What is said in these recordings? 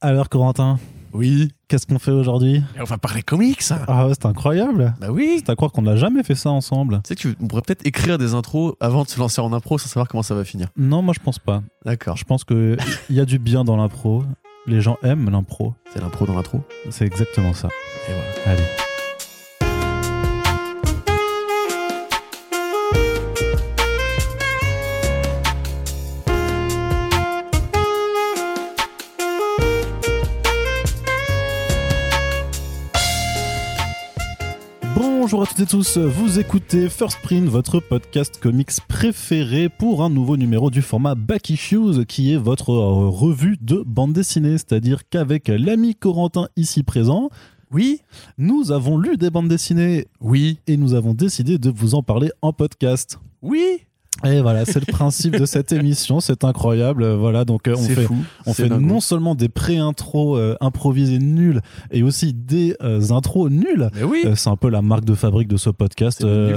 Alors Corentin, Oui. qu'est-ce qu'on fait aujourd'hui? On va parler comics, ça. Ah ouais, c'est incroyable. Bah oui. C'est à croire qu'on n'a jamais fait ça ensemble. Tu sais que tu- on pourrait peut-être écrire des intros avant de se lancer en impro sans savoir comment ça va finir. Non, moi je pense pas. D'accord. Je pense que il y a du bien dans l'impro. Les gens aiment l'impro. C'est l'impro dans l'intro. C'est exactement ça. Et voilà. Allez. Bonjour à toutes et tous, vous écoutez First Print, votre podcast comics préféré pour un nouveau numéro du format Back Issues qui est votre euh, revue de bande dessinée, c'est-à-dire qu'avec l'ami Corentin ici présent, Oui. nous avons lu des bandes dessinées Oui. et nous avons décidé de vous en parler en podcast. Oui. Et voilà, c'est le principe de cette émission, c'est incroyable. Voilà, donc euh, on fait, fou. on fait non seulement des pré-intros euh, improvisés nuls et aussi des euh, intros nuls. Mais oui. Euh, c'est un peu la marque de fabrique de ce podcast. euh,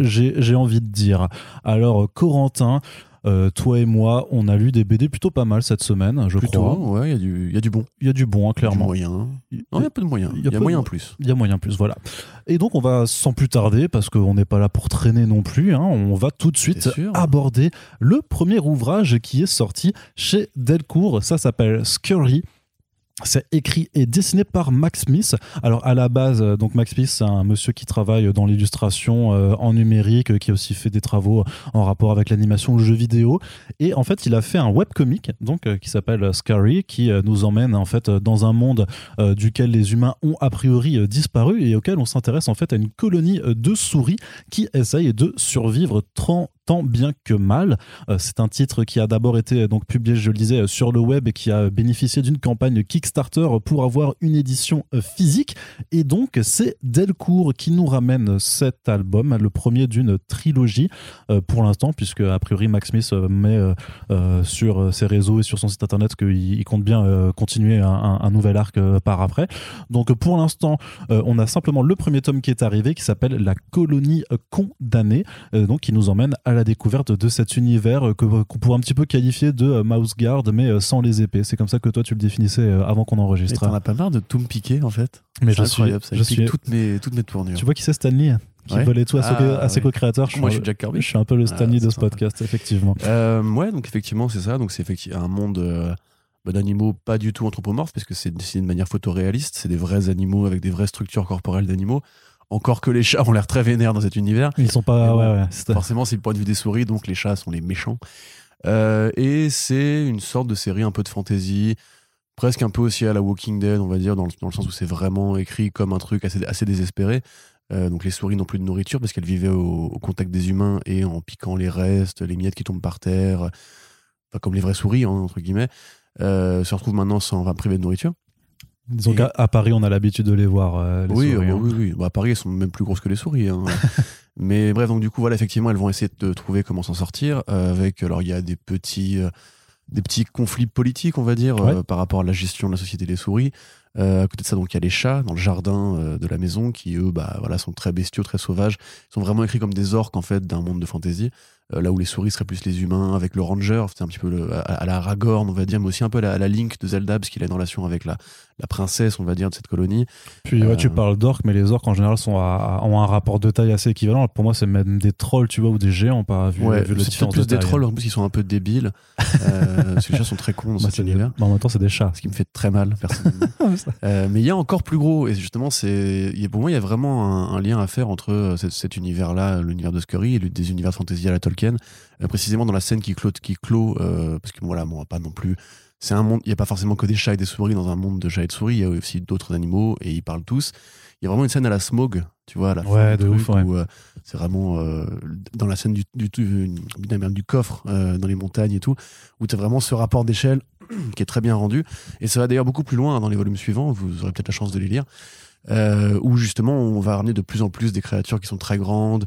j'ai j'ai envie de dire. Alors, Corentin, euh, toi et moi, on a lu des BD plutôt pas mal cette semaine, je Plutôt. crois. Ouais, il y, a du- il y a du bon. Il y a du bon, hein, Du clairement. moyen. Non, il y a peu de moyen. Il y a, moyen de- plus. Il y a moyen plus, voilà. Et donc, on va sans plus tarder, parce qu'on n'est pas là pour traîner non plus, hein, on va tout de suite sûr. aborder le premier ouvrage qui est sorti chez Delcourt. Ça s'appelle Scurry. C'est écrit et dessiné par Max Smith. Alors à la base, euh, donc Max Smith, c'est un monsieur qui travaille dans l'illustration euh, en numérique, euh, qui a aussi fait des travaux en rapport avec l'animation, le jeu vidéo. Et en fait, il a fait un webcomic donc qui s'appelle Scary, qui nous emmène en fait dans un monde duquel les humains ont a priori disparu et auquel on s'intéresse en fait à une colonie de souris qui essayent de survivre tant bien que mal. Euh, c'est un titre qui a d'abord été euh, donc publié, je le disais, euh, sur le web et qui a bénéficié d'une campagne Kickstarter pour avoir une édition physique. Et donc, c'est Delcourt qui nous ramène cet album, le premier d'une trilogie pour l'instant, puisque a priori Max Smith met sur ses réseaux et sur son site internet qu'il il compte bien continuer un, un- nouvel arc par après. Donc pour l'instant, on a simplement le premier tome qui est arrivé qui s'appelle La colonie condamnée, donc qui nous emmène à la découverte de cet univers euh, que qu'on pourrait un petit peu qualifier de euh, Mouse Guard mais euh, sans les épées. C'est comme ça que toi tu le définissais euh, avant qu'on enregistre. t'en as pas marre de tout me piquer en fait? Mais je suis. Ça je suis. toutes mes toutes mes tournures. Tu vois qui c'est Stanley qui Ouais. volait tout à, ses- Ah, à ses ouais. co-créateurs. Moi, je suis- Jack Kirby. je suis un peu le Ah, Stanley de ce sympa. podcast, effectivement. Euh, ouais, donc effectivement, c'est ça. Donc c'est effectivement un monde euh, bah, d'animaux pas du tout anthropomorphes, parce que c'est dessiné de manière photoréaliste. C'est des vrais animaux avec des vraies structures corporelles d'animaux. Encore que les chats ont l'air très vénères dans cet univers. Ils sont pas. Mais bon, ouais, ouais, c'est- Forcément, c'est le point de vue des souris, donc les chats sont les méchants. Euh, et c'est une sorte de série un peu de fantasy, presque un peu aussi à la Walking Dead, on va dire, dans le, dans le sens où c'est vraiment écrit comme un truc assez, assez désespéré. Euh, donc les souris n'ont plus de nourriture parce qu'elles vivaient au, au contact des humains et en piquant les restes, les miettes qui tombent par terre, enfin, comme les vraies souris, hein, entre guillemets, euh, se retrouvent maintenant sans enfin, privées de nourriture. Disons qu'à à Paris, on a l'habitude de les voir. euh, les oui, souris, hein. oui, oui. Bah, à Paris, elles sont même plus grosses que les souris. hein. Mais bref, donc du coup, voilà, effectivement, elles vont essayer de trouver comment s'en sortir. euh, avec, alors, il y a des petits, euh, des petits conflits politiques, on va dire, Ouais. par rapport à la gestion de la société des souris. À côté de ça, donc il y a les chats dans le jardin de la maison qui, eux, bah, voilà, sont très bestiaux, très sauvages. Ils sont vraiment écrits comme des orques en fait d'un monde de fantasy. Là où les souris seraient plus les humains, avec le ranger, c'est un petit peu le- à, à la Aragorn, on va dire, mais aussi un peu à la, à la Link de Zelda, parce qu'il a une relation avec la, la princesse, on va dire, de cette colonie. Puis ouais, tu Euh, parles d'orques, mais les orques en général sont à- à- ont un rapport de taille assez équivalent. Pour moi, c'est même des trolls, tu vois, ou des géants, pas vu, Ouais, vu le c'est plus de des taille. trolls en plus qui sont un peu débiles. Euh, parce que les chats sont très cons dans Bah, cet univers. bah, en même temps, c'est des chats. Ce qui me fait très mal, personnellement. Euh, mais il y a encore plus gros. Et justement, c'est, pour moi, il y a vraiment un, un lien à faire entre euh, cet, cet univers-là, l'univers de Scurry, et des univers de fantasy à la Tolkien. Euh, précisément dans la scène qui clôt, qui clôt parce que voilà, bon, on va pas non plus. C'est un monde, il n'y a pas forcément que des chats et des souris dans un monde de chats et de souris, il y a aussi d'autres animaux et ils parlent tous. Il y a vraiment une scène à la Smog, tu vois, à la fin Ouais, de ouf, ouais. où euh, c'est vraiment euh, dans la scène du, du, du, du- coffre euh, dans les montagnes et tout, où tu as vraiment ce rapport d'échelle qui est très bien rendu. Et ça va d'ailleurs beaucoup plus loin hein, dans les volumes suivants, vous aurez peut-être la chance de les lire, euh, où justement on va ramener de plus en plus des créatures qui sont très grandes,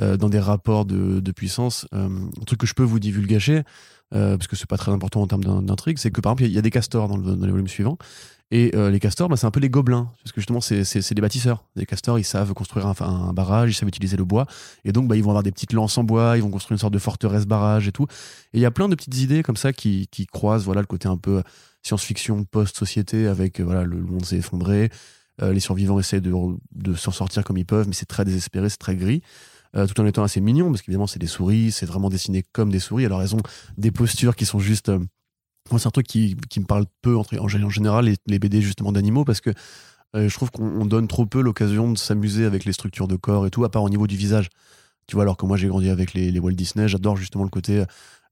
euh, dans des rapports de, de puissance. Euh, un truc que je peux vous divulgacher, euh, parce que c'est pas très important en termes d'in- d'intrigue, c'est que par exemple il y a- des castors dans, le- dans les volumes suivants. Et euh, les castors, bah, c'est un peu les gobelins, parce que justement, c'est des bâtisseurs. Les castors, ils savent construire un, barrage, ils savent utiliser le bois, et donc bah, ils vont avoir des petites lances en bois, ils vont construire une sorte de forteresse barrage et tout. Et il y a plein de petites idées comme ça qui, qui croisent voilà, le côté un peu science-fiction post-société avec voilà le monde s'est effondré, les survivants essaient de, de s'en sortir comme ils peuvent, mais c'est très désespéré, c'est très gris. Tout en étant assez mignon, parce qu'évidemment, c'est des souris, c'est vraiment dessiné comme des souris. Alors, elles ont des postures qui sont juste. c'est un truc qui, qui, me parle peu en, en général, les, BD justement d'animaux, parce que je trouve qu'on donne trop peu l'occasion de s'amuser avec les structures de corps et tout, à part au niveau du visage. Tu vois, alors que moi j'ai grandi avec les, Walt Disney, j'adore justement le côté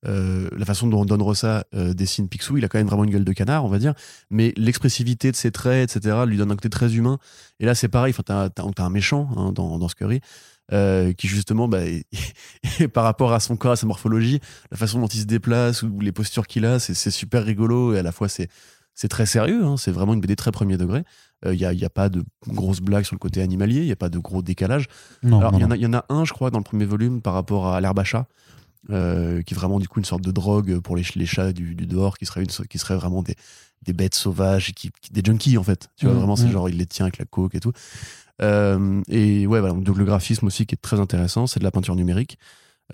euh, la façon dont Don Rosa euh, dessine Picsou, il a quand même vraiment une gueule de canard, on va dire, mais l'expressivité de ses traits, etc., lui donne un côté très humain. Et là, c'est pareil, t'as as, un méchant hein, dans, dans Scurry, euh, qui justement, bah, par rapport à son corps, à sa morphologie, la façon dont il se déplace ou les postures qu'il a, c'est super rigolo et à la fois c'est c'est très sérieux, hein, c'est vraiment une BD très premier degré. Il n'y a, y a, pas de grosses blagues sur le côté animalier, il n'y a pas de gros décalage. Il y, y, en a un, je crois, dans le premier volume par rapport à l'herbe à chat, euh, qui est vraiment du coup une sorte de drogue pour les, les chats du, dehors, qui serait, une, qui serait vraiment des, des bêtes sauvages, qui, des junkies en fait. Tu vois, mmh, vraiment, c'est mmh. genre, il les tient avec la coke et tout. Euh, et ouais, voilà, donc le graphisme aussi qui est très intéressant, c'est de la peinture numérique.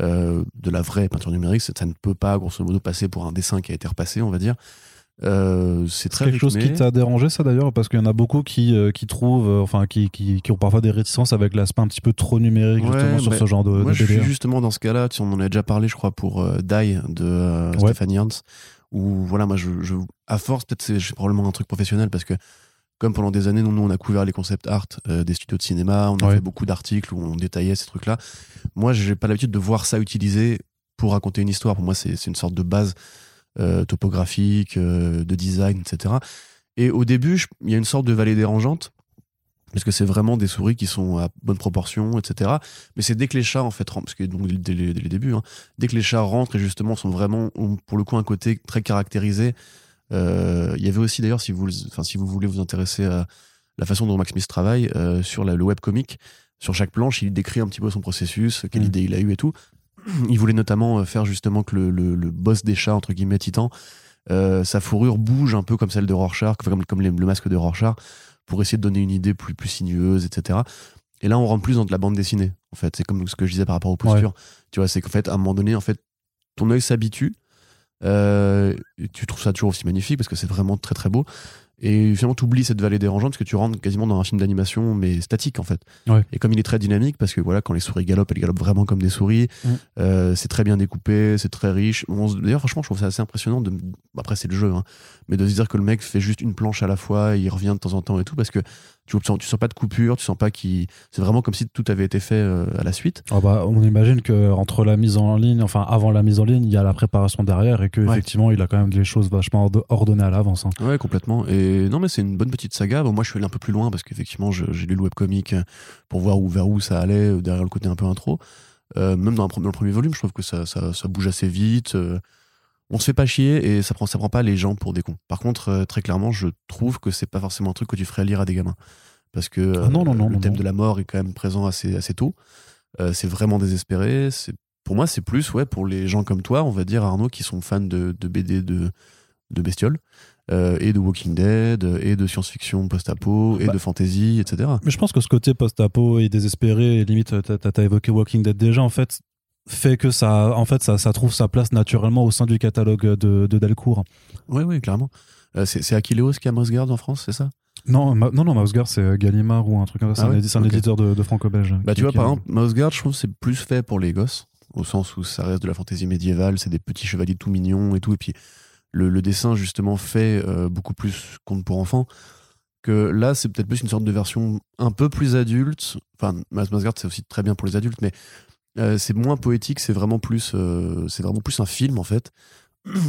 Euh, de la vraie peinture numérique, ça ne peut pas grosso modo passer pour un dessin qui a été repassé, on va dire. Euh, c'est très quelque chose qui t'a dérangé ça d'ailleurs parce qu'il y en a beaucoup qui, qui trouvent enfin qui, qui, qui, ont parfois des réticences avec l'aspect un petit peu trop numérique justement sur ce genre de, moi, je suis justement dans ce cas-là tu on en a déjà parlé je crois pour Die de Stéphanie Hans où voilà moi je, je à force peut-être c'est probablement un truc professionnel parce que comme pendant des années nous, nous on a couvert les concepts art des studios de cinéma on a fait beaucoup d'articles où on détaillait ces trucs là moi j'ai pas l'habitude de voir ça utilisé pour raconter une histoire pour moi c'est une sorte de base euh, topographique, euh, de design, etc. Et au début, il y a une sorte de vallée dérangeante, parce que c'est vraiment des souris qui sont à bonne proportion, etc. Mais c'est dès que les chats, en fait, rentrent, parce que donc, dès, les, débuts, hein, dès que les chats rentrent et justement sont vraiment, pour le coup, un côté très caractérisé. Euh, il y avait aussi, d'ailleurs, si, vous, si vous voulez vous intéresser à la façon dont Max Smith travaille, sur le webcomic, sur chaque planche, il décrit un petit peu son processus, quelle mmh. idée il a eu et tout. Il voulait notamment euh, faire justement que le, le, boss des chats, entre guillemets, titan, euh, sa fourrure bouge un peu comme celle de Rorschach, comme, comme le masque de Rorschach, pour essayer de donner une idée plus, plus sinueuse, etc. Et là, on rentre plus dans de la bande dessinée, en fait. C'est comme ce que je disais par rapport aux postures. Tu vois, c'est qu'en fait, à un moment donné, en fait, ton œil s'habitue. Euh, tu trouves ça toujours aussi magnifique parce que c'est vraiment très très beau. Et finalement, tu oublies cette vallée dérangeante parce que tu rentres quasiment dans un film d'animation, mais statique en fait. Et comme il est très dynamique, parce que voilà, quand les souris galopent, elles galopent vraiment comme des souris. Mm. Euh, c'est très bien découpé, c'est très riche. D'ailleurs, franchement, je trouve ça assez impressionnant. De... Après, c'est le jeu, hein. mais de se dire que le mec fait juste une planche à la fois, il revient de temps en temps et tout, parce que tu sens, tu sens pas de coupure, tu sens pas qu'il. C'est vraiment comme si tout avait été fait euh, à la suite. Ah bah, on imagine que entre la mise en ligne, enfin avant la mise en ligne, il y a la préparation derrière et que effectivement, il a quand même des choses vachement ordonnées à l'avance. Hein. Ouais, complètement. Et non, mais c'est une bonne petite saga. Bon, moi, je suis allé un peu plus loin parce qu'effectivement, j'ai lu le webcomic pour voir où, vers où ça allait euh, derrière le côté un peu intro. Euh, même dans, le premier volume, je trouve que ça, ça, ça bouge assez vite on se fait pas chier et ça prend ça prend pas les gens pour des cons. Par contre, euh, très clairement, je trouve que c'est pas forcément un truc que tu ferais lire à des gamins parce que ah non, non, non, le thème de la mort est quand même présent assez assez tôt. Euh, c'est vraiment désespéré. C'est pour moi, c'est plus ouais pour les gens comme toi, on va dire Arnaud, qui sont fans de, de BD de de bestioles. Euh, et de Walking Dead, et de science-fiction post-apo, et bah. de fantasy, etc. Mais je pense que ce côté post-apo et désespéré, et limite, t'as as évoqué Walking Dead déjà, en fait, fait que ça, en fait, ça, ça, trouve sa place naturellement au sein du catalogue de, de Delcourt. Oui, oui, clairement. Euh, c'est Aquileos qui a Mousegard en France, c'est ça? Non, non, non, Mousegard, c'est Gallimard ou un truc comme ça. C'est ah un, éditeur de, de franco-belge. Bah, tu vois, par exemple, je trouve c'est plus fait pour les gosses, au sens où ça reste de la fantaisie médiévale, c'est des petits chevaliers tout mignons et tout. Et puis, le, le dessin, justement, fait euh, beaucoup plus conte pour enfants. Que là, c'est peut-être plus une sorte de version un peu plus adulte. Enfin, Mousegard, c'est aussi très bien pour les adultes, mais euh, c'est moins poétique, c'est vraiment plus, euh, c'est vraiment plus un film en fait,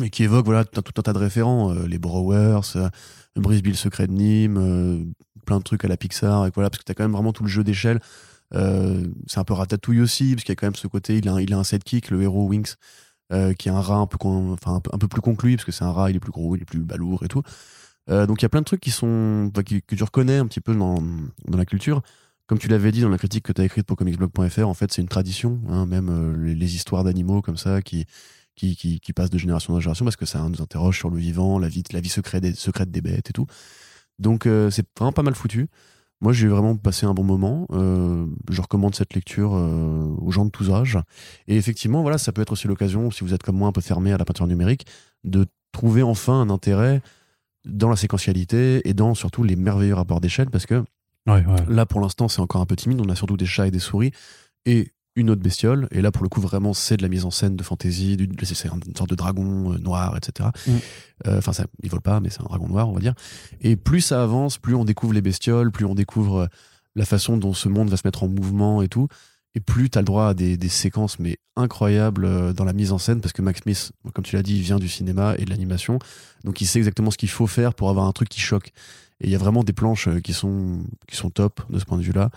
et qui évoque voilà tout un, tas de référents, euh, les Browers, Brisby secret de Nîmes, plein de trucs à la Pixar, et voilà parce que t'as quand même vraiment tout le jeu d'échelle. c'est un peu ratatouille aussi parce qu'il y a quand même ce côté, il a, il a un sidekick, le héros Winx, qui est un rat un peu, enfin un peu, plus conclu parce que c'est un rat, il est plus gros, il est plus balourd et tout. donc il y a plein de trucs qui sont que tu reconnais un petit peu dans, dans la culture comme tu l'avais dit dans la critique que tu as écrite pour comicsblog.fr, en fait, c'est une tradition, hein, même euh, les, histoires d'animaux comme ça qui, qui, qui, passent de génération en génération parce que ça nous interroge sur le vivant, la vie, la vie secrète, des, secrète des bêtes et tout. Donc, euh, c'est vraiment pas mal foutu. Moi, j'ai vraiment passé un bon moment. Euh, je recommande cette lecture aux gens de tous âges. Et effectivement, voilà, ça peut être aussi l'occasion, si vous êtes comme moi un peu fermé à la peinture numérique, de trouver enfin un intérêt dans la séquentialité et dans surtout les merveilleux rapports d'échelle parce que Ouais, ouais. là pour l'instant c'est encore un peu timide. On a surtout des chats et des souris et une autre bestiole. Et là pour le coup vraiment c'est de la mise en scène de fantasy c'est une sorte de dragon euh, noir etc Mm. Euh, enfin ça il vole pas mais c'est un dragon noir on va dire. Et plus ça avance plus on découvre les bestioles plus on découvre euh, la façon dont ce monde va se mettre en mouvement et tout. Et plus tu as le droit à des, des séquences mais incroyables euh, dans la mise en scène parce que Max Smith comme tu l'as dit il vient du cinéma et de l'animation. Donc il sait exactement ce qu'il faut faire pour avoir un truc qui choque et il y a vraiment des planches euh, qui sont top de ce point de vue là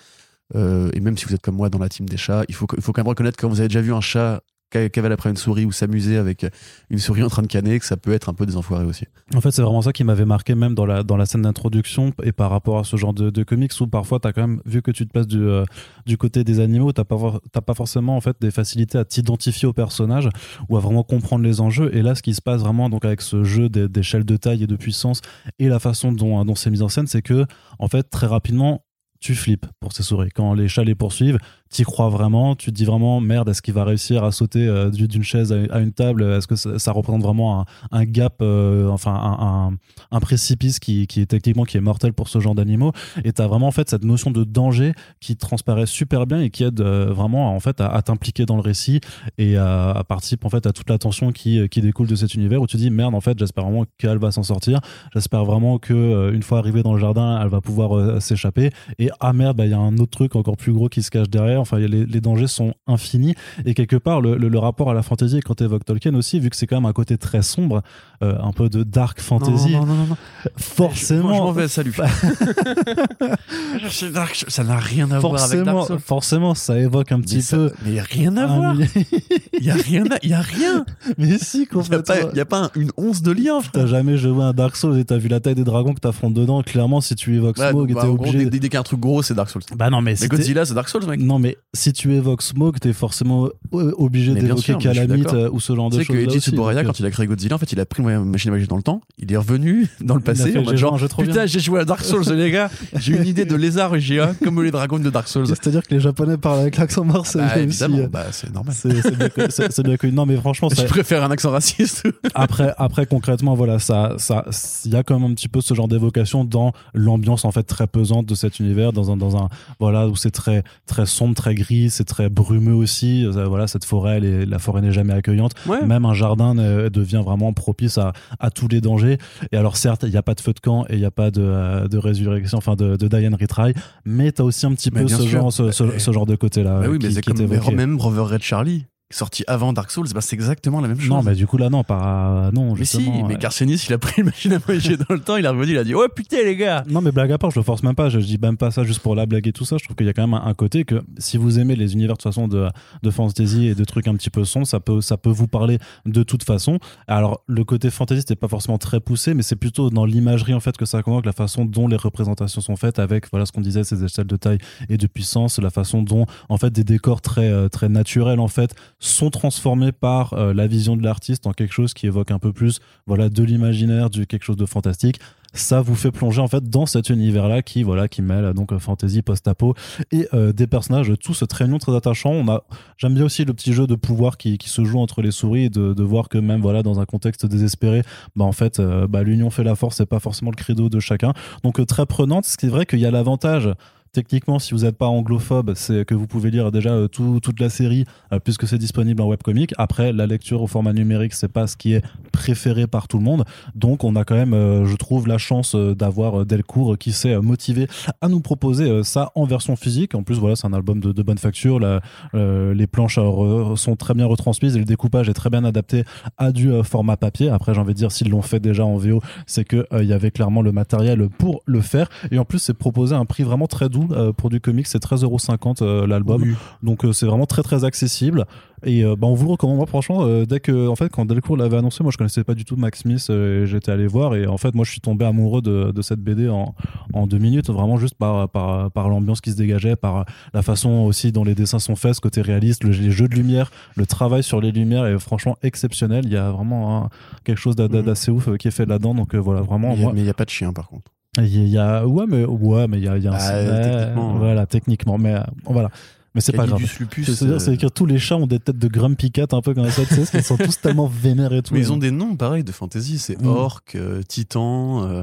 euh, et même si vous êtes comme moi dans la team des chats, il faut, il faut quand même reconnaître quand vous avez déjà vu un chat ca- cavale après une souris ou s'amuser avec une souris en train de canner, que ça peut être un peu des enfoirés aussi. En fait, c'est vraiment ça qui m'avait marqué même dans la, dans la scène d'introduction et par rapport à ce genre de, comics où parfois quand même, vu que tu te places du, euh, du côté des animaux, tu pas, pas forcément en fait des facilités à t'identifier au personnage ou à vraiment comprendre les enjeux. Et là, ce qui se passe vraiment donc avec ce jeu d'échelle de taille et de puissance et la façon dont, dont c'est mis en scène, c'est que en fait, très rapidement, tu flippes pour ces souris. Quand les chats les poursuivent, t'y crois vraiment, tu te dis vraiment merde, est-ce qu'il va réussir à sauter euh, du- d'une chaise à une table? Est-ce que ça, représente vraiment un, gap, euh, enfin un, précipice qui, est techniquement qui est mortel pour ce genre d'animaux? Et t'as vraiment en fait cette notion de danger qui transparaît super bien et qui aide euh, vraiment en fait à, t'impliquer dans le récit et à, à participer en fait à toute la tension qui, découle de cet univers où tu dis merde en fait j'espère vraiment qu'elle va s'en sortir, j'espère vraiment que une fois arrivée dans le jardin elle va pouvoir s'échapper. Et ah merde bah, il y a un autre truc encore plus gros qui se cache derrière enfin a les, les dangers sont infinis et quelque part le, le- le rapport à la fantasy quand tu évoques Tolkien aussi vu que c'est quand même un côté très sombre euh, un peu de dark fantasy Non, non, non, non, non. forcément Je m'en vais, salut. C'est Dark- ça n'a rien à voir avec Dark Souls. forcément ça évoque un petit Mais ça- peu Mais il n'y a rien à un voir. Il n'y a rien. Il y a rien. mais si Il n'y a complètement pas, il y a pas un- une once de lien. T'as jamais joué à un Dark Souls et t'as vu la taille des dragons que t'affrontes dedans. Clairement, si tu évoques Ouais, Smoke, bah, t'es en gros, obligé. dès, dès qu'il y a un truc gros, c'est Dark Souls. Bah non, mais, Mais Godzilla, c'est Dark Souls, mec. Non, mais si tu évoques Smoke, t'es forcément euh, obligé Mais d'évoquer mais Calamite euh, ou ce genre Tu de sais que choses. Eiji Tsuburaya, quand il a créé Godzilla, en fait, il a pris une machine voyager dans le temps. Il est revenu dans le passé. en mode genre, putain, j'ai joué à Dark Souls, les gars. J'ai une idée de lézard géant comme les dragons de Dark Souls. C'est-à-dire que les Japonais parlent avec l'accent marseillais Bah, évidemment, euh, bah, c'est normal. C'est bien, connu-. Non, mais franchement, Je préfère un accent raciste. après, après concrètement, voilà, ça, ça, il y a quand même un petit peu ce genre d'évocation dans l'ambiance en fait très pesante de cet univers, dans un, dans un, voilà, où c'est très, très sombre, très gris, c'est très brumeux aussi. Euh, Voilà, cette forêt, elle est- la forêt n'est jamais accueillante. Ouais. Même un jardin devient vraiment propice à, à tous les dangers. Et alors, certes, il n'y a pas de feu de camp et il n'y a pas de, euh, de résurrection, enfin de, de Diane Retry, mais tu as aussi un petit Mais peu ce sûr. genre, ce, ce- Mais- ce genre de côté-là. Bah oui, qui- mais c'est comme même Rover Red Charlie, sorti avant Dark Souls, bah, c'est exactement la même chose. Non, mais du coup, là, non, pas, non, mais si, mais ouais. Carcenis, il a pris une machine à voyager dans le temps, il est revenu, il a dit Ouais, putain, les gars Non, mais blague à part, je le force même pas. Je, je dis même pas ça juste pour la blague et tout ça. Je trouve qu'il y a quand même un, un côté que si vous aimez les univers de toute façon de, de fantasy et de trucs un petit peu sombres, ça peut, ça peut vous parler de toute façon. Alors, le côté fantasy, c'était pas forcément très poussé, mais c'est plutôt dans l'imagerie en fait que ça convoque, la façon dont les représentations sont faites avec, voilà ce qu'on disait, ces échelles de taille et de puissance, la façon dont en fait des décors très, euh, très naturels en fait sont transformés par euh, la vision de l'artiste en quelque chose qui évoque un peu plus, voilà, de l'imaginaire, du quelque chose de fantastique. Ça vous fait plonger en fait dans cet univers là qui voilà qui mêle donc euh, fantasy post-apo et euh, des personnages tous très mignons très attachants. On a j'aime bien aussi le petit jeu de pouvoir qui, qui se joue entre les souris et de, voir que même voilà dans un contexte désespéré bah en fait euh, bah, l'union fait la force c'est pas forcément le credo de chacun. Donc euh, très prenante. Ce qui est vrai qu'il y a l'avantage techniquement si vous n'êtes pas anglophobe c'est que vous pouvez lire déjà euh, tout- toute la série euh, puisque c'est disponible en webcomic après la lecture au format numérique c'est pas ce qui est préféré par tout le monde donc on a quand même, euh, je trouve, la chance euh, d'avoir euh, Delcourt qui s'est euh, motivé à nous proposer euh, ça en version physique. En plus, voilà, c'est un album de, bonne facture. Euh, les planches euh, sont très bien retransmises et le découpage est très bien adapté à du euh, format papier. Après, j'ai envie de dire, s'ils l'ont fait déjà en VO, c'est que euh, il y avait clairement le matériel pour le faire. Et en plus, c'est proposé à un prix vraiment très doux euh, pour du comics. C'est 13,50€ euh, l'album. Oui. Donc euh, c'est vraiment très très accessible et bah, on vous le recommande moi franchement dès que en fait quand Delcourt l'avait annoncé moi je connaissais pas du tout Max Smith et j'étais allé voir et en fait moi je suis tombé amoureux de, de cette BD en, en deux minutes vraiment juste par, par, par l'ambiance qui se dégageait par la façon aussi dont les dessins sont faits ce côté réaliste le- les jeux de lumière le travail sur les lumières est franchement exceptionnel il y a vraiment hein, quelque chose Mhm. d'assez ouf qui est fait là-dedans donc euh, voilà vraiment Mais il y a- moi mais il n'y a pas de chien, par contre. Il y a ouais mais ouais mais il y a, il y a un Ah, ouais, techniquement, ouais. voilà techniquement mais euh, voilà Mais c'est pas grave. C'est-à-dire, euh, c'est que tous les chats ont des têtes de Grumpy Cat un peu comme ça, tu sais, qu'ils sont tous tellement vénères et tout. Mais ils ont des noms pareils de fantasy. C'est Mm. Orc, euh, Titan. euh,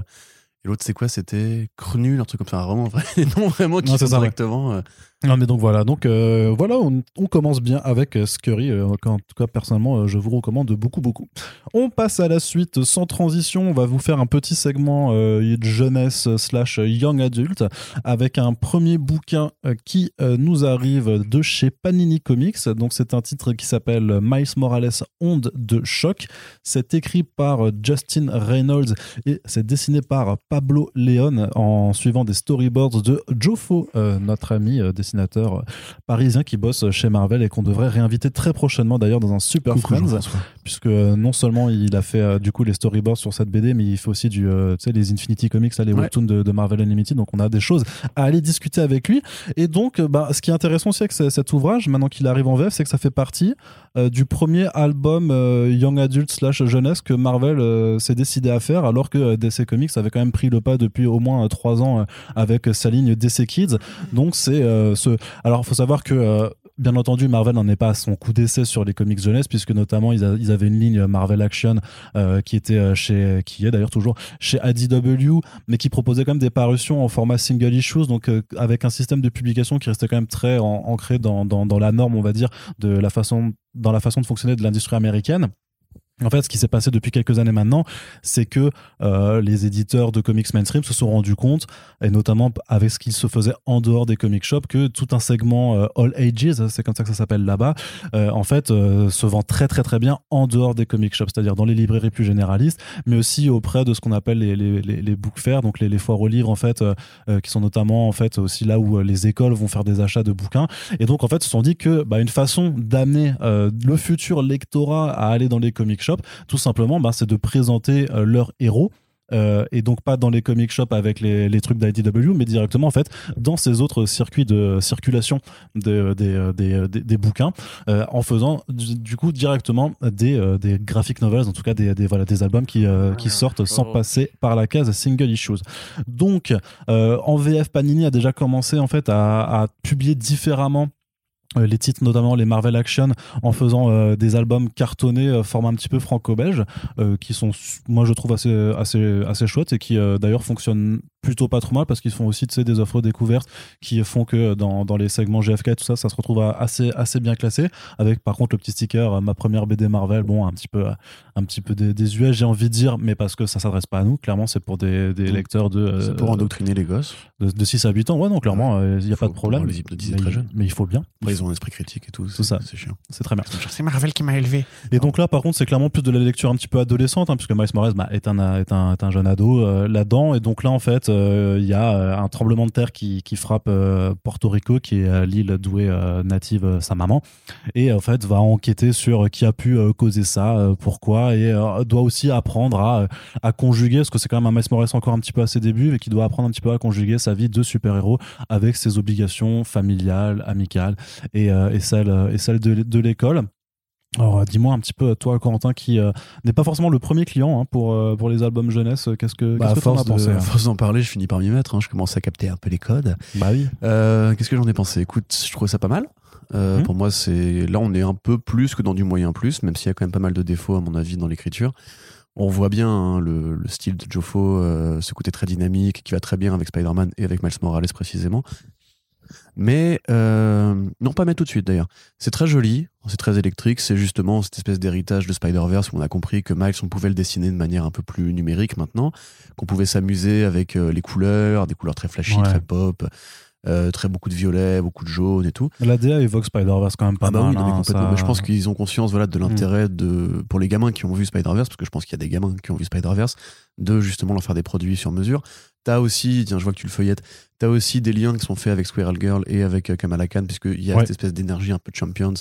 et l'autre, c'est quoi? C'était Crnul, un truc comme ça. Vraiment, des noms vraiment qui Non, sont ça, directement. euh, Non mais donc voilà, donc euh, voilà, on, commence bien avec euh, Scurry. euh, en tout cas, personnellement, je vous recommande beaucoup, beaucoup. On passe à la suite sans transition. On va vous faire un petit segment euh, jeunesse slash young adult avec un premier bouquin qui nous arrive de chez Panini Comics. Donc c'est un titre qui s'appelle Miles Morales Onde de choc. C'est écrit par Justin Reynolds et c'est dessiné par Pablo Leon en suivant des storyboards de Joffo, euh, notre ami dessinateur euh, parisien qui bosse chez Marvel et qu'on devrait réinviter très prochainement d'ailleurs dans un Super coucou, Friends puisque euh, non seulement il a fait euh, du coup les storyboards sur cette BD mais il fait aussi du tu sais les Infinity Comics là, les Ouais. webtoons de, de Marvel Unlimited donc on a des choses à aller discuter avec lui. Et donc bah, ce qui est intéressant aussi avec ce- cet ouvrage maintenant qu'il arrive en VF c'est que ça fait partie euh, du premier album euh, young adult slash jeunesse que Marvel euh, s'est décidé à faire alors que DC Comics avait quand même pris le pas depuis au moins trois ans avec sa ligne DC Kids. Donc c'est ce alors faut savoir que euh, Bien entendu, Marvel n'en est pas à son coup d'essai sur les comics jeunesse, puisque notamment ils, avaient une ligne Marvel Action euh, qui était euh, chez, qui est d'ailleurs toujours chez ADW, mais qui proposait quand même des parutions en format single issues, donc avec un système de publication qui restait quand même très ancré dans, dans, dans la norme, on va dire, de la façon, dans la façon de fonctionner de l'industrie américaine. En fait, ce qui s'est passé depuis quelques années maintenant, c'est que euh, les éditeurs de comics mainstream se sont rendus compte, et notamment avec ce qu'il se faisait en dehors des comic shops, que tout un segment euh, all ages, c'est comme ça que ça s'appelle là-bas, euh, en fait, se vend très très très bien en dehors des comic shops, c'est-à-dire dans les librairies plus généralistes, mais aussi auprès de ce qu'on appelle les, les, les, book fairs, donc les, foires aux livres en fait, qui sont notamment en fait aussi là où les écoles vont faire des achats de bouquins. Et donc en fait, ils se sont dit que bah, une façon d'amener le futur lectorat à aller dans les comic shops, tout simplement, bah, c'est de présenter euh, leurs héros. euh, et donc pas dans les comic shops avec les, les trucs d'IDW, mais directement en fait dans ces autres circuits de circulation de- des, des, des, des bouquins, euh, en faisant du, du coup directement des, des graphic novels, en tout cas des, voilà, des albums qui, euh, qui sortent sans passer par la case single issues. Donc en VF, Panini a déjà commencé en fait à, à publier différemment les titres, notamment les Marvel Action, en faisant euh, des albums cartonnés, euh, format un petit peu franco-belge, euh, qui sont, moi je trouve assez, assez, assez chouettes et qui euh, d'ailleurs fonctionnent plutôt pas trop mal parce qu'ils font aussi tu sais, des offres découvertes qui font que dans, dans les segments GFK, tout ça, ça se retrouve assez, assez bien classé. Avec par contre le petit sticker, euh, ma première BD Marvel, bon, un petit peu, un petit peu dé- désuet, j'ai envie de dire, mais parce que ça s'adresse pas à nous, clairement, c'est pour des, des lecteurs de, euh, C'est pour endoctriner les gosses. de, de 6 à 8 ans. Ouais, non, clairement, il n'y a pas de problème. pouvoir les hypnotiser mais, très jeunes. mais il faut bien. Ils ont un esprit critique et tout. C'est ça. C'est chiant. C'est très bien. C'est Marvel qui m'a élevé. Et donc là, par contre, c'est clairement plus de la lecture un petit peu adolescente, hein, puisque Miles Morales bah, est, un, est, un, est un jeune ado euh, là-dedans. Et donc là, en fait, euh, il y a euh, un tremblement de terre qui, frappe euh, Porto Rico, qui est euh, l'île d'où est euh, native euh, sa maman. Et en fait, va enquêter sur qui a pu euh, causer ça, euh, pourquoi, et euh, doit aussi apprendre à, conjuguer, parce que c'est quand même un Miles Morales encore un petit peu à ses débuts, mais qui doit apprendre un petit peu à conjuguer sa vie de super-héros avec ses obligations familiales, amicales et, euh, celles, de l'école. Alors, euh, dis-moi un petit peu, toi, Corentin, qui euh, n'est pas forcément le premier client hein, pour, euh, pour les albums jeunesse, qu'est-ce que Bah, t'en force as de- pensé à hein force d'en parler, je finis par m'y mettre. hein. Je commence à capter un peu les codes. Bah oui. Euh, Qu'est-ce que j'en ai pensé? Écoute, je trouvais ça pas mal. Mhm. Pour moi, c'est là, on est un peu plus que dans du moyen plus, même s'il y a quand même pas mal de défauts à mon avis dans l'écriture. On voit bien hein, le, le style de Joffo, euh, ce côté très dynamique qui va très bien avec Spider-Man et avec Miles Morales précisément. Mais euh, non, pas mettre tout de suite d'ailleurs. C'est très joli, c'est très électrique. C'est justement cette espèce d'héritage de Spider-Verse où on a compris que Miles, on pouvait le dessiner de manière un peu plus numérique maintenant, qu'on pouvait s'amuser avec euh, les couleurs, des couleurs très flashy, Ouais. très pop, euh, très beaucoup de violet, beaucoup de jaune et tout. La DA évoque Spider-Verse quand même pas Ah bah mal. oui, non, mais hein, complètement. ça- Mm. Mais je pense qu'ils ont conscience voilà, de l'intérêt de pour les gamins qui ont vu Spider-Verse, parce que je pense qu'il y a des gamins qui ont vu Spider-Verse, de justement leur faire des produits sur mesure. T'as aussi, tiens, je vois que tu le feuillettes, t'as aussi des liens qui sont faits avec Squirrel Girl et avec euh, Kamala Khan, puisqu'il y a Ouais. cette espèce d'énergie un peu de Champions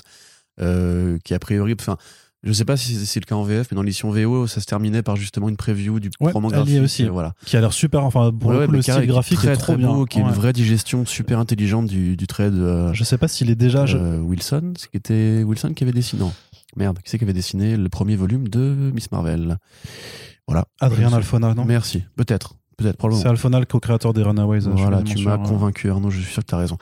euh, qui a priori, enfin, je sais pas si c'est- le cas en VF, mais dans l'édition VO, ça se terminait par justement une preview du Ouais, roman graphique. aussi. euh, Voilà. Qui a l'air super. Enfin, pour Ouais, le coup, le style qui graphique très, est trop très bien. beau, qui est une vraie digestion super intelligente du, du trait de euh, Je sais pas s'il est déjà. je- euh, Wilson, c'était Wilson qui avait dessiné. Non. Merde, qui c'est qui avait dessiné le premier volume de Miss Marvel Voilà. Adrien Alphona, non? Merci. Peut-être. Peut-être, probablement. C'est Alphonal, co-créateur des Runaways. euh, Voilà, tu m'as convaincu, Arnaud, je suis sûr que tu as raison.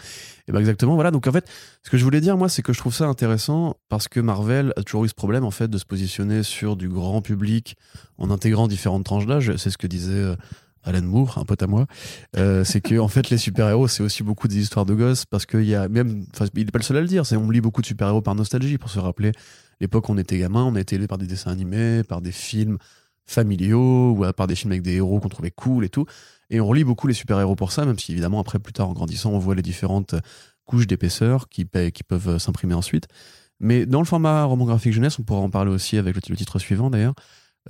Et ben exactement, voilà. Donc en fait, ce que je voulais dire, moi, c'est que je trouve ça intéressant parce que Marvel a toujours eu ce problème, en fait, de se positionner sur du grand public en intégrant différentes tranches d'âge. C'est ce que disait euh, Alan Moore, un pote à moi. Euh, c'est que, en fait, les super-héros, c'est aussi beaucoup des histoires de gosses parce qu'il y a même, il n'est pas le seul à le dire, c'est on lit beaucoup de super-héros par nostalgie pour se rappeler l'époque où on était gamin, on a été élevé par des dessins animés, par des films familiaux ou par des films avec des héros qu'on trouvait cool et tout. Et on relit beaucoup les super-héros pour ça, même si évidemment après plus tard en grandissant on voit les différentes couches d'épaisseur qui, qui peuvent s'imprimer ensuite. Mais dans le format roman graphique jeunesse, on pourra en parler aussi avec le, titre suivant d'ailleurs.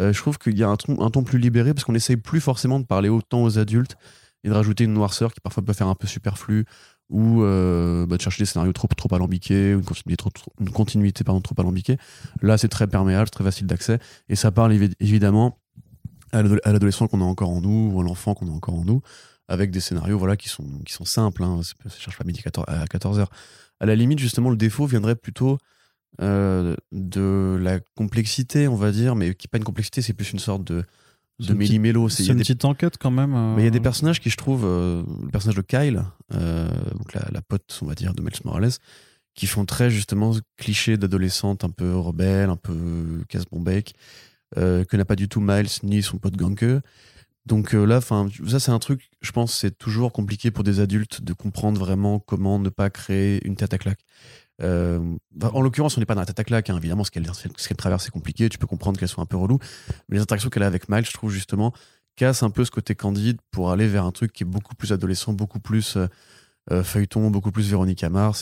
euh, je trouve qu'il y a un ton, plus libéré parce qu'on essaye plus forcément de parler autant aux adultes et de rajouter une noirceur qui parfois peut faire un peu superflu ou euh, bah, de chercher des scénarios trop, trop alambiqués ou une continuité, trop, trop- pardon, trop alambiquée. Là, c'est très perméable, très facile d'accès et ça parle évi- évidemment à l'ado- à l'adolescent qu'on a encore en nous ou à l'enfant qu'on a encore en nous avec des scénarios voilà qui sont qui sont simples hein. Ça cherche pas midi 14 à 14 heures à la limite justement le défaut viendrait plutôt euh, de la complexité on va dire mais qui est pas une complexité c'est plus une sorte de de méli-mélo C'est une des petite enquête quand même. euh, mais il y a des personnages qui, je trouve, euh, le personnage de Kyle, euh, donc la, la pote, on va dire, de Miles Morales, qui font très justement ce cliché d'adolescente un peu rebelle, un peu casse-bonbec, euh, que n'a pas du tout Miles ni son pote Ganke. Donc euh, là, enfin, ça c'est un truc, je pense, c'est toujours compliqué pour des adultes de comprendre vraiment comment ne pas créer une tête à claque. Euh, en l'occurrence, on n'est pas dans la tête à claque, hein, évidemment, ce qu'elle qu'elle traverse c'est compliqué, tu peux comprendre qu'elles sont un peu reloues, mais les interactions qu'elle a avec Miles, je trouve justement, casse un peu ce côté candide pour aller vers un truc qui est beaucoup plus adolescent, beaucoup plus euh, feuilleton, beaucoup plus Véronique Amar.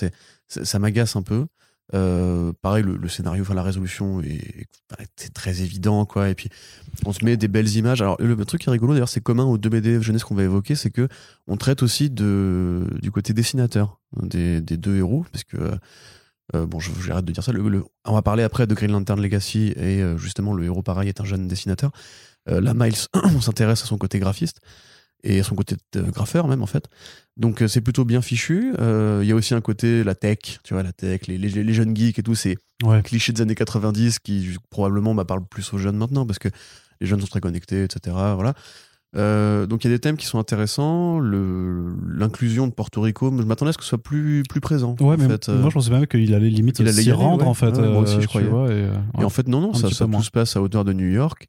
Ça m'agace un peu. Euh, pareil, le, scénario, enfin la résolution est, c'est très évident, quoi. Et puis on se met des belles images. Alors le, truc qui est rigolo, d'ailleurs, c'est commun aux deux BD jeunesse qu'on va évoquer, c'est que on traite aussi de du côté dessinateur des, des deux héros, parce que euh, bon, je- j'arrête de dire ça. On va parler après de Green Lantern Legacy et euh, justement le héros pareil est un jeune dessinateur. Euh, là, Miles, on s'intéresse à son côté graphiste et son côté euh, graffeur même en fait. Donc euh, c'est plutôt bien fichu. Euh, Il y a aussi un côté la tech, tu vois, la tech, les, les, les jeunes geeks et tout, c'est Ouais. clichés des années 90 qui probablement bah, parlent plus aux jeunes maintenant parce que les jeunes sont très connectés, etc. Voilà. Euh, donc il y a des thèmes qui sont intéressants. L'inclusion de Porto Rico, je m'attendais à ce que ce soit plus, plus présent. Ouais, mais fait. Moi je pensais même qu'il allait limite s'y rendre ouais. en fait. Ouais, moi aussi, je croyais. vois, et, en fait, non, non, ça, ça tout se passe à hauteur de New York.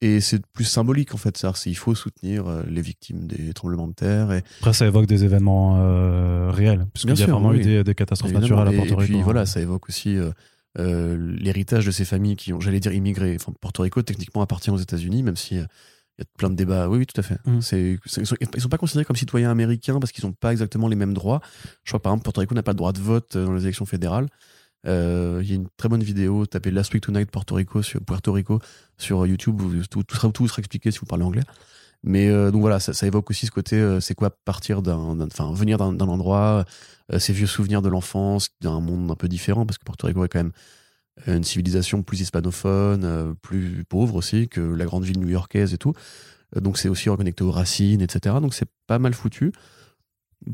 Et c'est plus symbolique, en fait. C'est-à-dire qu'il faut soutenir euh, les victimes des tremblements de terre. Et, Après, ça évoque des événements euh, réels, puisqu'il y a vraiment oui. eu des, des catastrophes évidemment. naturelles à Et- Porto et, Rico. puis hein. voilà, ça évoque aussi euh, euh, l'héritage de ces familles qui ont, j'allais dire, immigré. Enfin, Porto Rico, techniquement, appartient aux États-Unis, même si il y a plein de débats. Oui, oui, tout à fait. Mm. C'est, c'est- ils, sont, ils sont pas considérés comme citoyens américains parce qu'ils n'ont pas exactement les mêmes droits. Je crois, par exemple, Porto Rico n'a pas le droit de vote dans les élections fédérales. Euh, Il y a une très bonne vidéo, tapez Last Week Tonight Porto Rico sur Puerto Rico sur YouTube, tout, tout sera, expliqué si vous parlez anglais. Mais euh, donc voilà, ça, évoque aussi ce côté, euh, c'est quoi partir d'un, enfin venir d'un, endroit, ces vieux souvenirs de l'enfance, d'un monde un peu différent, parce que Porto Rico est quand même une civilisation plus hispanophone, plus pauvre aussi que la grande ville new-yorkaise et tout. Donc c'est aussi reconnecté aux racines, etc. Donc c'est pas mal foutu.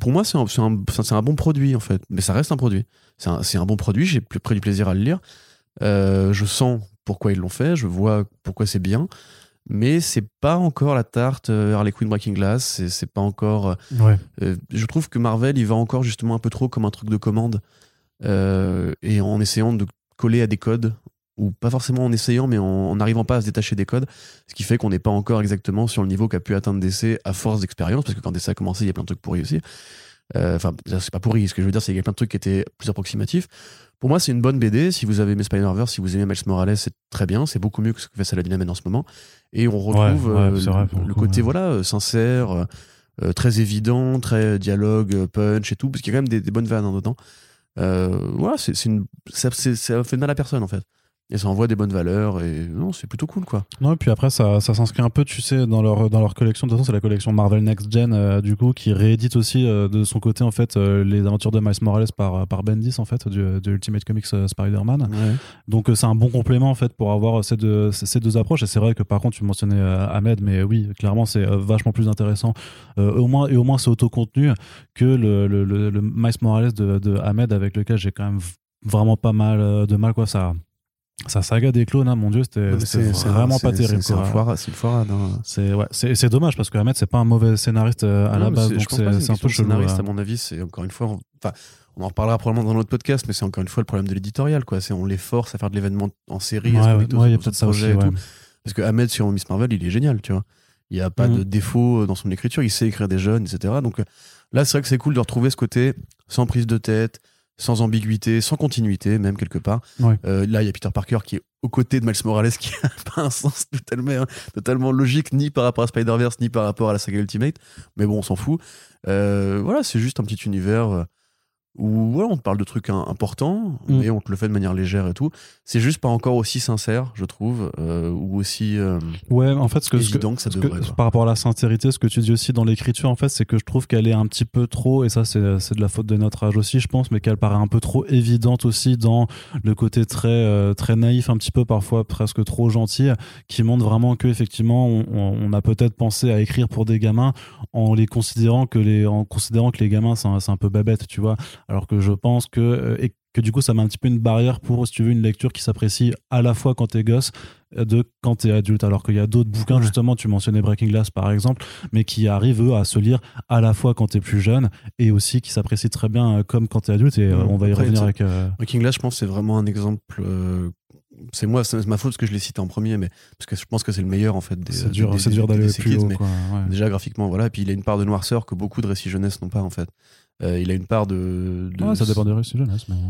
Pour moi, c'est un, un, un bon produit en fait, mais ça reste un produit. C'est un, un bon produit, j'ai plus- pris du plaisir à le lire. Euh, je sens pourquoi ils l'ont fait, je vois pourquoi c'est bien, mais c'est pas encore la tarte euh, Harley Quinn Breaking Glass, c'est, c'est pas encore. euh, Ouais. euh, je trouve que Marvel, il va encore justement un peu trop comme un truc de commande euh, et en essayant de coller à des codes ou pas forcément en essayant, mais en en n'arrivant pas à se détacher des codes, ce qui fait qu'on n'est pas encore exactement sur le niveau qu'a pu atteindre DC à force d'expérience, parce que quand DC a commencé, il y a plein de trucs pourris aussi. Euh, Enfin, c'est pas pourri, ce que je veux dire, c'est qu'il y a plein de trucs qui étaient plus approximatifs. Pour moi, c'est une bonne BD. Si vous avez aimé Spider-Verse, si vous aimez Miles Morales, c'est très bien. C'est beaucoup mieux que ce que fait Saladin en ce moment. Et on retrouve Ouais, ouais, euh, vrai, le, coup, côté ouais. voilà euh, sincère, euh, euh, très évident, très dialogue, euh, punch et tout, parce qu'il y a quand même des, des bonnes vannes hein, dedans. Euh, voilà, c'est ça, ça fait de mal à personne en fait. Et ça envoie des bonnes valeurs et non, c'est plutôt cool quoi. Non, et puis après, ça, ça s'inscrit un peu, tu sais, dans leur, dans leur collection. De toute façon, c'est la collection Marvel Next Gen, euh, du coup, qui réédite aussi euh, de son côté, en fait, euh, les aventures de Miles Morales par, par Bendis, en fait, du, de Ultimate Comics Spider-Man. Donc, c'est un bon complément, en fait, pour avoir ces deux, ces deux approches. Et c'est vrai que, par contre, tu mentionnais Ahmed, mais oui, clairement, c'est vachement plus intéressant. Au moins, et au moins, c'est autocontenu que le, le, le, le Miles Morales de, de Ahmed, avec lequel j'ai quand même vraiment pas mal de mal, quoi. Ça Sa saga des clones, hein, mon dieu, c'était vraiment pas terrible. C'est une foirade. hein. C'est ouais, dommage parce que Ahmed c'est pas un mauvais scénariste euh, à Non, la base, c'est- un peu chelou. scénariste, à mon avis, c'est encore une fois. on- Enfin, on en reparlera probablement dans notre podcast, mais c'est encore une fois le problème de l'éditorial, quoi. C'est on les force à faire de l'événement en série. Ouais, ouais, il y a peut-être ça aussi. Parce que Ahmed sur Miss Marvel, il est génial, tu vois. Il n'y a pas Mhm. de défaut dans son écriture, il sait écrire des jeunes, etc. Donc euh, là, c'est vrai que c'est cool de retrouver ce côté sans prise de tête, sans ambiguïté, sans continuité, même quelque part. Ouais. Euh, là, il y a Peter Parker qui est aux côtés de Miles Morales, qui n'a pas un sens totalement, totalement logique, ni par rapport à Spider-Verse, ni par rapport à la saga Ultimate. Mais bon, on s'en fout. Euh, voilà, c'est juste un petit univers euh, où voilà, on te parle de trucs importants, Mm. mais on te le fait de manière légère et tout. C'est juste pas encore aussi sincère, je trouve, euh, ou aussi euh, Ouais, en fait, ce que, ce que- évident que ça ce que- devrait. quoi. par rapport à la sincérité, ce que tu dis aussi dans l'écriture, en fait, c'est que je trouve qu'elle est un petit peu trop, et ça, c'est de la faute de notre âge aussi, je pense, mais qu'elle paraît un peu trop évidente aussi dans le côté très, euh, très naïf, un petit peu parfois presque trop gentil, qui montre vraiment que effectivement, on, a peut-être pensé à écrire pour des gamins en les considérant que les, en considérant que les gamins, c'est un, c'est un peu babette, tu vois, alors que je pense que euh, et que du coup, ça met un petit peu une barrière pour, si tu veux, une lecture qui s'apprécie à la fois quand t'es gosse de quand t'es adulte, alors qu'il y a d'autres bouquins, Ouais. justement, tu mentionnais Breaking Glass par exemple, mais qui arrivent eux à se lire à la fois quand t'es plus jeune et aussi qui s'apprécient très bien euh, comme quand t'es adulte, et euh, Ouais. on va y revenir avec. euh, Breaking Glass, je pense, c'est vraiment un exemple. euh, c'est moi, c'est ma faute parce que je l'ai cité en premier, mais parce que je pense que c'est le meilleur en fait. Des, c'est dur, des- dur d'aller plus haut. mais quoi, ouais. déjà graphiquement, voilà. Et puis il a une part de noirceur que beaucoup de récits jeunesse n'ont pas en fait. Euh, il a une part de. de- Ouais, ça dépend des récits jeunesse, mais. mais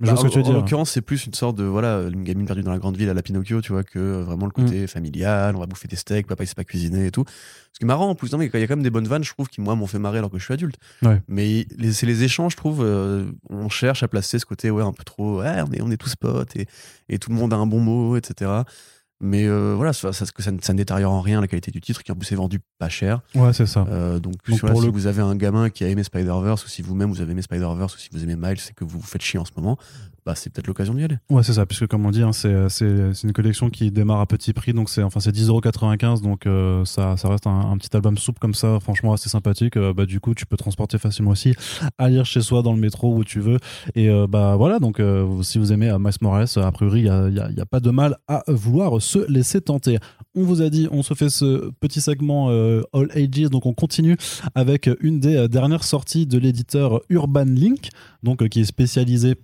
je Bah, vois ce que tu veux en- En dire. l'occurrence, c'est plus une sorte de voilà, une gamine perdue dans la grande ville à la Pinocchio, tu vois, que euh, vraiment le Mm. côté familial, on va bouffer des steaks, papa il sait pas cuisiner et tout. Ce qui est marrant en plus, non, mais il y a quand même des bonnes vannes, je trouve, qui moi m'ont fait marrer alors que je suis adulte. Ouais. Mais c'est les échanges, je trouve, euh, on cherche à placer ce côté ouais un peu trop, ouais, on est on est tous potes et, et tout le monde a un bon mot, etc. Mais euh, voilà, ça, ça, ça, ne- ça ne détériore en rien la qualité du titre, qui en plus est vendu pas cher. Ouais, c'est ça. Euh, donc, Donc, voilà, si le- vous avez un gamin qui a aimé Spider-Verse, ou si vous-même vous avez aimé Spider-Verse, ou si vous aimez Miles et que vous vous faites chier en ce moment, bah, c'est peut-être l'occasion d'y aller. Ouais, c'est ça, puisque comme on dit, hein, c'est une collection qui démarre à petit prix, donc c'est enfin, c'est 10,95€, donc euh, ça, ça reste un, petit album souple comme ça, franchement assez sympathique. Euh, bah, du coup, tu peux transporter facilement aussi à lire chez soi, dans le métro, où tu veux. Et euh, bah voilà, donc si vous aimez Miles Morales, a priori, il n'y a, a- pas de mal à vouloir se laisser tenter. On vous a dit, on se fait ce petit segment All Ages, donc on continue avec une des dernières sorties de l'éditeur Urban Link, donc qui est spécialisé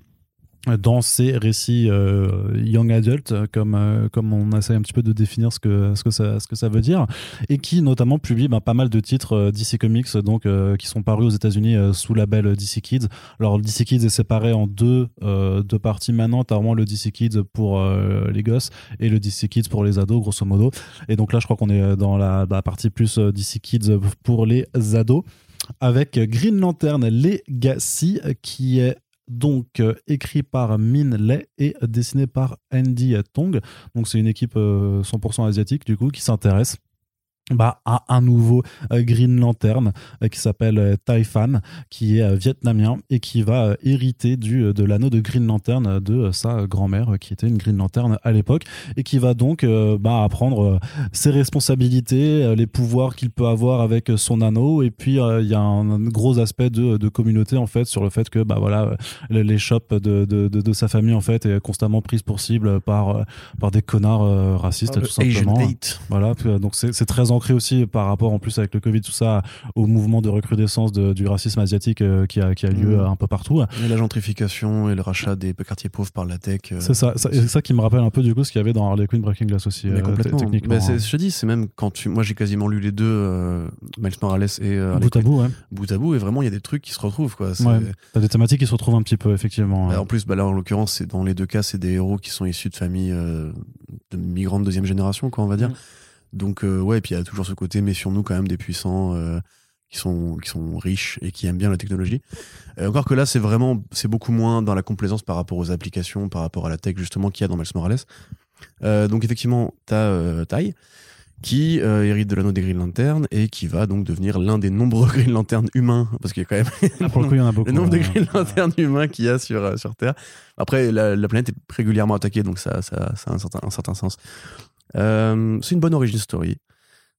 dans ces récits euh, young adult, euh, comme, euh, comme on essaie un petit peu de définir ce que, ce que, ça, ce que ça veut dire, et qui notamment publie ben, pas mal de titres DC Comics donc, qui sont parus aux États-Unis sous label DC Kids. Alors, DC Kids est séparé en deux, deux parties maintenant. T'as vraiment le DC Kids pour les gosses et le DC Kids pour les ados, grosso modo. Et donc là, je crois qu'on est dans la, la partie plus DC Kids pour les ados avec Green Lantern Legacy qui est donc euh, écrit par Min Lei et dessiné par Andy Tong. Donc c'est une équipe euh, 100% asiatique du coup qui s'intéresse bah, à un nouveau euh, Green Lantern euh, qui s'appelle euh, Tai Fan, qui est vietnamien et qui va hériter du, de l'anneau de Green Lantern de sa grand-mère, qui était une Green Lantern à l'époque, et qui va donc bah, apprendre ses responsabilités, les pouvoirs qu'il peut avoir avec son anneau, et puis il y a un, gros aspect de, de communauté en fait sur le fait que bah voilà les, shops de, de, de, sa famille en fait est constamment prise pour cible par, par des connards racistes tout simplement. Voilà, donc c'est c'est très ancré aussi par rapport en plus avec le Covid, tout ça, au mouvement de recrudescence de- du racisme asiatique euh, qui, a, qui a lieu Mhm. euh, un peu partout. Et la gentrification et le rachat des quartiers pauvres par la tech. euh, C'est ça, c'est ça qui me rappelle un peu du coup ce qu'il y avait dans Harley Quinn Breaking Glass aussi, Mais complètement. techniquement. Mais hein. je te dis, c'est même quand tu. Moi, j'ai quasiment lu les deux, euh, Miles Morales et Harley bout à bout, ouais. bout à bout, et vraiment, il y a des trucs qui se retrouvent, quoi. Ouais. T'as des thématiques qui se retrouvent un petit peu, effectivement. Bah, en plus, bah, là, en l'occurrence, c'est dans les deux cas, c'est des héros qui sont issus de familles de migrants de deuxième génération, quoi, on va dire. Mhm. Donc, euh, ouais, et puis il y a toujours ce côté, méfions-nous quand même des puissants euh, qui, sont, qui sont riches et qui aiment bien la technologie. Euh, encore que là, c'est vraiment, c'est beaucoup moins dans la complaisance par rapport aux applications, par rapport à la tech, justement, qu'il y a dans Miles Morales. Euh, donc, effectivement, t'as euh, Tai qui hérite de l'anneau des Green Lantern et qui va donc devenir l'un des nombreux Green Lantern humains, parce qu'il y a quand même Ah, pour le coup, il y en a beaucoup. le nombre de ouais. Green Lantern humains qu'il y a sur, sur Terre. Après, la, la planète est régulièrement attaquée, donc ça, ça, ça a un certain, un certain sens. Euh, c'est une bonne origin story.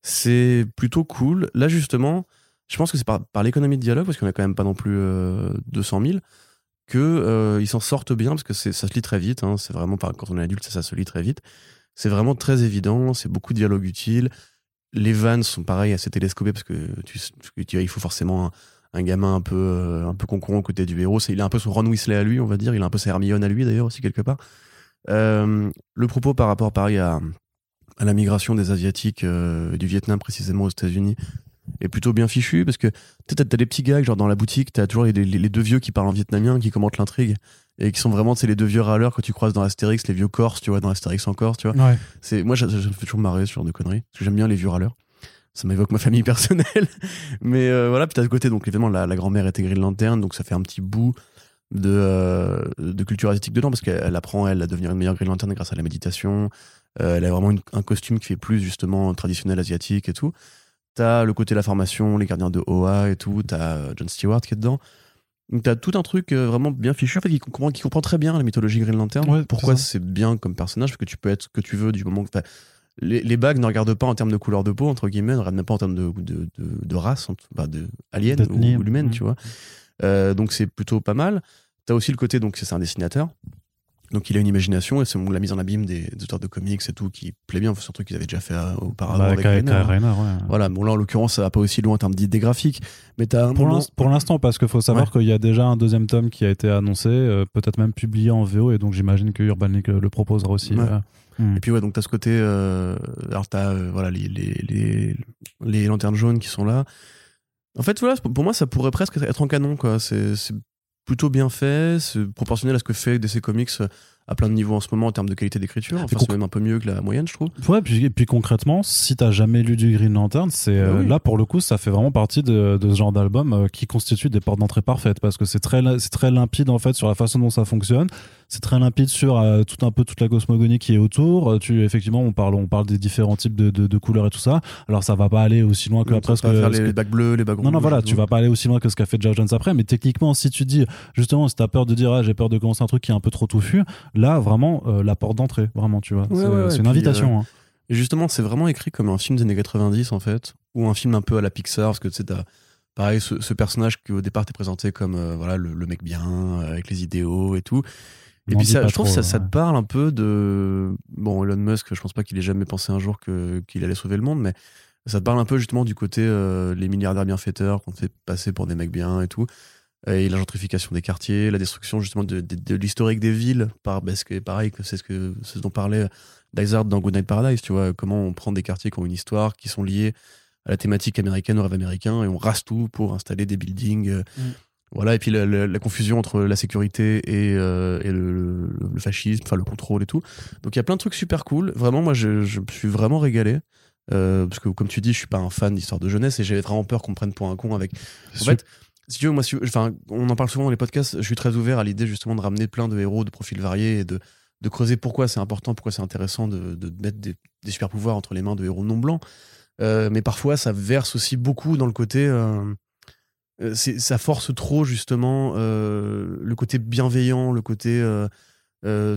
C'est plutôt cool. Là, justement, je pense que c'est par, par l'économie de dialogue, parce qu'on a quand même pas non plus euh, 200 000. que euh, ils s'en sortent bien parce que ça se lit très vite. hein. c'est vraiment quand on est adulte, ça, se lit très vite. C'est vraiment très évident. C'est beaucoup de dialogues utiles. Les vannes sont pareil assez télescopées parce que il faut forcément un, gamin un peu un peu concurrent aux côtés du héros. Il a un peu son Ron Weasley à lui, on va dire. Il a un peu sa Hermione à lui d'ailleurs aussi quelque part. Euh, le propos par rapport pareil à, à la migration des asiatiques euh, du Vietnam précisément aux États-Unis est plutôt bien fichu parce que t'as, t'as des petits gags genre dans la boutique t'as toujours les, les- les deux vieux qui parlent en vietnamien qui commentent l'intrigue et qui sont vraiment tu sais, les deux vieux râleurs que tu croises dans Astérix les vieux Corses tu vois dans Astérix en Corse tu vois. Ouais. c'est moi ça ça me fait toujours marrer ce genre de conneries parce que j'aime bien les vieux râleurs. Ça m'évoque ma famille personnelle. Mais euh, voilà puis t'as de côté donc évidemment la, la grand-mère était Green Lantern donc ça fait un petit bout de, euh, de culture asiatique dedans parce qu'elle elle apprend elle à devenir une meilleure Green Lantern grâce à la méditation elle a vraiment une- un costume qui fait plus justement traditionnel asiatique et tout. T'as le côté de la formation les gardiens de Oa et tout. T'as euh, John Stewart qui est dedans. Donc t'as tout un truc euh, vraiment bien fichu. En fait qui comprend, qui comprend très bien la mythologie Green Lantern. Ouais, pourquoi c'est bien comme personnage? Parce que tu peux être ce que tu veux du moment que enfin, les, les bagues ne regardent pas en termes de couleur de peau entre guillemets ne regardent même pas en termes de, de, de, de race en tout- bah, de alien ou, ou humaine Mhm. tu vois. Euh, donc c'est plutôt pas mal. T'as aussi le côté donc c'est un dessinateur donc il a une imagination et c'est la mise en abîme des, des auteurs de comics et tout qui plaît bien c'est un truc qu'ils avaient déjà fait euh, auparavant Bah, avec Rainer, ouais. voilà bon là en l'occurrence ça va pas aussi loin en termes d'idées graphiques mais un Pour moment- l'instant, parce qu'il faut savoir qu'il y a déjà un deuxième tome qui a été annoncé, euh, peut-être même publié en VO, et donc j'imagine que Urban League le, le proposera aussi. Ouais. euh. Hmm. Et puis ouais, donc t'as ce côté, euh, alors t'as euh, voilà les, les, les, les lanternes jaunes qui sont là. En fait voilà, pour moi ça pourrait presque être en canon quoi. C'est plutôt bien fait, c'est proportionnel à ce que fait DC Comics euh, à plein de niveaux en ce moment en termes de qualité d'écriture. Enfin c'est même un peu mieux que la moyenne je trouve. Ouais, puis, et puis concrètement, si t'as jamais lu du Green Lantern, c'est euh, Ah oui. là pour le coup, ça fait vraiment partie de, de ce genre d'album euh, qui constitue des portes d'entrée parfaites parce que c'est très c'est très limpide en fait sur la façon dont ça fonctionne. C'est très limpide sur euh, tout un peu toute la cosmogonie qui est autour. Euh, Tu effectivement, on parle on parle des différents types de, de, de couleurs et tout ça. Alors ça va pas aller aussi loin que après ce que, les, que- les bagues bleues, les bagues non, non, voilà, tu vas pas aller aussi loin que ce qu'a fait Geoff Jones après, mais techniquement, si tu dis, justement, si t'as peur de dire, ah, j'ai peur de commencer un truc qui est un peu trop touffu, là, vraiment, euh, la porte d'entrée, vraiment, tu vois. Ouais, c'est ouais, une puis, invitation. hein. Et justement, c'est vraiment écrit comme un film des années 90 en fait, ou un film un peu à la Pixar, parce que tu sais, pareil ce, ce personnage qui au départ t'est présenté comme euh, voilà le, le mec bien euh, avec les idéaux et tout. Et puis ça, je trouve que ça, ça te parle un peu de bon Elon Musk. Je pense pas qu'il ait jamais pensé un jour qu'il allait sauver le monde, mais ça te parle un peu justement du côté euh, les milliardaires bienfaiteurs qu'on fait passer pour des mecs bien et tout. Et la gentrification des quartiers, la destruction justement de, de- de l'historique des villes, par, parce que pareil, que c'est ce, que, ce dont parlait Dysart dans Good Night Paradise, tu vois, comment on prend des quartiers qui ont une histoire, qui sont liés à la thématique américaine, au rêve américain, et on rase tout pour installer des buildings. euh, Mm. Voilà, et puis la, la- la confusion entre la sécurité et, euh, et le, le- le fascisme, enfin le contrôle et tout. Donc il y a plein de trucs super cool. Vraiment, moi, je, je me suis vraiment régalé. Euh, parce que, comme tu dis, je suis pas un fan d'histoire de jeunesse et j'avais vraiment peur qu'on me prenne pour un con avec. En fait, si tu moi, enfin, on en parle souvent dans les podcasts. Je suis très ouvert à l'idée justement de ramener plein de héros de profils variés et de, de creuser pourquoi c'est important, pourquoi c'est intéressant de, de mettre des, des super pouvoirs entre les mains de héros non blancs. Euh, mais parfois, ça verse aussi beaucoup dans le côté. euh, euh, ça force trop justement le côté bienveillant, le côté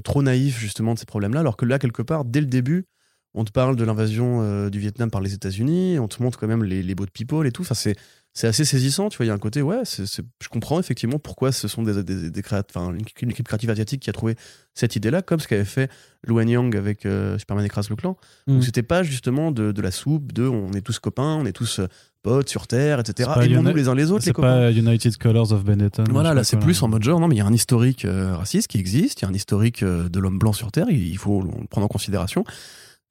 trop naïf justement de ces problèmes-là. Alors que là, quelque part, dès le début, on te parle de l'invasion du Vietnam par les États-Unis, on te montre quand même les, les boat people et tout. Enfin, c'est c'est assez saisissant, tu vois. Il y a un côté, ouais, c'est c'est- je comprends effectivement pourquoi ce sont des, des, enfin, une, équipe créative asiatique qui a trouvé cette idée-là, comme ce qu'avait fait Luan Yang avec euh, Superman écrase le clan. Mm. Donc c'était pas justement de, de la soupe, de on est tous copains, on est tous euh, potes sur Terre, etc. C'est Uni- les uns les autres, les C'est copains. pas United Colors of Benetton. Voilà, là c'est plus en mode genre, non, mais il y a un historique euh, raciste qui existe, il y a un historique euh, de l'homme blanc sur Terre, il, il faut le prendre en considération.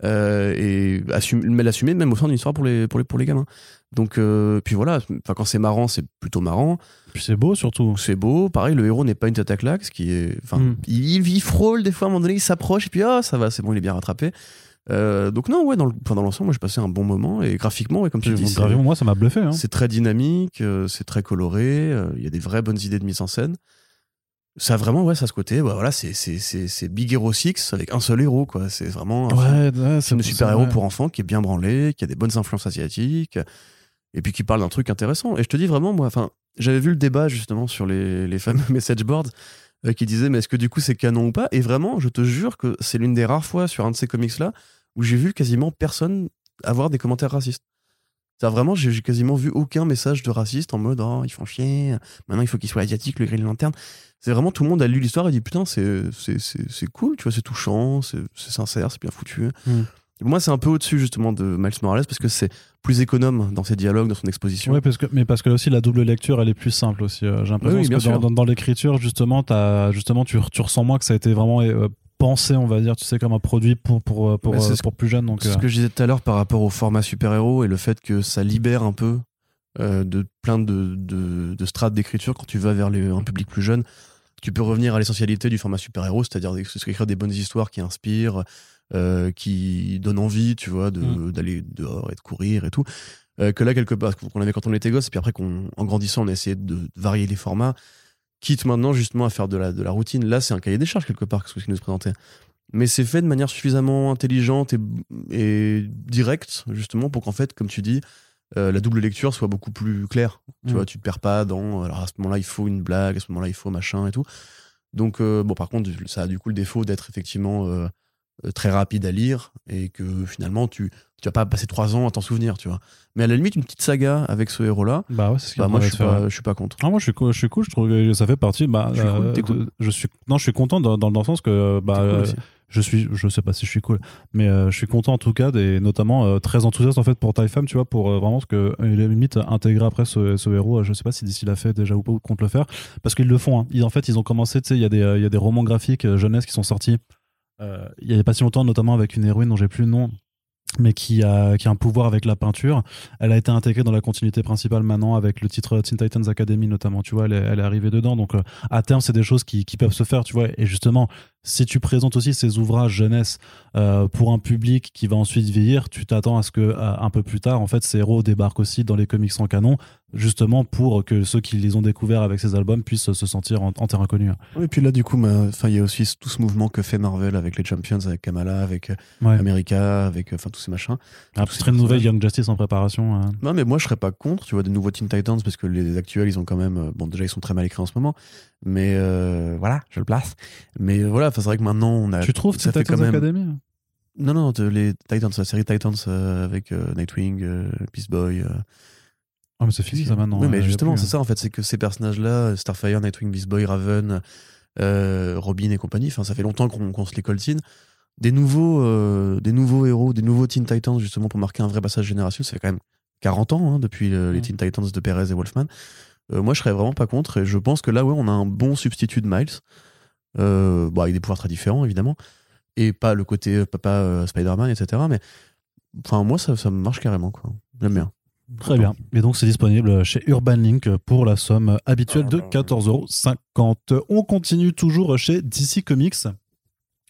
Euh, et mais l'assumer même au sein d'une histoire pour les, pour les, pour les gamins. Donc, euh, puis voilà, quand c'est marrant, c'est plutôt marrant. Puis c'est beau surtout. C'est beau. Pareil, le héros n'est pas une tête à claque, ce qui est. Enfin, Mm. il, il frôle des fois, à un moment donné, il s'approche, et puis ah, ça va, c'est bon, il est bien rattrapé. Euh, donc, non, ouais, dans le- enfin, dans l'ensemble, moi j'ai passé un bon moment, et graphiquement, ouais, comme tu dis, moi, ça m'a bluffé. hein. c'est très dynamique, c'est très coloré, il y a des vraies bonnes idées de mise en scène. Ça a vraiment, ouais, ça a ce côté, bah, voilà, c'est, c'est, c'est, c'est Big Hero 6 avec un seul héros, quoi. C'est vraiment un film- Ouais, ouais, film de super-héros ouais. pour enfants qui est bien branlé, qui a des bonnes influences asiatiques, et puis qui parle d'un truc intéressant. Et je te dis vraiment, moi, enfin, j'avais vu le débat justement sur les, les fameux message boards euh, qui disaient, mais est-ce que du coup c'est canon ou pas? Et vraiment, je te jure que c'est l'une des rares fois sur un de ces comics-là où j'ai vu quasiment personne avoir des commentaires racistes. C'est vraiment, j'ai quasiment vu aucun message de raciste en mode oh, ils font chier, maintenant il faut qu'il soit asiatique, le grill lanterne. C'est vraiment tout le monde a lu l'histoire et dit putain, c'est cool, tu vois, c'est touchant, c'est sincère, c'est bien foutu. Mm. Et Moi, c'est un peu au-dessus justement de Miles Morales parce que c'est plus économe dans ses dialogues, dans son exposition. Ouais, parce que, mais parce que là aussi la double lecture elle est plus simple aussi. euh, J'ai l'impression Oui, oui, que dans, sûr. dans, dans l'écriture justement, as, justement tu, tu ressens moins que ça a été vraiment euh, pensé, on va dire, tu sais, comme un produit pour, pour, pour, Mais c'est euh, pour plus jeunes. C'est euh, ce que je disais tout à l'heure par rapport au format super-héros et le fait que ça libère un peu euh, de plein de, de, de strates d'écriture quand tu vas vers les- un public plus jeune. Tu peux revenir à l'essentialité du format super-héros, c'est-à-dire écrire des bonnes histoires qui inspirent, euh, qui donnent envie, tu vois, de- Mm. d'aller dehors et de courir et tout. Euh, que là, quelque part, qu'on avait quand on était gosse, et puis après, qu'on, en grandissant, on a essayé de, de varier les formats, quitte maintenant justement à faire de la, de la routine. Là, c'est un cahier des charges quelque part, ce qu'il nous présentait. Mais c'est fait de manière suffisamment intelligente et, et directe, justement, pour qu'en fait, comme tu dis, euh, la double lecture soit beaucoup plus claire. Tu Mm. vois, tu te perds pas dans. Alors à ce moment-là, il faut une blague, à ce moment-là, il faut machin et tout. Donc, euh, bon, par contre, ça a du coup le défaut d'être effectivement euh, très rapide à lire et que finalement, tu tu vas pas passer trois ans à t'en souvenir, tu vois. Mais à la limite, une petite saga avec ce héros-là, bah ouais, c'est ce bah, moi, je suis, faire, pas, je suis pas contre. Ah, moi je suis cool, je suis cool, je trouve que ça fait partie bah, Je suis cool, euh, cool. je suis non, je suis content dans, dans, dans le sens que bah euh, je suis je sais pas si je suis cool mais euh, je suis content en tout cas et notamment euh, très enthousiaste en fait pour Typham tu vois pour euh, vraiment ce que euh, il est limite intégrer après ce, ce héros euh, je sais pas si d'ici l'a fait déjà ou pas ou compte le faire parce qu'ils le font hein. ils, en fait ils ont commencé tu sais il y a des euh, il y a des romans graphiques euh, jeunesse qui sont sortis euh, il y a pas si longtemps notamment avec une héroïne dont j'ai plus le nom mais qui a, qui a un pouvoir avec la peinture. Elle a été intégrée dans la continuité principale maintenant avec le titre Teen Titans Academy notamment, tu vois, elle est, elle est arrivée dedans. Donc euh, à terme, c'est des choses qui, qui peuvent se faire, tu vois. Et justement, si tu présentes aussi ces ouvrages jeunesse euh, pour un public qui va ensuite vieillir, tu t'attends à ce que euh, un peu plus tard, en fait, ces héros débarquent aussi dans les comics en canon, justement pour que ceux qui les ont découverts avec ces albums puissent se sentir en, en terrain connu. Oui, et puis là, du coup, il y a aussi tout ce mouvement que fait Marvel avec les Champions, avec Kamala, avec euh, Ouais. America, avec enfin tous ces machins. Un tous ces très nouvelle. Young Justice en préparation. euh. Non, mais moi, je serais pas contre, tu vois, des nouveaux Teen Titans, parce que les actuels, ils ont quand même. Bon, déjà, ils sont très mal écrits en ce moment. Mais euh, voilà, je le place. Mais euh, voilà, c'est vrai que maintenant, on a. Tu trouves ça fait quand même. Academy Non, non, les Titans, la série Titans euh, avec euh, Nightwing, euh, Beast Boy. euh, Ah, mais c'est fini ça maintenant. Oui, mais a justement, c'est ça en fait, c'est que ces personnages-là, Starfire, Nightwing, Beast Boy, Raven, Robin et compagnie, enfin, ça fait longtemps qu'on se les coltine. Des nouveaux, des nouveaux héros, des nouveaux Teen Titans, justement, pour marquer un vrai passage générationnel, ça fait quand même 40 ans hein, depuis les. Teen Titans de Perez et Wolfman. Moi, je serais vraiment pas contre, et je pense que là, ouais, on a un bon substitut de Miles, euh, bon, avec des pouvoirs très différents, évidemment, et pas le côté euh, papa euh, Spider-Man, etc. Mais enfin, moi, ça, ça me marche carrément, quoi. J'aime bien. Très bien. Et donc, c'est disponible chez Urban Link pour la somme habituelle de 14,50€. On continue toujours chez DC Comics.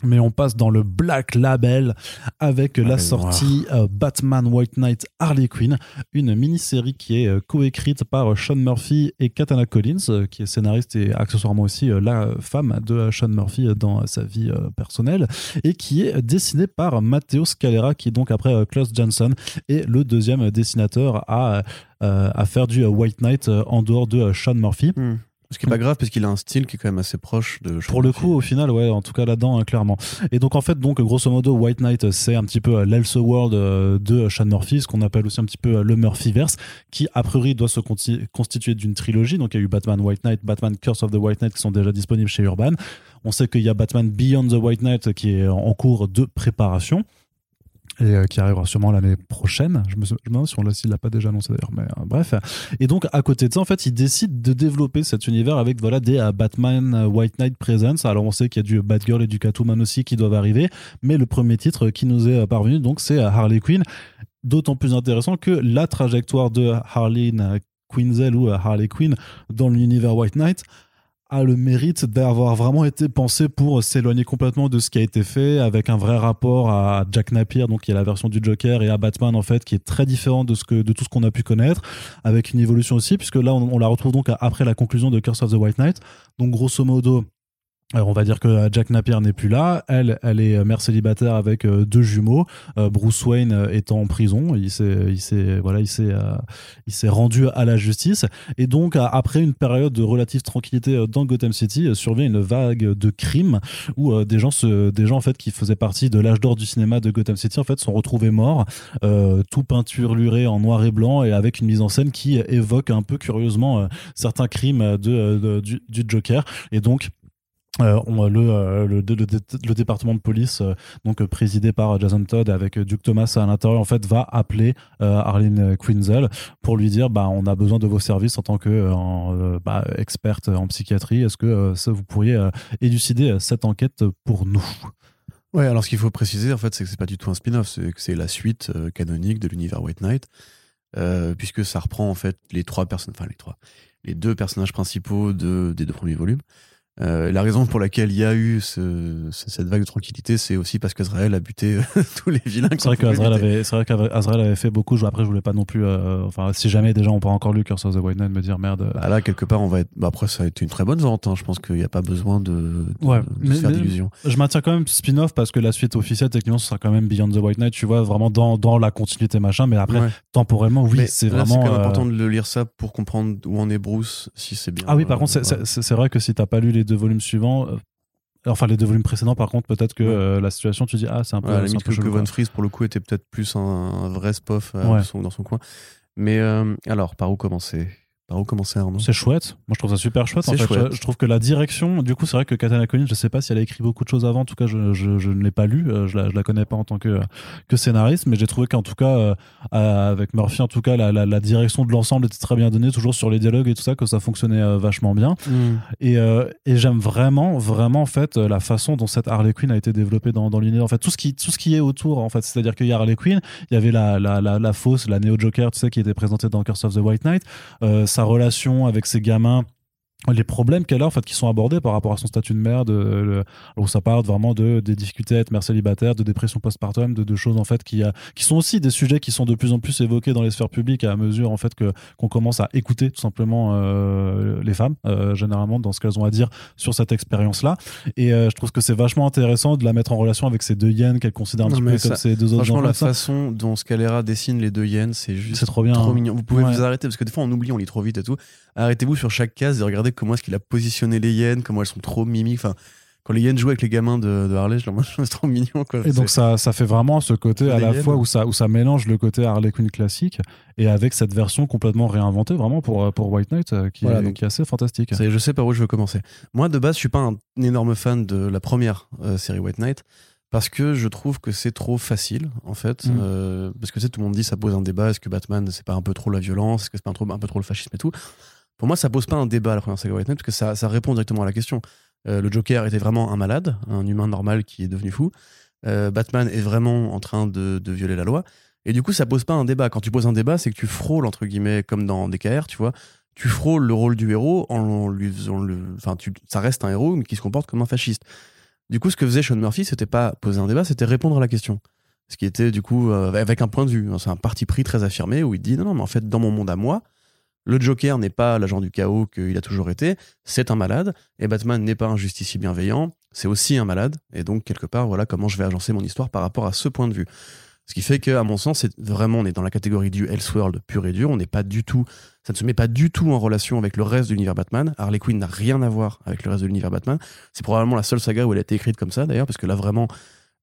Mais on passe dans le Black Label avec la sortie euh, Batman White Knight Harley Quinn, une mini-série qui est euh, coécrite par Sean Murphy et Katana Collins, euh, qui est scénariste et accessoirement aussi euh, la femme de euh, Sean Murphy euh, dans sa vie euh, personnelle, et qui est dessinée par Matteo Scalera, qui est donc après euh, Klaus Johnson et le deuxième dessinateur à, euh, à faire du euh, White Knight euh, en dehors de euh, Sean Murphy. Ce qui est pas grave parce qu'il a un style qui est quand même assez proche de. Pour le coup, au final, ouais, en tout cas là-dedans, hein, clairement. Et donc en fait, donc grosso modo, White Knight, c'est un petit peu euh, l'Elseworld euh, de Sean Murphy, ce qu'on appelle aussi un petit peu euh, le Murphyverse, qui a priori doit se constituer d'une trilogie. Donc il y a eu Batman White Knight, Batman Curse of the White Knight qui sont déjà disponibles chez Urban. On sait qu'il y a Batman Beyond the White Knight qui est en cours de préparation et euh, qui arrivera sûrement l'année prochaine. Je me, je me demande si on l'a, pas déjà annoncé d'ailleurs, mais euh, bref. Et donc à côté de ça, en fait, il décide de développer cet univers avec voilà des euh, Batman White Knight Presents. Alors on sait qu'il y a du Batgirl et du Catwoman aussi qui doivent arriver, mais le premier titre qui nous est parvenu, donc c'est Harley Quinn. D'autant plus intéressant que la trajectoire de Harley Quinzel ou Harley Quinn dans l'univers White Knight a le mérite d'avoir vraiment été pensé pour s'éloigner complètement de ce qui a été fait avec un vrai rapport à Jack Napier donc qui est la version du Joker et à Batman en fait qui est très différent de ce que de tout ce qu'on a pu connaître avec une évolution aussi puisque là on, la retrouve donc après la conclusion de Curse of the White Knight. Donc grosso modo Euh, on va dire que Jack Napier n'est plus là. Elle, elle est mère célibataire avec euh, deux jumeaux. Euh, Bruce Wayne étant en prison, il s'est, il s'est, voilà, il s'est, il s'est rendu à la justice. Et donc, après une période de relative tranquillité dans Gotham City, survient une vague de crimes où des gens, se, des gens en fait qui faisaient partie de l'âge d'or du cinéma de Gotham City, en fait, sont retrouvés morts, tout peinturluré en noir et blanc et avec une mise en scène qui évoque un peu curieusement certains crimes de, du, du Joker. Et donc euh, on, le, euh, le, département de police, euh, donc présidé par Jason Todd avec Duke Thomas à l'intérieur, en fait, va appeler Arlene Quinzel pour lui dire, bah, on a besoin de vos services en tant que bah, experte en psychiatrie. Est-ce que vous pourriez élucider cette enquête pour nous? Ouais, alors ce qu'il faut préciser, en fait, c'est que c'est pas du tout un spin-off, c'est que c'est la suite canonique de l'univers White Knight, puisque ça reprend en fait les trois personnes, enfin les trois, les deux personnages principaux de, des deux premiers volumes. Euh, la raison pour laquelle il y a eu ce, cette vague de tranquillité, c'est aussi parce qu'Azrael a buté euh, tous les vilains. C'est vrai qu'Azrael avait, fait beaucoup. Après, je voulais pas non plus. Euh, enfin, si jamais gens n'ont pas encore lu Curse of the White Knight, me dire merde. Bah là, quelque part, on va être. Bah après, ça a été une très bonne vente. Hein. Je pense qu'il n'y a pas besoin de, de, ouais, de se faire d'illusions. Je maintiens quand même spin-off parce que la suite officielle, techniquement, ce sera quand même Beyond the White Knight. Tu vois, vraiment dans, dans la continuité machin. Mais après, temporellement, oui, c'est vraiment. C'est quand même important de le lire ça pour comprendre où en est Bruce, si c'est bien. Ah oui, par contre, c'est vrai que si t'as pas lu les deux volumes suivants Enfin, les deux volumes précédents, par contre, peut-être que euh, la situation, tu dis, ah, c'est un peu. Ouais, la limite que, que Von Fries, pour le coup, était peut-être plus un, vrai spof euh, dans, son, coin. Mais euh, alors, par où commencer? Par où commencer Arnaud C'est chouette. Moi, je trouve ça super chouette. En fait. Chouette. Je, trouve que la direction, du coup, c'est vrai que Katana Collins, je sais pas si elle a écrit beaucoup de choses avant. En tout cas, je, je, je ne l'ai pas lu. Je la, je la connais pas en tant que, que scénariste, mais j'ai trouvé qu'en tout cas, avec Murphy, en tout cas, la, la, la direction de l'ensemble était très bien donnée, toujours sur les dialogues et tout ça, que ça fonctionnait vachement bien. Mm. Et, et j'aime vraiment, vraiment, en fait, la façon dont cette Harley Quinn a été développée dans, dans l'univers. En fait, tout ce qui, tout ce qui est autour, en fait, c'est-à-dire qu'il y a Harley Quinn, il y avait la, la, la, la fausse, la Neo Joker, tu sais, qui était présentée dans Curse of the White Knight, sa relation avec ces gamins les problèmes qu'elle a en fait qui sont abordés par rapport à son statut de mère de, où ça part vraiment de des difficultés à être mère célibataire de dépression postpartum de, de choses en fait qui a, qui sont aussi des sujets qui sont de plus en plus évoqués dans les sphères publiques à mesure en fait que qu'on commence à écouter tout simplement euh, les femmes euh, généralement dans ce qu'elles ont à dire sur cette expérience là et euh, je trouve que c'est vachement intéressant de la mettre en relation avec ces deux hyènes qu'elle considère un petit peu comme ces deux autres franchement la façon dont Scalera dessine les deux hyènes c'est juste c'est trop bien trop hein. mignon. Vous pouvez vous arrêter parce que des fois on oublie on lit trop vite et tout. Arrêtez-vous sur chaque case et regardez comment est-ce qu'il a positionné les hyènes, comment elles sont trop mimiques. Enfin, quand les hyènes jouent avec les gamins de, de Harley, je trouve trop mignon. Quoi. Et donc ça, ça fait vraiment ce côté à la fois où ça, où ça mélange le côté Harley Quinn classique et avec cette version complètement réinventée vraiment pour, pour White Knight euh, qui, est, qui est assez fantastique. je sais par où je veux commencer. Moi de base, je suis pas un énorme fan de la première euh, série White Knight parce que je trouve que c'est trop facile en fait mm. euh, parce que tout le monde dit ça pose un débat est-ce que Batman c'est pas un peu trop la violence est-ce que c'est pas un, trop, un peu trop le fascisme et tout pour moi, ça pose pas un débat la première saga White parce que ça, répond directement à la question. Euh, le Joker était vraiment un malade, un humain normal qui est devenu fou. Euh, Batman est vraiment en train de, de, violer la loi. Et du coup, ça pose pas un débat. Quand tu poses un débat, c'est que tu frôles, entre guillemets, comme dans DKR, tu vois. Tu frôles le rôle du héros en lui faisant le. Enfin, tu, ça reste un héros, mais qui se comporte comme un fasciste. Du coup, ce que faisait Sean Murphy, c'était pas poser un débat, c'était répondre à la question. Ce qui était, du coup, euh, avec un point de vue. C'est un parti pris très affirmé où il dit non, non, mais en fait, dans mon monde à moi, le Joker n'est pas l'agent du chaos qu'il a toujours été, c'est un malade, et Batman n'est pas un justicier bienveillant, c'est aussi un malade, et donc quelque part, voilà comment je vais agencer mon histoire par rapport à ce point de vue. Ce qui fait que, à mon sens, c'est vraiment, on est dans la catégorie du Elseworld pur et dur, on n'est pas du tout, ça ne se met pas du tout en relation avec le reste de l'univers Batman. Harley Quinn n'a rien à voir avec le reste de l'univers Batman. C'est probablement la seule saga où elle a été écrite comme ça, d'ailleurs, parce que là, vraiment,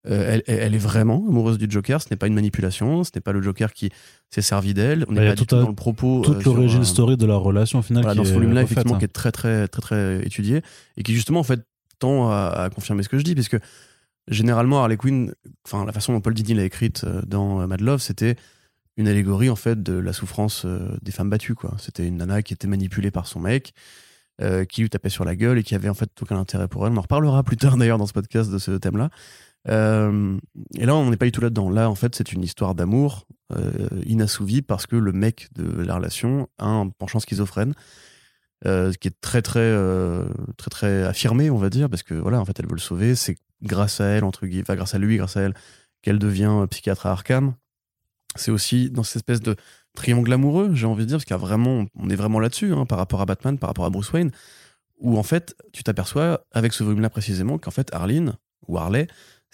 euh, elle, est vraiment amoureuse du Joker. Ce n'est pas une manipulation. Ce n'est pas le Joker qui s'est servi d'elle. On n'est pas du tout dans le propos. Toute euh, l'origine story de leur relation finale. Voilà, dans ce volume-là, effectivement, hein. qui est très, très, très, très étudié et qui justement, en fait, tend à, confirmer ce que je dis, puisque généralement, Harley Quinn, enfin, la façon dont Paul Dini l'a écrite euh, dans Mad Love, c'était une allégorie, en fait, de la souffrance des femmes battues, quoi. C'était une nana qui était manipulée par son mec. qui lui tapait sur la gueule et qui avait en fait aucun intérêt pour elle. On en reparlera plus tard d'ailleurs dans ce podcast de ce thème-là. Euh, et là, on n'est pas du tout là-dedans. Là, en fait, c'est une histoire d'amour euh, inassouvie parce que le mec de la relation a un penchant schizophrène. Euh, qui est très très euh, très très affirmé on va dire parce que voilà en fait elle veut le sauver c'est grâce à elle entre guillemets grâce à lui grâce à elle qu'elle devient psychiatre à Arkham c'est aussi dans cette espèce de triangle amoureux j'ai envie de dire parce qu'il vraiment on est vraiment là-dessus hein, par rapport à Batman par rapport à Bruce Wayne où en fait, tu t'aperçois avec ce volume-là précisément qu'en fait, Arlene ou Harley,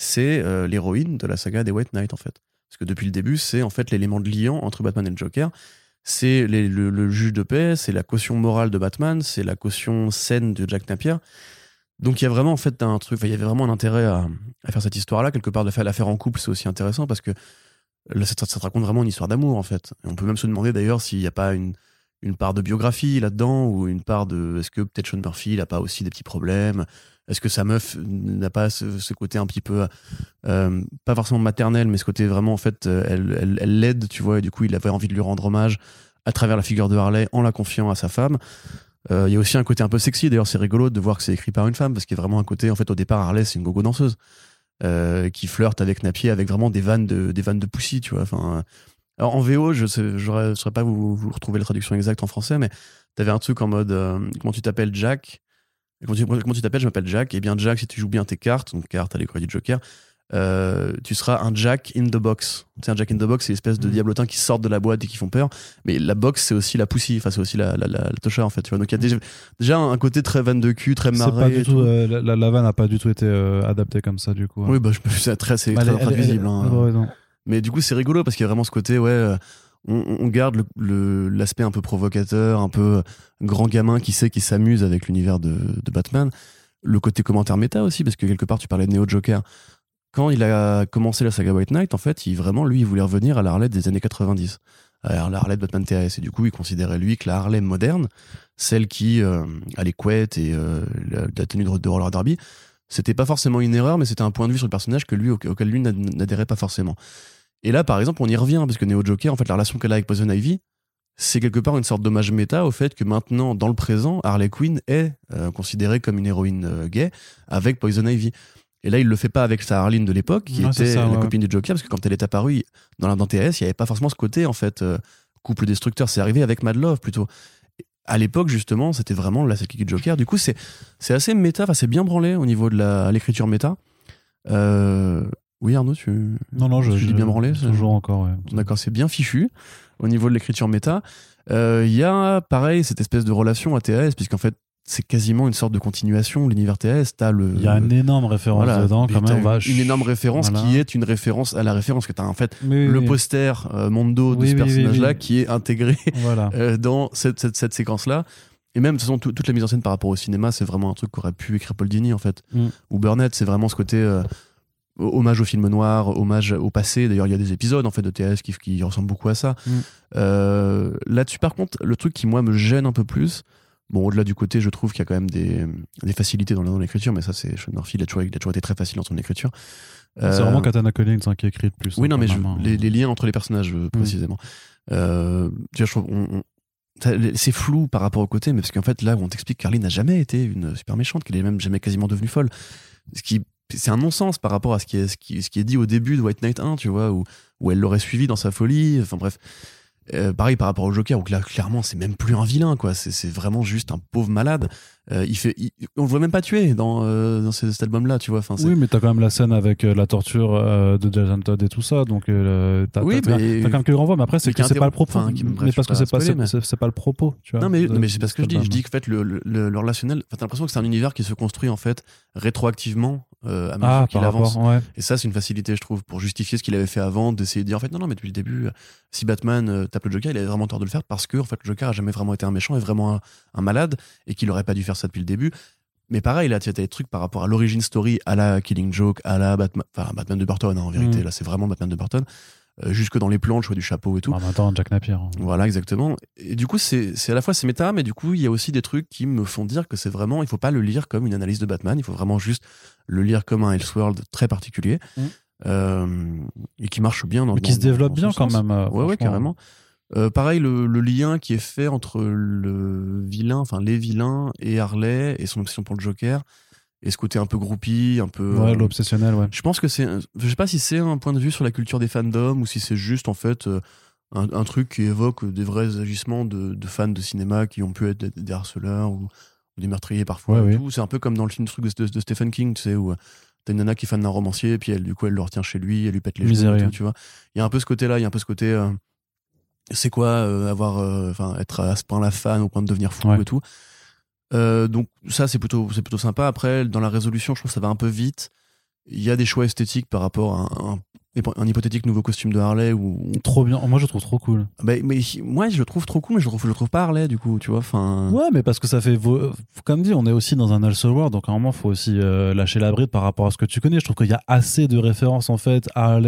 c'est euh, l'héroïne de la saga des White Knight en fait. Parce que depuis le début, c'est en fait l'élément de liant entre Batman et le Joker. C'est le, juge de paix, c'est la caution morale de Batman, c'est la caution saine de Jack Napier. Donc il y a vraiment en fait un truc, il y avait vraiment un intérêt à, faire cette histoire-là. Quelque part, de faire l'affaire en couple, c'est aussi intéressant parce que ça te raconte vraiment une histoire d'amour en fait. Et on peut même se demander d'ailleurs s'il n'y a pas une, une part de biographie là-dedans ou une part de est-ce que peut-être Sean Murphy il a pas aussi des petits problèmes? Est-ce que sa meuf n'a pas ce, côté un petit peu euh, pas forcément maternel mais ce côté vraiment en fait euh, elle l'aide tu vois et du coup il avait envie de lui rendre hommage à travers la figure de Harley en la confiant à sa femme. Euh, il y a aussi un côté un peu sexy d'ailleurs c'est rigolo de voir que c'est écrit par une femme parce qu'il y a vraiment un côté en fait au départ Harley c'est une gogo danseuse qui flirte avec Napier avec vraiment des vannes de des vannes de pussy tu vois enfin alors en VO, je ne je saurais pas vous, vous retrouver la traduction exacte en français, mais t'avais un truc en mode euh, comment tu t'appelles Jack? Comment tu comment tu t'appelles? Je m'appelle Jack. Et bien Jack, si tu joues bien tes cartes, donc cartes à l'école du Joker, euh, tu seras un Jack in the box. Tu sais, un Jack in the box, c'est l'espèce de Mhm. diablotin qui sortent de la boîte et qui font peur. Mais la box, c'est aussi la poussie, enfin c'est aussi la, la, la, la tocha en fait. Tu vois. Donc il y a déjà, déjà un côté très vanne de cul, très marré. pas du tout, euh, la, vanne n'a pas du tout été euh, adaptée comme ça, du coup. Oui, bah, je- c'est très, c'est Elle très elle hein. ouais. Mais du coup, c'est rigolo parce qu'il y a vraiment ce côté, ouais, euh, on, garde l'aspect un peu provocateur, un peu grand gamin qui sait qu'il s'amuse avec l'univers de, de Batman. Le côté commentaire méta aussi, parce que quelque part, tu parlais de Neo Joker. Quand il a commencé la saga White Knight, en fait, il vraiment, lui, il voulait revenir à la Harley des années 90. À la Harley de Batman TAS. Et du coup, il considérait, lui, que la Harley moderne, celle qui euh, a les couettes et euh, la, tenue de, de roller derby, c'était pas forcément une erreur, mais c'était un point de vue sur le personnage que lui, auquel lui n'ad- n'adhérait pas forcément. Et là, par exemple, on y revient, parce que Neo Joker, en fait, la relation qu'elle a avec Poison Ivy, c'est quelque part une sorte d'hommage méta au fait que maintenant, dans le présent, Harley Quinn est euh, considérée comme une héroïne euh, gay avec Poison Ivy. Et là, il le fait pas avec sa Harleen de l'époque, qui Ouais, était ça, la ouais. copine du Joker, parce que quand elle est apparue dans la TS, il y avait pas forcément ce côté, en fait, euh, couple destructeur. C'est arrivé avec Mad Love, plutôt. À l'époque, justement, c'était vraiment la sidekick du Joker. Du coup, c'est assez méta, enfin, c'est bien branlé au niveau de l'écriture méta. Euh, Oui, Arnaud, tu. Non, non, je, Tu dis bien branlé, Toujours encore, ouais. D'accord, c'est bien fichu au niveau de l'écriture méta. Euh, Il y a, pareil, cette espèce de relation à TAS, puisqu'en fait, c'est quasiment une sorte de continuation l'univers TAS. T'as le. Il y a une énorme référence voilà, dedans, quand même. une- vache. Une énorme référence Voilà. qui est une référence à la référence que t'as en fait Oui, le oui, poster euh, Mondo de Oui, ce personnage-là qui est intégré Voilà. euh, dans cette, cette, cette séquence-là. Et même, de toute façon, tout- toute la mise en scène par rapport au cinéma, c'est vraiment un truc qu'aurait pu écrire Paul Dini, en fait. Mm. Ou Burnett, c'est vraiment ce côté hommage au film noir, hommage au passé. D'ailleurs, il y a des épisodes, en fait, de TS qui, qui ressemblent beaucoup à ça. Mm. Euh, Là-dessus, par contre, le truc qui, moi, me gêne un peu plus, bon, au-delà du côté, je trouve qu'il y a quand même des, des facilités dans, dans l'écriture, mais ça, c'est Sean Murphy, il a, toujours, il a toujours été très facile dans son écriture. C'est Euh, vraiment Katana Collins hein, qui écrit le plus. oui, hein, non, mais je- hein. les, les liens entre les personnages, euh, précisément. Euh, tu vois, je trouve, on- on- ça- c'est flou par rapport au côté, mais parce qu'en fait, là, on t'explique que Carly n'a jamais été une super méchante, qu'elle est même jamais quasiment devenue folle. Ce qui, c'est un non-sens par rapport à ce qui, est, ce, qui, ce qui est dit au début de White Knight 1, tu vois, où, où elle l'aurait suivi dans sa folie. Enfin bref. Euh, pareil par rapport au Joker, où là, clairement, c'est même plus un vilain, quoi. C'est, c'est vraiment juste un pauvre malade. Euh, il fait, il- on le voit même pas tuer dans, euh, dans ce- cet album-là, tu vois. Enfin, Oui, mais t'as quand même la scène avec euh, la torture de Jason Todd et tout ça, donc t'as Oui, quand même que le renvoi, mais après c'est que c'est pas le propos, enfin, mais parce que c'est pas mais- pas le propos, tu vois. Non mais, mais c'est pas ce que je dis. Je dis qu'en fait le, le, le relationnel, enfin, t'as l'impression que c'est un univers qui se construit en fait rétroactivement à mesure Ah, qu'il avance. rapport, ouais. Et ça c'est une facilité je trouve pour justifier ce qu'il avait fait avant, d'essayer de dire en fait non non mais depuis le début, si Batman tape le Joker, il avait vraiment tort de le faire parce que en fait le Joker a jamais vraiment été un méchant et vraiment un, un malade et qu'il aurait pas dû faire ça depuis le début. Mais pareil là tu as des trucs par rapport à l'origine story, à la Killing Joke, à la Batman, enfin Batman de Burton hein, en vérité Mm. là c'est vraiment Batman de Burton. Euh, jusque dans les plans, le choix du chapeau et tout. En même temps, Jack Napier. hein. Voilà, exactement. Et du coup, c'est à la fois c'est méta, mais du coup, il y a aussi des trucs qui me font dire que c'est vraiment, il faut pas le lire comme une analyse de Batman, il faut vraiment juste le lire comme un Elseworld très particulier Mhm. euh, et qui marche bien dans Mais qui dans- se développe bien quand sens. même. euh, Ouais, ouais, carrément. Euh, pareil, le, le lien qui est fait entre le vilain, enfin les vilains et Harley et son obsession pour le Joker et ce côté un peu groupie, un peu. Ouais, euh, l'obsessionnel, ouais. je pense que c'est. Je sais pas si c'est un point de vue sur la culture des fandoms ou si c'est juste en fait euh, un, un truc qui évoque des vrais agissements de, de fans de cinéma qui ont pu être des, harceleurs ou, ou des meurtriers parfois. Ouais, et oui. tout. C'est un peu comme dans le film truc de, de- de Stephen King, tu sais, où t'as une nana qui est fan d'un romancier, puis elle, du coup, elle le retient chez lui, elle lui pète les genoux, et tu vois. Il y a un peu ce côté-là, il y a un peu ce côté. euh, c'est quoi euh, avoir, euh, enfin, être à ce point-là fan au point de devenir fou Ouais. et tout. Euh, donc ça c'est plutôt c'est plutôt sympa. Après dans la résolution, je trouve que ça va un peu vite. Il y a des choix esthétiques par rapport à un, un hypothétique nouveau costume de Harley ou trop bien. Moi je le trouve trop cool. Bah, mais moi je le trouve trop cool mais je le trouve, je le trouve pas Harley du coup tu vois enfin. Ouais mais parce que ça fait comme dit on est aussi dans un Elseworld donc à un moment faut aussi euh, lâcher la bride par rapport à ce que tu connais. Je trouve qu'il y a assez de références en fait à,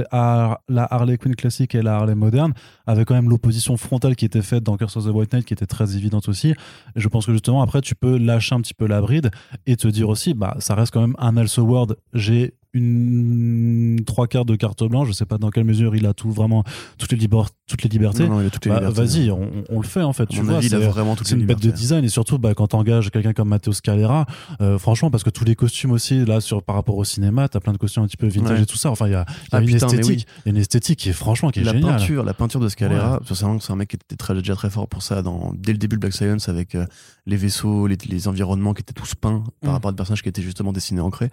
la Harley Quinn classique et la Harley moderne avec quand même l'opposition frontale qui était faite dans Curse of the White Knight qui était très évidente aussi. Et je pense que justement après tu peux lâcher un petit peu la bride et te dire aussi bah ça reste quand même un Elseworld j'ai une trois quarts de carte blanche. Je sais pas dans quelle mesure il a tout vraiment toutes les, toutes les libertés. Bah, vas-y, on, le fait en fait. tu vois, c'est une bête de design et surtout bah, quand t'engages quelqu'un comme Matteo Scalera, euh, franchement parce que tous les costumes aussi là sur par rapport au cinéma, t'as plein de costumes un petit peu vintage et tout ça. Enfin il y a, ah, une esthétique, une esthétique qui est franchement qui est la géniale. Peinture, la peinture de Scalera, c'est un mec qui était très, déjà très fort pour ça dans, dès le début de Black Science avec euh, les vaisseaux, les, environnements qui étaient tous peints par mm. rapport à des personnages qui étaient justement dessinés ancrés.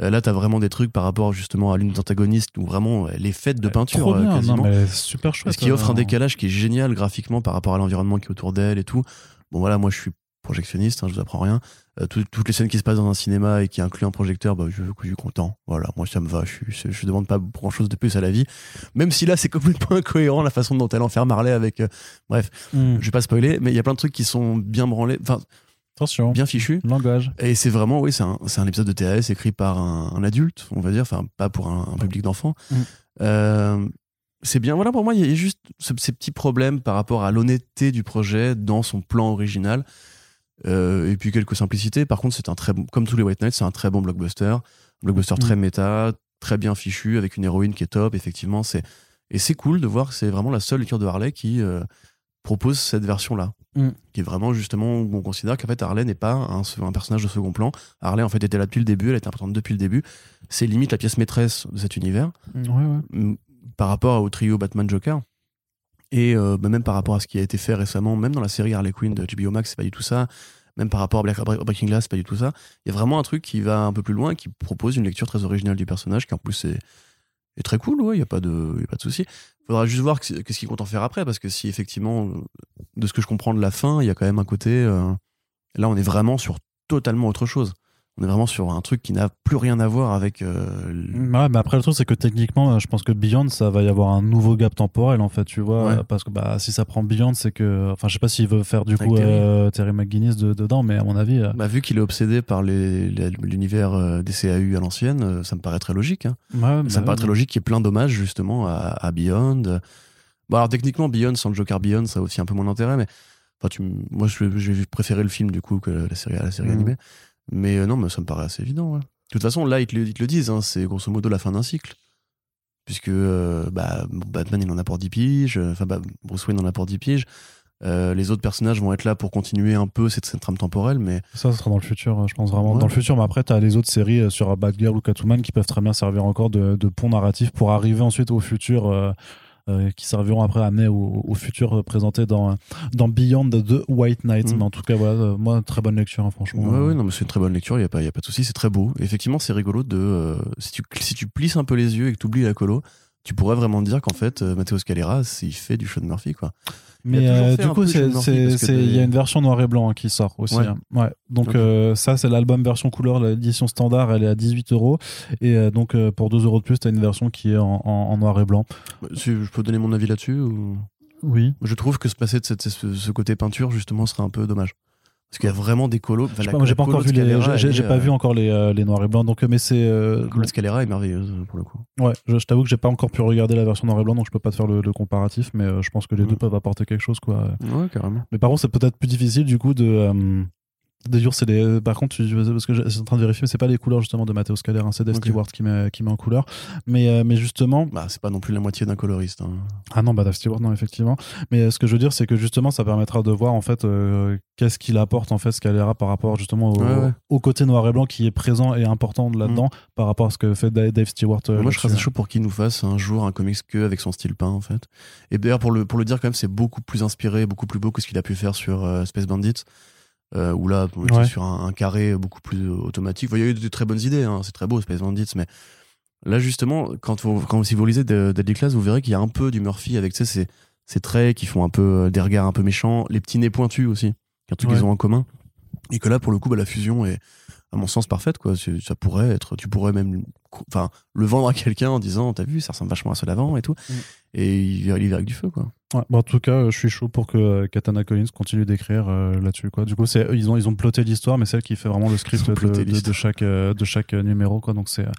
Euh, là, tu as vraiment des trucs par rapport justement à l'une des antagonistes ou vraiment les fêtes de peinture euh, quasiment. super chouette. Ce qui offre un euh, décalage qui est génial graphiquement par rapport à l'environnement qui est autour d'elle et tout. Bon voilà, moi je suis projectionniste, hein, je vous apprends rien. toutes les scènes qui se passent dans un cinéma et qui incluent un projecteur, bah, je, je suis content. Voilà, moi ça me va. Je, je, je demande pas grand chose de plus à la vie. Même si là c'est complètement incohérent la façon dont elle enferme Marley avec. bref, hmm. je vais pas spoiler, mais il y a plein de trucs qui sont bien branlés. Enfin, Attention. Bien fichu. Langage. Et c'est vraiment, oui, c'est un, un, épisode de TAS écrit par un, adulte, on va dire, enfin, pas pour un, public d'enfants. Mm. Euh, c'est bien, voilà, pour moi, il y a juste ces petits problèmes par rapport à l'honnêteté du projet dans son plan original. Euh, et puis quelques simplicités. Par contre, c'est un très comme tous les White Knights, c'est un très bon blockbuster. blockbuster très mm. méta, très bien fichu, avec une héroïne qui est top, effectivement. c'est Et c'est cool de voir que c'est vraiment la seule lecture de Harley qui euh, propose cette version-là. Mm. Qui est vraiment justement où on considère qu'en fait Harley n'est pas un, un, personnage de second plan. Harley en fait était là depuis le début, elle était importante depuis le début. C'est limite la pièce maîtresse de cet univers. Mm, mm, par rapport au trio Batman Joker. Et euh, bah, même par rapport à ce qui a été fait récemment, même dans la série Harley Quinn de HBO Max, c'est pas du tout ça. Même par rapport à Black, Breaking Glass, c'est pas du tout ça. Il y a vraiment un truc qui va un peu plus loin, qui propose une lecture très originale du personnage, qui en plus est, est très cool, ouais, il n'y a pas de, y a pas de souci faudra juste voir qu'est-ce qu'ils comptent en faire après, parce que si effectivement, de ce que je comprends de la fin, il y a quand même un côté. Euh, là, on est vraiment sur totalement autre chose on est vraiment sur un truc qui n'a plus rien à voir avec. Euh, ouais, mais après le truc c'est que techniquement, je pense que Beyond, ça va y avoir un nouveau gap temporel en fait, tu vois, parce que bah si ça prend Beyond, c'est que, enfin, je sais pas s'il veut faire du coup euh, Terry, McGuinness dedans, mais à mon avis. Euh, bah, vu qu'il est obsédé par l'univers des CAU à l'ancienne, ça me paraît très logique. Hein. ça me bah paraît très logique qu'il y ait plein d'hommages justement à, Beyond. Bon alors techniquement Beyond sans le Joker Beyond, ça a aussi un peu mon intérêt, mais enfin tu, moi je, vais préférer le film du coup que la série, la série mm. animée. Mais euh, non, mais ça me paraît assez évident. De toute façon, là, ils te, le, disent, hein, c'est grosso modo la fin d'un cycle. Puisque euh, bah, Batman, il en a pour 10 piges, enfin, bah, Bruce Wayne en a pour 10 piges. Euh, les autres personnages vont être là pour continuer un peu cette, cette, trame temporelle, mais. Ça, ça sera dans le futur, je pense vraiment. Dans le futur, mais après, tu as les autres séries sur Batgirl ou Catwoman qui peuvent très bien servir encore de, de pont narratif pour arriver ensuite au futur euh, qui serviront après à amener au, futur présenté dans, dans Beyond the White Knight. Mm. Mais en tout cas, voilà, euh, moi, très bonne lecture, hein, franchement. Ouais, non, mais c'est une très bonne lecture, il n'y a, pas, y a pas de souci, c'est très beau. effectivement, c'est rigolo de. Euh, si, tu, si tu plisses un peu les yeux et que tu oublies la colo, tu pourrais vraiment dire qu'en fait, Matteo Scalera, il fait du Sean Murphy, quoi. Mais euh, du coup, il y a une version noir et blanc hein, qui sort aussi. Ouais. Hein. Donc euh, ça, c'est l'album version couleur, l'édition standard, elle est à 18 euros. Et euh, donc pour 2 euros de plus, tu as une version qui est en, noir et blanc. Bah, je peux donner mon avis là-dessus Oui. Je trouve que se passer de ce côté peinture, justement, serait un peu dommage. Parce qu'il y a vraiment des colos. j'ai pas encore vu les, j'ai pas vu encore les, euh, les, noirs et blancs. Donc, mais c'est. Euh, la Scalera est merveilleuse pour le coup. Ouais, je, t'avoue que j'ai pas encore pu regarder la version noir et blanc, donc je peux pas te faire le, comparatif, mais euh, je pense que les deux mm. peuvent apporter quelque chose, quoi. Ouais, carrément. Mais par contre, c'est peut-être plus difficile du coup de C'est les. Par contre, parce que je suis en train de vérifier, mais c'est pas les couleurs justement de Matteo Scaler, hein, c'est Dave Stewart qui met, qui met en couleur. Mais, euh, mais justement. Bah, c'est pas non plus la moitié d'un coloriste. Hein. Ah non, bah Dave Stewart, non, effectivement. Mais euh, ce que je veux dire, c'est que justement, ça permettra de voir en fait euh, qu'est-ce qu'il apporte en fait Scalera par rapport justement au, côté noir et blanc qui est présent et important là-dedans mm. par rapport à ce que fait Dave Stewart. Moi, je serais chaud pour qu'il nous fasse un jour un comics que avec son style peint en fait. Et d'ailleurs, pour le, pour le dire, quand même, c'est beaucoup plus inspiré, beaucoup plus beau que ce qu'il a pu faire sur Space Bandits. Euh, où là, on était sur un, carré beaucoup plus automatique. Il y a eu de très bonnes idées, hein, c'est très beau, Space Bandits, mais là, justement, quand, vous, quand si vous lisez Deadly Class, vous verrez qu'il y a un peu du Murphy avec ces, ces traits qui font un peu euh, des regards un peu méchants, les petits nez pointus aussi, un truc qu'ils ont en commun. Et que là, pour le coup, bah, la fusion est, à mon sens, parfaite. Quoi. Ça pourrait être, tu pourrais même enfin, le vendre à quelqu'un en disant T'as vu, ça ressemble vachement à ce d'avant et tout. Mm. Et il verra il verra avec du feu. Quoi. Ouais, bah, en tout cas, euh, je suis chaud pour que euh, Katana Collins continue d'écrire euh, là-dessus. Quoi. Du coup, c'est, ils, ont, ils ont ploté l'histoire, mais celle qui fait vraiment le script ont de, chaque, euh, de chaque euh, numéro. Quoi. Donc, c'est, euh,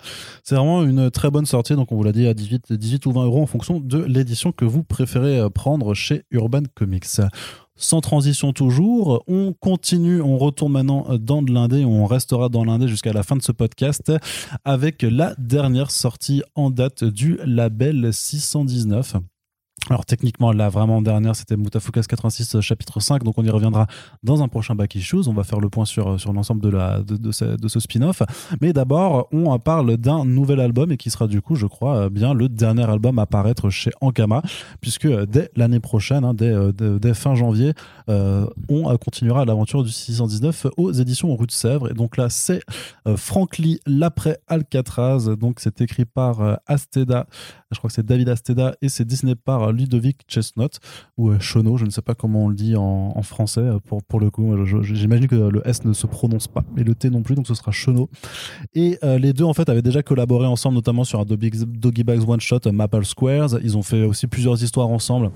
c'est vraiment une très bonne sortie. Donc, on vous l'a dit à 18, 18 ou 20 euros en fonction de l'édition que vous préférez euh, prendre chez Urban Comics. Sans transition toujours, on continue, on retourne maintenant dans de l'indé, on restera dans l'indé jusqu'à la fin de ce podcast avec la dernière sortie en date du label 619. Alors techniquement, la vraiment dernière, c'était Mutafukas 86 euh, chapitre 5, donc on y reviendra dans un prochain Back Issues. On va faire le point sur, sur l'ensemble de, ce, spin-off. Mais d'abord, on parle d'un nouvel album et qui sera du coup, je crois, euh, bien le dernier album à paraître chez Ankama, puisque euh, dès l'année prochaine, hein, dès, euh, fin janvier, euh, on euh, continuera l'aventure du 619 aux éditions Rue de Sèvres. Et donc là, c'est euh, Frank Lee, l'après Alcatraz. Donc c'est écrit par euh, Asteda, je crois que c'est David Asteda, et c'est dessiné par Ludovic Chestnut, ou euh, Chono, je ne sais pas comment on le dit en, français euh, pour, pour le coup. J'imagine que le S ne se prononce pas, et le T non plus, donc ce sera Chono. Et euh, les deux, en fait, avaient déjà collaboré ensemble, notamment sur un Doggy Bags One Shot, Maple Squares. Ils ont fait aussi plusieurs histoires ensemble.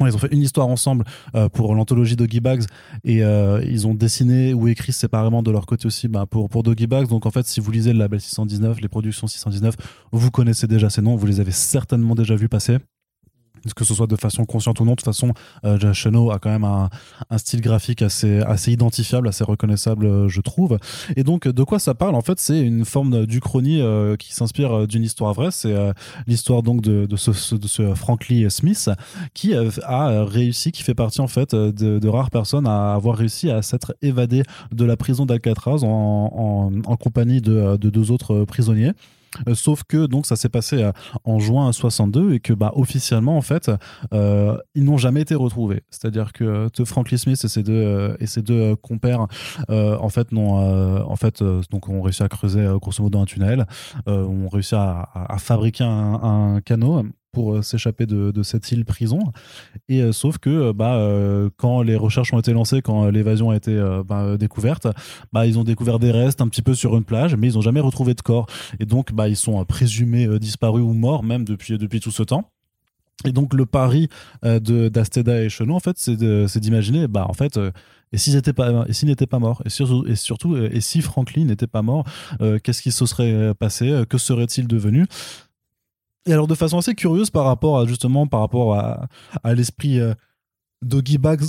Ils ont fait une histoire ensemble euh, pour l'anthologie Doggy Bags et euh, ils ont dessiné ou écrit séparément de leur côté aussi bah, pour, pour Doggy Bags. Donc en fait, si vous lisez le label 619, les productions 619, vous connaissez déjà ces noms, vous les avez certainement déjà vus passer. Que ce soit de façon consciente ou non, de toute façon, euh, Cheno a quand même un, style graphique assez, identifiable, assez reconnaissable, euh, je trouve. Et donc, de quoi ça parle? En fait, c'est une forme d'uchronie euh, qui s'inspire euh, d'une histoire vraie. C'est l'histoire donc de, ce, de Frank Lee Smith qui a réussi, qui fait partie en fait de, rares personnes à avoir réussi à s'être évadé de la prison d'Alcatraz en, compagnie de, de deux autres prisonniers. Euh, Sauf que donc ça s'est passé euh, en juin 62 et que bah officiellement en fait euh, ils n'ont jamais été retrouvés. C'est-à-dire que te- Frank Lee Smith et ses deux et ses deux compères en fait n'ont en fait donc ont réussi à creuser grosso modo un tunnel, ont réussi à, à- à fabriquer un, un canot pour euh, s'échapper de, cette île prison. Et euh, sauf que euh, bah, quand les recherches ont été lancées, quand l'évasion a été bah, découverte, bah, ils ont découvert des restes un petit peu sur une plage, mais ils n'ont jamais retrouvé de corps. Et donc bah, ils sont présumés disparus ou morts même depuis, depuis tout ce temps. Et donc le pari de d'Asteda et Chenot, en fait, c'est d'imaginer, bah en fait, et s'ils étaient pas, et n'étaient pas morts, et surtout, et surtout, et si Franklin n'était pas mort, qu'est-ce qui se serait passé, que serait-il devenu? Et alors de façon assez curieuse par rapport à justement par rapport à, l'esprit euh, Doggy Bags,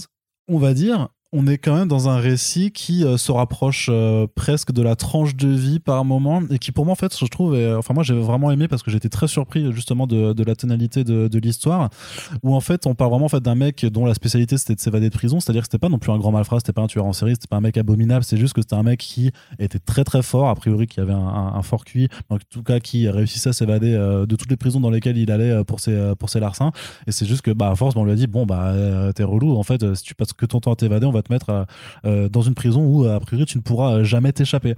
on va dire, on est quand même dans un récit qui euh, se rapproche euh, presque de la tranche de vie par moment et qui pour moi en fait je trouve enfin moi j'ai vraiment aimé parce que j'étais très surpris justement de, de la tonalité de, l'histoire où en fait on parle vraiment en fait d'un mec dont la spécialité c'était de s'évader de prison. C'est-à-dire que c'était pas non plus un grand malfrat c'était pas un tueur en série c'était pas un mec abominable. C'est juste que c'était un mec qui était très très fort a priori qui avait un, fort QI en tout cas qui réussissait à s'évader euh, de toutes les prisons dans lesquelles il allait pour ses pour ses larcins. Et c'est juste que bah à force on lui a dit bon bah t'es relou. En fait si tu passes que ton temps à t'évader on va te mettre euh, dans une prison où a priori tu ne pourras jamais t'échapper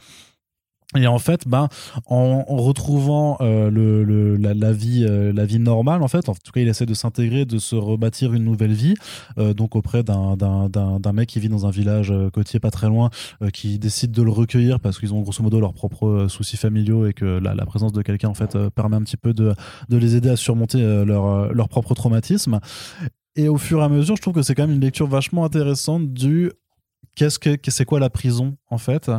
et en fait, ben, en, retrouvant euh, la, vie, euh, la vie normale, en fait, en tout cas, il essaie de s'intégrer, de se rebâtir une nouvelle vie, donc auprès d'un mec qui vit dans un village côtier pas très loin, qui décide de le recueillir parce qu'ils ont grosso modo leurs propres soucis familiaux et que la, la présence de quelqu'un en fait permet un petit peu de, de les aider à surmonter leur, leur propre traumatisme. Et au fur et à mesure, je trouve que c'est quand même une lecture vachement intéressante du qu'est-ce que c'est quoi la prison en fait?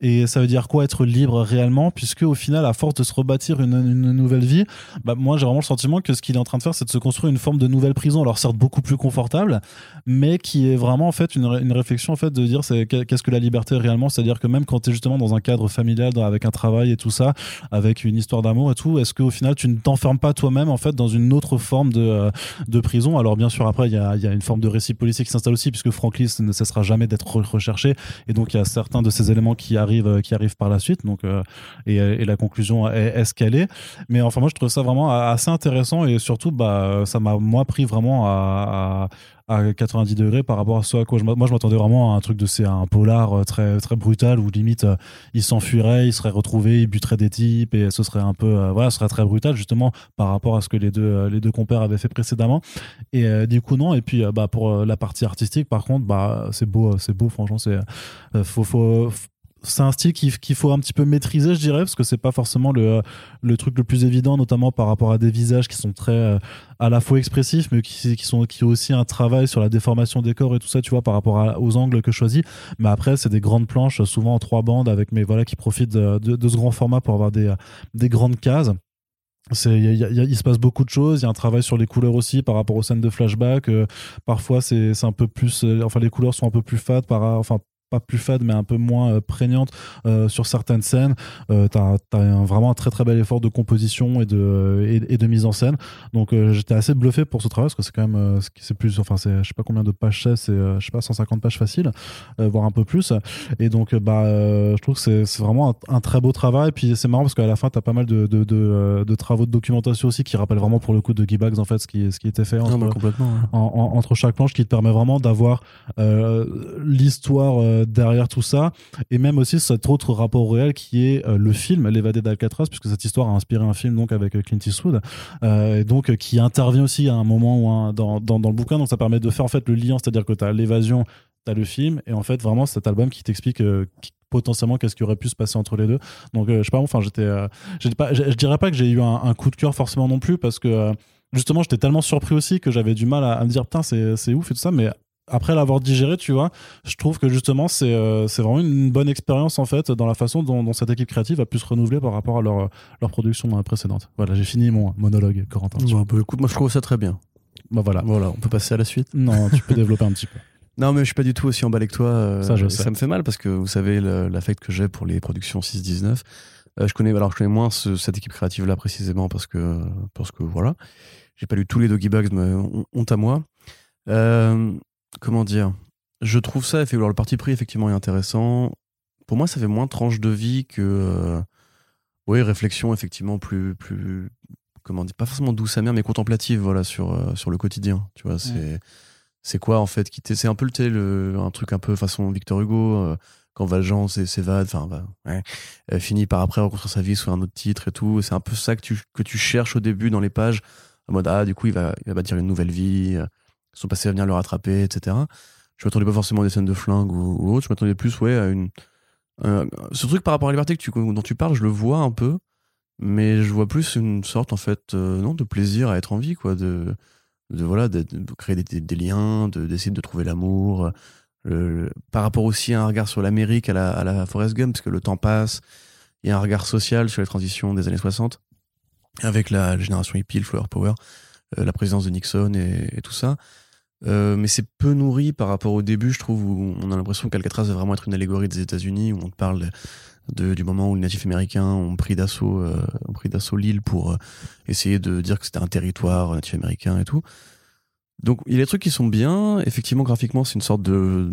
Et ça veut dire quoi être libre réellement? Puisque au final à force de se rebâtir une, nouvelle vie bah, moi j'ai vraiment le sentiment que ce qu'il est en train de faire c'est de se construire une forme de nouvelle prison. Alors certes beaucoup plus confortable mais qui est vraiment en fait une, ré- une réflexion en fait de dire c'est qu'est- qu'est-ce que la liberté réellement? C'est à dire que même quand tu es justement dans un cadre familial avec un travail et tout ça avec une histoire d'amour et tout est-ce qu'au final tu ne t'enfermes pas toi-même en fait dans une autre forme de, euh, de prison? Alors bien sûr après il y a, il y a une forme de récit policier qui s'installe aussi puisque Franklin ne cessera jamais d'être re- recherché et donc il y a certains de ces éléments qui arrivent euh, qui arrivent par la suite. Donc euh, et, et la conclusion est, est ce qu'elle est. Mais enfin moi je trouve ça vraiment assez intéressant. Et surtout bah ça m'a moi pris vraiment à 90 degrés par rapport à ce à quoi je, moi je m'attendais vraiment à un truc de c'est un polar euh, très très brutal où limite euh, il s'enfuirait, il serait retrouvé, il buterait des types et ce serait un peu euh, voilà, ce serait très brutal justement par rapport à ce que les deux les deux compères avaient fait précédemment. Et du coup non et puis bah pour la partie artistique par contre bah c'est beau c'est beau franchement c'est faut, faut c'est un style qu'il faut un petit peu maîtriser, je dirais, parce que c'est pas forcément le, le truc le plus évident, notamment par rapport à des visages qui sont très euh, à la fois expressifs, mais qui, qui, sont, qui ont aussi un travail sur la déformation des corps et tout ça, tu vois, par rapport aux angles que choisis. Mais après, c'est des grandes planches, souvent en trois bandes, avec mes voilà, qui profitent de, ce grand format pour avoir des, des grandes cases. Il se passe beaucoup de choses. Il y a un travail sur les couleurs aussi par rapport aux scènes de flashback. Euh, parfois, c'est, un peu plus, euh, enfin, les couleurs sont un peu plus fades par, enfin, pas plus fade mais un peu moins euh, prégnante euh, sur certaines scènes. Euh, t'as as vraiment un très très bel effort de composition et de et, de mise en scène. Donc j'étais assez bluffé pour ce travail parce que c'est quand même c'est plus enfin c'est je sais pas combien de pages c'est c'est je sais pas 150 pages facile voire un peu plus. Et donc bah je trouve que c'est vraiment un, très beau travail. Puis c'est marrant parce qu'à la fin t'as pas mal de, de, de, travaux de documentation aussi qui rappellent vraiment pour le coup de Guy Bags en fait ce qui ce qui était fait entre, entre chaque planche qui te permet vraiment d'avoir l'histoire derrière tout ça, et même aussi cet autre rapport réel qui est euh, le film L'évadé d'Alcatraz, puisque cette histoire a inspiré un film donc avec euh, Clint Eastwood, euh, et donc qui intervient aussi à un moment où dans, dans, le bouquin, donc ça permet de faire en fait le lien, c'est-à-dire que tu as l'évasion, tu as le film, et en fait vraiment cet album qui t'explique potentiellement qu'est-ce qui aurait pu se passer entre les deux. Donc je sais pas, enfin j'étais, je, dirais pas que j'ai eu un, coup de cœur forcément non plus parce que justement j'étais tellement surpris aussi que j'avais du mal à, à me dire putain c'est ouf et tout ça, mais après l'avoir digéré, tu vois, je trouve que justement, c'est euh, vraiment une bonne expérience, en fait, dans la façon dont, cette équipe créative a pu se renouveler par rapport à leur, leur production précédente. Voilà, j'ai fini mon monologue, Corentin. Bah, écoute, moi, je trouve ça très bien. Bah voilà. Voilà, on peut passer à la suite. Non, tu peux développer un petit peu. Non, mais je suis pas du tout aussi emballé que toi. Euh, ça, je sais. ça me fait mal parce que vous savez l'affect que j'ai pour les productions 6-19. Euh, je connais, alors je connais moins cette équipe créative là précisément parce que, parce que voilà, j'ai pas lu tous les Doggy Bags, mais honte à moi. Euh, comment dire? Je trouve ça, fait, alors le parti pris effectivement est intéressant. Pour moi, ça fait moins tranche de vie que, euh, oui, réflexion effectivement plus, plus, comment dire, pas forcément douce amère, mais contemplative, voilà, sur euh, sur le quotidien. Tu vois, c'est c'est quoi en fait c'est un peu le, le, un truc un peu façon Victor Hugo euh, quand Valjean s'évade, enfin, bah, ouais, finit par après rencontrer sa vie sous un autre titre et tout. C'est un peu ça que tu, que tu cherches au début dans les pages, en mode ah du coup il va, il va bâtir une nouvelle vie, sont passés à venir le rattraper, etc. Je m'attendais pas forcément à des scènes de flingue ou, autre, je m'attendais plus ouais, à une. ce truc par rapport à la liberté que tu, dont tu parles, je le vois un peu, mais je vois plus une sorte en fait euh, non, de plaisir à être en vie, quoi, de, de, voilà, de, créer des, liens, d'essayer de, trouver l'amour. par rapport aussi à un regard sur l'Amérique à la, à la Forrest Gump, parce que le temps passe, il y a un regard social sur les transitions des années 60, avec la, génération hippie, le flower power. Euh, la présidence de Nixon et, tout ça. Euh, mais c'est peu nourri par rapport au début, je trouve, où on a l'impression qu'Alcatraz va vraiment être une allégorie des États-Unis, où on te parle du moment où les natifs américains ont pris d'assaut, euh, ont pris d'assaut l'île pour essayer de dire que c'était un territoire natif américain et tout. Donc il y a des trucs qui sont bien. Effectivement, graphiquement, c'est une sorte de,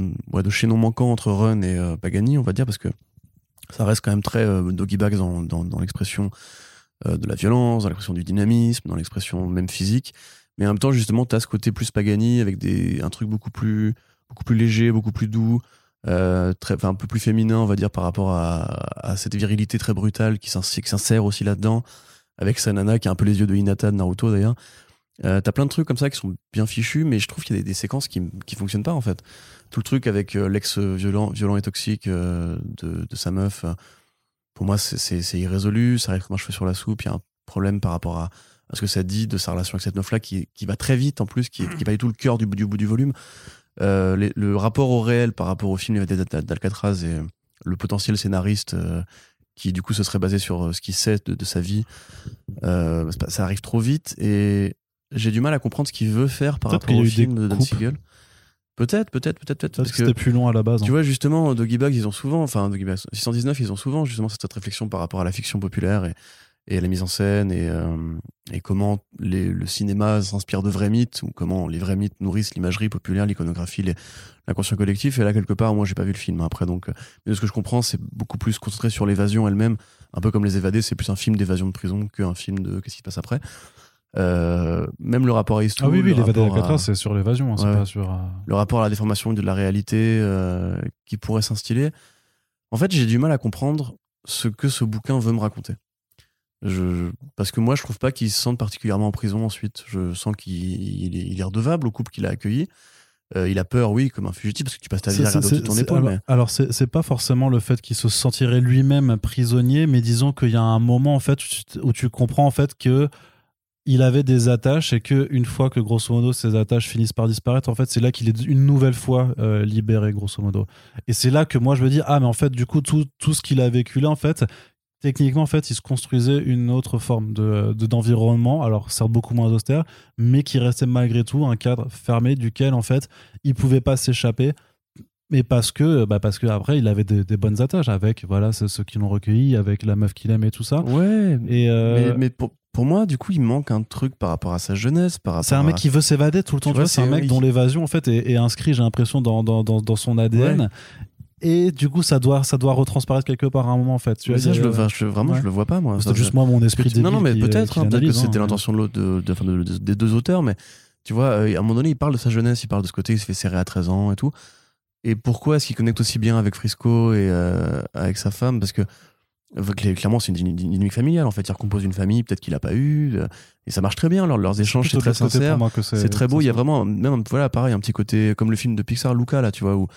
chaînon manquant entre Run et Pagani, on va dire, parce que ça reste quand même très doggy bags dans, l'expression euh, de la violence, dans l'expression du dynamisme, dans l'expression même physique. Mais en même temps, justement, tu as ce côté plus Pagani avec des, un truc beaucoup plus, beaucoup plus léger, beaucoup plus doux, euh, un peu plus féminin, on va dire, par rapport à, cette virilité très brutale qui s'insère aussi là-dedans, avec sa nana qui a un peu les yeux de Hinata de Naruto d'ailleurs. Euh, t'as plein de trucs comme ça qui sont bien fichus, mais je trouve qu'il y a des, séquences qui, qui fonctionnent pas en fait. Tout le truc avec euh, l'ex violent, violent et toxique de, de, sa meuf, pour moi, c'est irrésolu. Ça arrive comme un cheveu sur la soupe. Il y a un problème par rapport à, ce que ça dit de sa relation avec cette meuf-là qui, qui, va très vite en plus, qui, qui pas du tout le cœur du, du bout du volume. Euh, le rapport au réel par rapport au film d'Alcatraz et le potentiel scénariste euh, qui du coup se serait basé sur euh, ce qu'il sait de, sa vie, ça arrive trop vite et j'ai du mal à comprendre ce qu'il veut faire par rapport au film de Dan Siegel. Peut-être, peut-être, peut-être, peut-être. Parce, que, c'était plus long à la base. Tu hein. vois, justement, Doggy Bag, ils ont souvent, enfin, Doggy Bag 619, ils ont souvent justement cette réflexion par rapport à la fiction populaire et, et la mise en scène et, euh, et comment les, le cinéma s'inspire de vrais mythes ou comment les vrais mythes nourrissent l'imagerie populaire, l'iconographie, l'inconscient collectif. Et là, quelque part, moi, j'ai pas vu le film après. Donc, euh, mais de ce que je comprends, c'est beaucoup plus concentré sur l'évasion elle-même. Un peu comme Les Évadés, c'est plus un film d'évasion de prison qu'un film de qu'est-ce qui se passe après. Euh, même le rapport à Eastwood. Ah oui, oui, rapport à- d'Alcatraz, c'est sur l'évasion, hein, c'est Ouais. pas sur. euh, le rapport à la déformation de la réalité euh, qui pourrait s'instiller. En fait, j'ai du mal à comprendre ce que ce bouquin veut me raconter. Je, parce que moi, je trouve pas qu'il se sente particulièrement en prison ensuite. Je sens qu'il il est, il est redevable au couple qu'il a accueilli. Euh, il a peur, oui, comme un fugitif, parce que tu passes ta vie à regarder ton épaule. alors, mais- alors, c'est pas forcément le fait qu'il se sentirait lui-même prisonnier, mais disons qu'il y a un moment en fait où tu, où tu comprends en fait que il avait des attaches et que une fois que grosso modo ces attaches finissent par disparaître, en fait c'est là qu'il est une nouvelle fois euh, libéré grosso modo. Et c'est là que moi je me dis ah mais en fait du coup tout, tout ce qu'il a vécu là en fait techniquement en fait il se construisait une autre forme de de- d'environnement alors certes beaucoup moins austère mais qui restait malgré tout un cadre fermé duquel en fait il pouvait pas s'échapper. Mais parce que bah parce que après il avait des, des bonnes attaches avec voilà ceux qui l'ont recueilli avec la meuf qu'il aime et tout ça. Ouais, et euh, mais, mais pour, pour moi, du coup, il manque un truc par rapport à sa jeunesse, par c'est un mec à- qui veut s'évader tout le temps c'est un mec oui. dont l'évasion en fait est, est inscrit j'ai l'impression dans, dans, dans, dans son ADN et du coup ça doit ça doit retransparaître quelque part à un moment en fait tu Mais vois ça, je le, enfin, je- vraiment, Ouais. je le vois pas, moi. c'est juste moi mon esprit non, non, mais qui- peut-être, hein, peut-être que c'était hein. l'intention de de, de- des deux auteurs, mais tu vois, euh, à un moment donné, il parle de sa jeunesse, il parle de ce côté, il se fait serrer à 13 ans et tout. Et pourquoi est-ce qu'il connecte aussi bien avec Frisco et euh, avec sa femme? Parce que euh, cl- clairement, c'est une dyna- dynamique familiale. En fait, il recompose une famille, peut-être qu'il a pas eu, euh, et ça marche très bien. Leurs, leurs échanges, c'est très sincère. C'est très beau. Il y a vraiment, même, voilà, pareil, un petit côté comme le film de Pixar, Luca, là, tu vois, où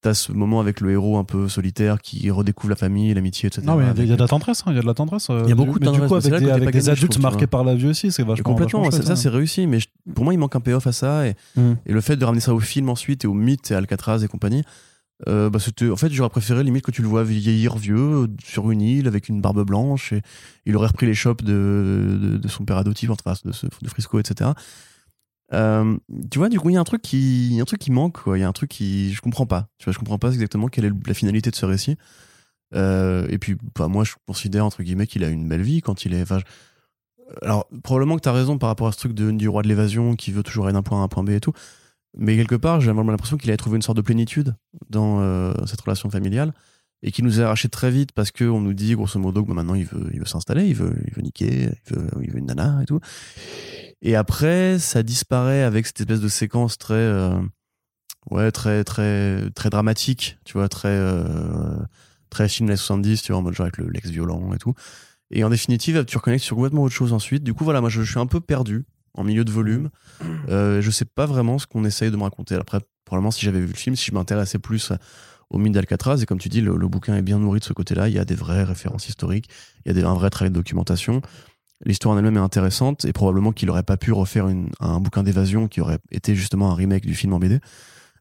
t'as ce moment avec le héros un peu solitaire qui redécouvre la famille, l'amitié, etc. non mais il y a- il y a de la tendresse hein, il y a de la tendresse Il y a beaucoup de mais du tendresse, coup c'est avec des, avec adultes trouve, marqués par la vie aussi c'est vachement complètement, vachement ça, chouette, ça, hein. c'est réussi, mais je- pour moi il manque un payoff à ça et, Mm. et le fait de ramener ça au film ensuite et au mythe et à Alcatraz et compagnie, euh, bah, c'était- en fait j'aurais préféré limite que tu le vois vieillir vieux sur une île avec une barbe blanche et il aurait repris les shops de, de, de son père adoptif, enfin de, ce- de Frisco, etc. Euh, tu vois, du coup, il y a un truc qui, a un truc qui manque. Il y a un truc qui, je comprends pas. Tu vois, je comprends pas exactement quelle est la finalité de ce récit. Euh, et puis, bah, moi, je considère entre guillemets qu'il a une belle vie quand il est. alors, probablement que tu as raison par rapport à ce truc du roi de l'évasion qui veut toujours aller d'un point A à un point B et tout. Mais quelque part, j'ai vraiment l'impression qu'il a trouvé une sorte de plénitude dans euh, cette relation familiale et qui nous est arraché très vite parce qu'on nous dit, grosso modo, que bah, maintenant il veut, il veut s'installer, il veut, il veut niquer, il veut une nana et tout. Et après, ça disparaît avec cette espèce de séquence très, euh, ouais, très, très, très dramatique, tu vois, très, euh, très film des 70, tu vois, en mode genre avec le l'ex violent et tout. Et en définitive, tu reconnectes sur complètement autre chose ensuite. Du coup, voilà, moi, je, je suis un peu perdu en milieu de volume. Euh, je sais pas vraiment ce qu'on essaye de me raconter. Après, probablement, si j'avais vu le film, si je m'intéressais plus au mythe d'Alcatraz, et comme tu dis, le, le bouquin est bien nourri de ce côté-là. Il y a des vraies références historiques, il y a des, un vrai travail de documentation. L'histoire en elle-même est intéressante, et probablement qu'il aurait pas pu refaire une- un bouquin d'évasion qui aurait été justement un remake du film en BD.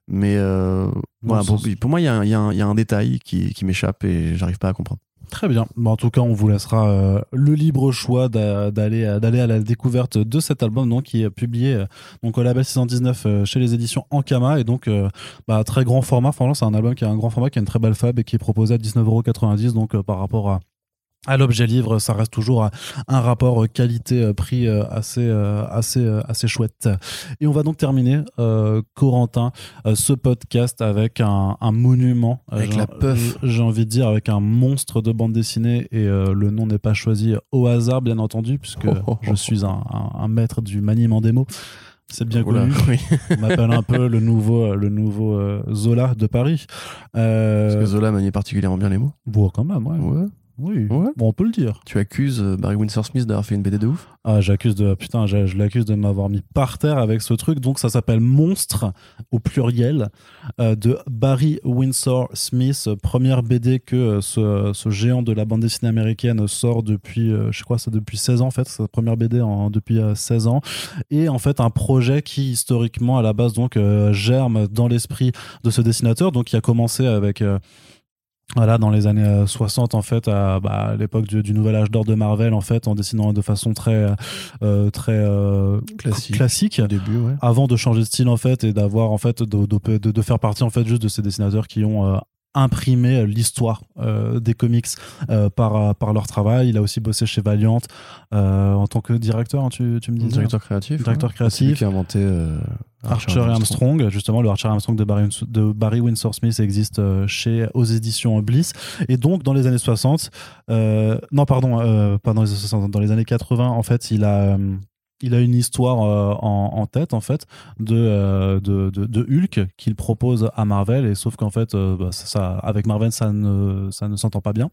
Mais euh, voilà, pour, moi, il y, a un- y y a détail qui, qui m'échappe et j'arrive pas à comprendre. Très bien. Bon, en tout cas, on vous laissera euh, le libre choix d'a- d'aller à- la découverte de cet album donc qui est publié euh, donc au label 619 euh, chez les éditions Ankama et donc euh, bah, très grand format. Franchement, c'est un album qui a un grand format, qui a une très belle fab et qui est proposé à 19,90€ donc euh, par rapport à à l'objet livre, ça reste toujours un rapport euh, qualité-prix euh, assez, euh, assez, euh, assez chouette. Et on va donc terminer, euh, Corentin, ce podcast avec un, un monument. Avec la puff. J'ai envie de dire avec un monstre de bande dessinée et euh, le nom n'est pas choisi au hasard, bien entendu, puisque Oh, oh, oh, je suis un, un- un maître du maniement des mots. C'est bien Oula, connu. oui. On m'appelle un peu le nouveau, le nouveau euh, Zola de Paris. Euh, Parce que Zola maniait particulièrement bien les mots. bon, quand même, ouais. Ouais. Oui. Ouais. Bon, on peut le dire. Tu accuses euh, Barry Windsor Smith d'avoir fait une BD de ouf Ah, j'accuse de putain, je, je l'accuse de m'avoir mis par terre avec ce truc. Donc ça s'appelle Monstre au pluriel euh, de Barry Windsor Smith, première BD que euh, ce, ce géant de la bande dessinée américaine sort depuis, euh, je crois, c'est depuis 16 ans en fait, sa première BD en, depuis euh, 16 ans, et en fait un projet qui historiquement à la base donc germe dans l'esprit de ce dessinateur, donc qui a commencé avec voilà, dans les années euh, 60, en fait, à, bah, à l'époque du, du nouvel âge d'or de Marvel, en fait, en dessinant de façon très, euh, très euh, Classique. classique, au début, ouais. avant de changer de style, en fait, et d'avoir, en fait, de, de, de- de faire partie, en fait, juste de ces dessinateurs qui ont euh, imprimé l'histoire euh, des comics euh, par, par leur travail. Il a aussi bossé chez Valiant euh, en tant que directeur, hein, tu, tu me disais Directeur créatif. Directeur ouais. C'est lui créatif. qui a inventé euh, Archer Armstrong, justement le Archer Armstrong de Barry, de Barry Windsor Smith existe euh, chez aux éditions Bliss et donc dans les années 60 euh, non pardon euh, pas dans les années 60 dans les années 80 en fait il a euh, il a une histoire euh, en, tête en fait de, euh, de, de, de Hulk qu'il propose à Marvel et sauf qu'en fait euh, bah, ça, avec Marvel ça ne ça ne s'entend pas bien.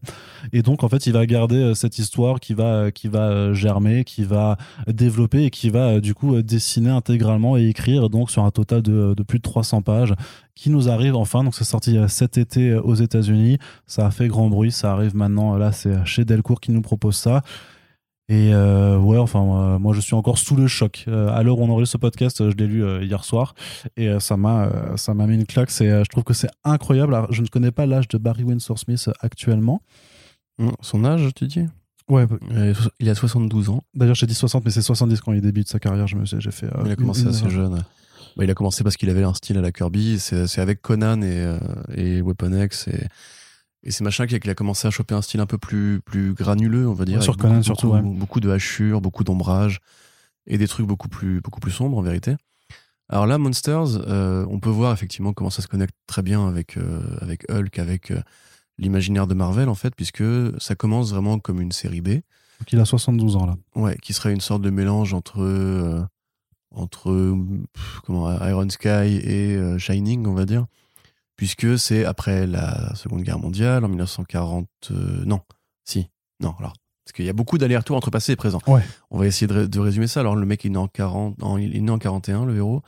Et donc en fait il va garder cette histoire qui va qui va germer qui va développer et qui va du coup dessiner intégralement et écrire donc sur un total de, de plus de 300 pages qui nous arrive enfin. Donc c'est sorti cet été aux États-Unis. Ça a fait grand bruit. Ça arrive maintenant là c'est chez Delcourt qui nous propose ça et euh, ouais, enfin, euh, moi je suis encore sous le choc. Euh, à l'heure où on enregistre ce podcast, euh, je l'ai lu hier soir et ça m'a, ça m'a mis une claque. C'est, je trouve que c'est incroyable. Alors, je ne connais pas l'âge de Barry Windsor Smith actuellement. Hum, Son âge, tu dis? Ouais. Euh, Il a 72 ans. D'ailleurs, j'ai dit 60, mais c'est 70 quand il débute sa carrière. Je me sais, j'ai fait. il a commencé assez jeune. Bah, il a commencé parce qu'il avait un style à la Kirby. C'est c'est avec Conan et, et Weapon X et, et ces machins qu'il a commencé à choper un style un peu plus, plus granuleux, on va dire. Ouais, sur Conan beaucoup, surtout, beaucoup, ouais. beaucoup de hachures, beaucoup d'ombrage et des trucs beaucoup plus, beaucoup plus sombres en vérité. Alors là, Monsters, euh, on peut voir effectivement comment ça se connecte très bien avec, euh, avec Hulk, avec euh, l'imaginaire de Marvel en fait, puisque ça commence vraiment comme une série B. Donc, il a 72 ans là. Ouais, qui serait une sorte de mélange entre entre pff, comment Iron Sky et Shining, on va dire, puisque c'est après la Seconde Guerre mondiale en 1940. euh, non, si, non, alors parce qu'il y a beaucoup d'allers-retours entre passé et présent. Ouais. On va essayer de, ré- de résumer ça. Alors le mec il est né en 40, non, il est né en 41, le héros.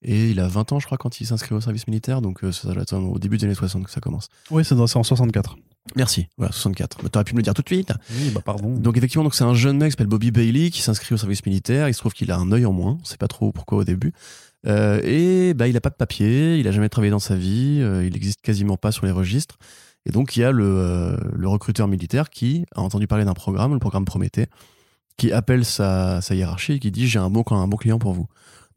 Et il a 20 ans, je crois, quand il s'inscrit au service militaire. Donc, euh, ça doit être au début des années 60 que ça commence. Oui, c'est, en 64. Merci. Voilà, 64. Mais T'aurais pu me le dire tout de suite. Oui, bah pardon. Donc effectivement, donc c'est un jeune mec qui s'appelle Bobby Bailey qui s'inscrit au service militaire. Il se trouve qu'il a un œil en moins. On sait pas trop pourquoi au début. Euh, et bah il a pas de papier. Il a jamais travaillé dans sa vie. euh, il existe quasiment pas sur les registres. Et donc il y a le, euh, le recruteur militaire qui a entendu parler d'un programme, le programme Prométhée, qui appelle sa, hiérarchie et qui dit j'ai un bon un bon client pour vous.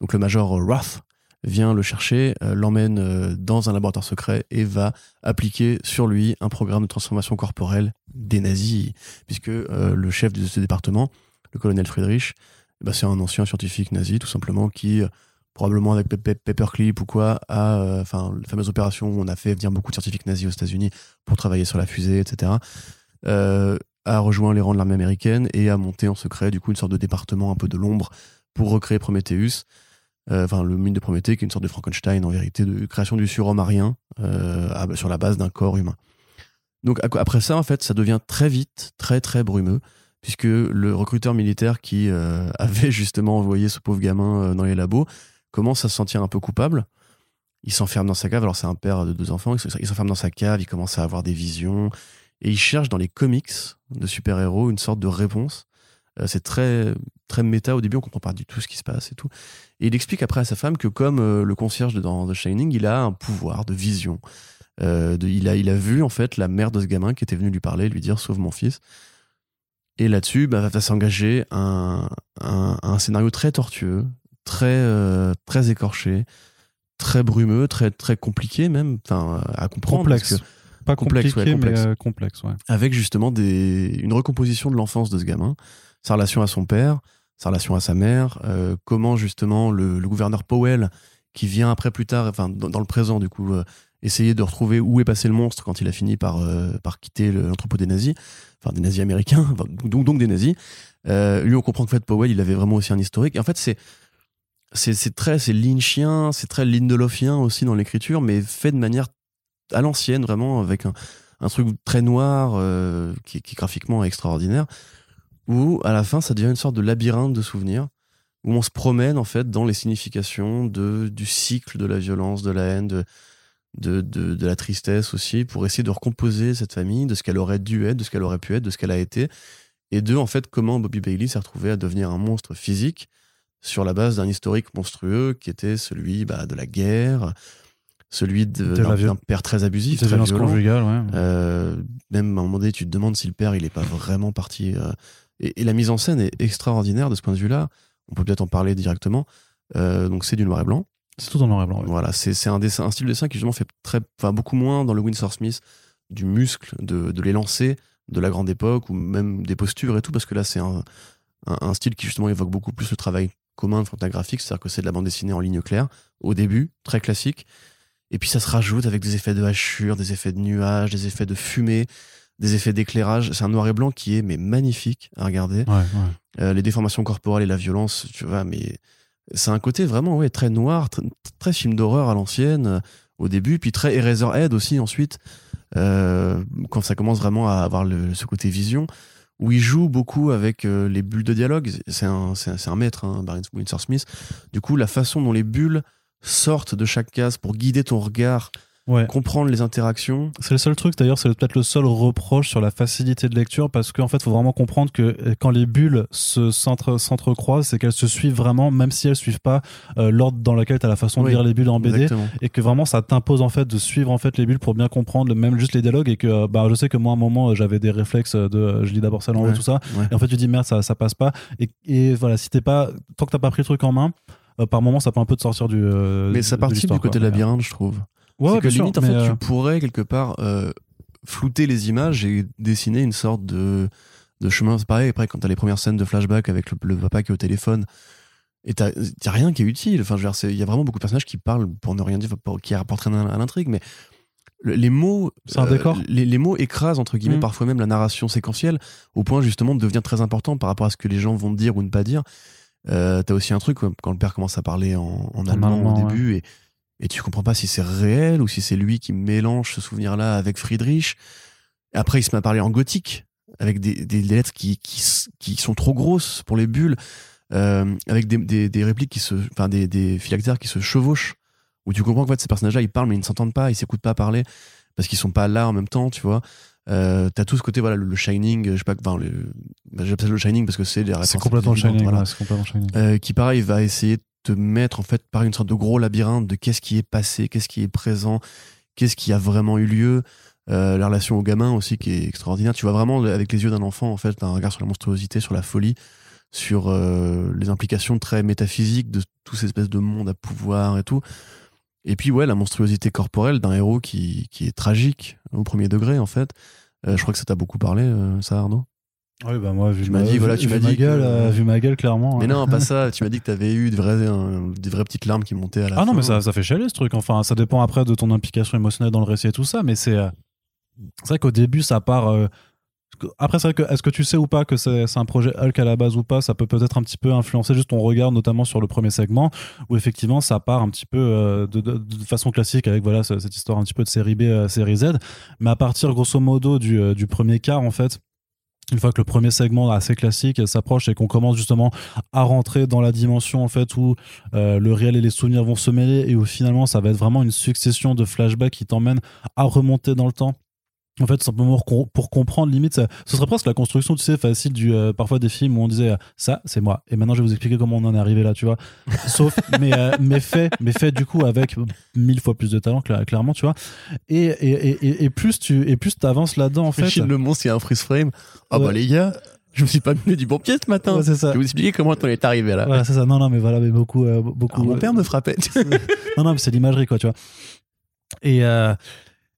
Donc le major Roth vient le chercher, l'emmène dans un laboratoire secret et va appliquer sur lui un programme de transformation corporelle des nazis, puisque le chef de ce département, le colonel Friedrich, ben, c'est un ancien scientifique nazi, tout simplement, qui, probablement avec Pe- Pe- Paperclip ou quoi, euh, enfin, la fameuse opération où on a fait venir beaucoup de scientifiques nazis aux États-Unis pour travailler sur la fusée, etc., euh, a rejoint les rangs de l'armée américaine et a monté en secret, du coup, une sorte de département un peu de l'ombre pour recréer Prometheus. Euh, enfin le mythe de Prométhée, qui est une sorte de Frankenstein en vérité, de création du surhomme arien euh, sur la base d'un corps humain. Donc après ça, en fait, ça devient très vite, très très brumeux, puisque le recruteur militaire qui avait justement envoyé ce pauvre gamin dans les labos commence à se sentir un peu coupable. Il s'enferme dans sa cave, alors c'est un père de deux enfants, il s'enferme dans sa cave, il commence à avoir des visions, et il cherche dans les comics de super-héros une sorte de réponse. Euh, c'est très très méta au début, on comprend pas du tout ce qui se passe et tout. Et il explique après à sa femme que comme euh, le concierge dans The Shining, il a un pouvoir de vision. Euh, il, a, il a vu en fait la mère de ce gamin qui était venue lui parler, lui dire sauve mon fils. Et là-dessus, bah, va s'engager un, un scénario très tortueux, très, euh, très écorché, très brumeux, très, très compliqué même, à comprendre. parce complexe. que- Pas complexe, compliqué, ouais, complexe. mais euh, complexe, ouais. avec justement des, une recomposition de l'enfance de ce gamin, sa relation à son père, sa relation à sa mère, euh, comment justement le, le gouverneur Powell, qui vient après plus tard, enfin dans, dans le présent du coup, euh, essayer de retrouver où est passé le monstre quand il a fini par, euh, par quitter le- l'entrepôt des nazis, enfin des nazis américains, donc, donc des nazis. Euh, lui, on comprend que en fait Powell, il avait vraiment aussi un historique. Et en fait, c'est c'est très c'est lynchien, c'est très lindelofien aussi dans l'écriture, mais fait de manière à l'ancienne, vraiment avec un, un truc très noir euh, qui, qui graphiquement est extraordinaire, où à la fin ça devient une sorte de labyrinthe de souvenirs où on se promène en fait dans les significations de, du cycle de la violence, de la haine, de, de, de, de la tristesse aussi, pour essayer de recomposer cette famille, de ce qu'elle aurait dû être, de ce qu'elle aurait pu être, de ce qu'elle a été, et de en fait comment Bobby Bailey s'est retrouvé à devenir un monstre physique sur la base d'un historique monstrueux qui était celui bah, de la guerre, celui d'un père très abusif, très violent. conjugales, ouais. Euh, même à un moment donné, tu te demandes si le père, il est pas vraiment parti. euh, et, et la mise en scène est extraordinaire de ce point de vue-là. On peut peut-être en parler directement. Euh, donc c'est du noir et blanc. C'est tout en noir et blanc. Voilà, c'est un, dessin, un style de dessin qui justement fait très, enfin, beaucoup moins dans le Winsor Smith du muscle, de, de de la grande époque ou même des postures et tout, parce que là c'est un, un, un style qui justement évoque beaucoup plus le travail commun de fantagraphique, c'est-à-dire que c'est de la bande dessinée en ligne claire au début, très classique, et puis ça se rajoute avec des effets de hachure, des effets de nuages, des effets de fumée, des effets d'éclairage. C'est un noir et blanc qui est mais magnifique à regarder. Ouais, ouais. euh, les déformations corporelles et la violence, tu vois, mais c'est un côté vraiment ouais, très noir, très, très film d'horreur à l'ancienne euh, au début, puis très Eraserhead aussi ensuite, euh, quand ça commence vraiment à avoir le, ce côté vision, où il joue beaucoup avec euh, les bulles de dialogue. C'est un, un, maître, hein, Barry Smith. Du coup, la façon dont les bulles sortent de chaque case pour guider ton regard, Ouais. comprendre les interactions. C'est le seul truc, d'ailleurs, c'est peut-être le seul reproche sur la facilité de lecture, parce qu'en fait, faut vraiment comprendre que euh, quand les bulles se s'entre- s'entrecroisent, c'est qu'elles se suivent vraiment, même si elles suivent pas euh, l'ordre dans lequel tu as la façon Oui, de lire les bulles en BD. Exactement. et que vraiment ça t'impose en fait de suivre en fait les bulles pour bien comprendre même juste les dialogues et que euh, bah je sais que moi à un moment j'avais des réflexes de euh, je lis d'abord ça en haut Ouais. tout ça Ouais. et en fait tu dis merde ça, ça passe pas et, et voilà si t'es pas tant que t'as pas pris le truc en main par moment ça peut un peu te sortir du Mais ça de l'histoire, du côté quoi. labyrinthe, je trouve. Ouais, c'est que bien sûr, limite, en fait, euh, tu pourrais quelque part euh, flouter les images et dessiner une sorte de, de chemin. C'est pareil, après, quand t'as les premières scènes de flashback avec le, le papa qui est au téléphone, et t'as rien qui est utile. Enfin, je veux dire, c'est- il y a vraiment beaucoup de personnages qui parlent pour ne rien dire, pour- qui apportent rien à, à l'intrigue, mais le- les mots, euh, un les, les mots écrasent entre guillemets Mm. parfois même la narration séquentielle au point justement de devenir très important par rapport à ce que les gens vont dire ou ne pas dire. Euh, T'as aussi un truc quand le père commence à parler en, en allemand, allemand, au début et, et tu comprends pas si c'est réel ou si c'est lui qui mélange ce souvenir-là avec Friedrich. Après, il se met à parler en gothique avec des, des lettres qui, qui, qui sont trop grosses pour les bulles, euh, avec des, des, répliques qui se, enfin des, des phylactères qui se chevauchent, où tu comprends qu'en fait ces personnages-là ils parlent mais ils ne s'entendent pas, ils s'écoutent pas parler parce qu'ils sont pas là en même temps, tu vois. Euh, t'as tout ce côté voilà le, le Shining, je sais pas, enfin le, j'appelle ça le Shining parce que c'est des c'est complètement voilà. ouais, c'est complètement shining Euh, qui pareil va essayer te mettre en fait par une sorte de gros labyrinthe de qu'est-ce qui est passé, qu'est-ce qui est présent, qu'est-ce qui a vraiment eu lieu. Euh, la relation au gamin aussi qui est extraordinaire. Tu vois vraiment avec les yeux d'un enfant en fait un regard sur la monstruosité, sur la folie, sur euh, les implications très métaphysiques de tous ces espèces de mondes à pouvoir et tout. Et puis ouais la monstruosité corporelle d'un héros qui, qui est tragique au premier degré en fait. Euh, je crois que ça t'a beaucoup parlé ça Arnaud? Oui bah moi vu Tu ma, m'as dit, voilà, tu m'as ma dit que- gueule euh, vu ma gueule clairement Mais hein. non pas ça. Tu m'as dit que t'avais eu des vraies, un- des vraies petites larmes qui montaient à la Ah non, mais ça, ça fait chialer ce truc. Enfin, ça dépend après de ton implication émotionnelle dans le récit et tout ça, mais c'est euh, vrai qu'au début, ça part. euh, après, c'est vrai que est-ce que tu sais ou pas que c'est un projet Hulk à la base ou pas? Ça peut peut-être un petit peu influencer juste ton regard, notamment sur le premier segment, où effectivement ça part un petit peu euh, de, de- de façon classique avec voilà ce- cette histoire un petit peu de série B, euh, série Z. Mais à partir grosso modo du, euh, du premier quart, en fait, une fois que le premier segment assez classique s'approche et qu'on commence justement à rentrer dans la dimension en fait où euh, le réel et les souvenirs vont se mêler et où finalement ça va être vraiment une succession de flashbacks qui t'emmènent à remonter dans le temps. En fait, simplement pour, com- pour comprendre, limite, ça- ce serait presque la construction, tu sais, facile du euh, parfois des films où on disait euh, ça, c'est moi, et maintenant je vais vous expliquer comment on en est arrivé là, tu vois. Sauf, mais, euh, mais fait, mais fait du coup avec mille fois plus de talent, cla- clairement, tu vois. Et, et, et, plus tu et plus avances là-dedans, en fait. Chine le y a un freeze frame. Ah Ouais. bah les gars, je me suis pas mis du bon pied ce matin. Ouais, c'est je ça. vais vous expliquer comment on est arrivé là. Voilà, c'est ça. Non, non, mais voilà, mais beaucoup, euh, beaucoup. Alors, mon père me frappait. non, non, mais c'est l'imagerie, quoi, tu vois. Et,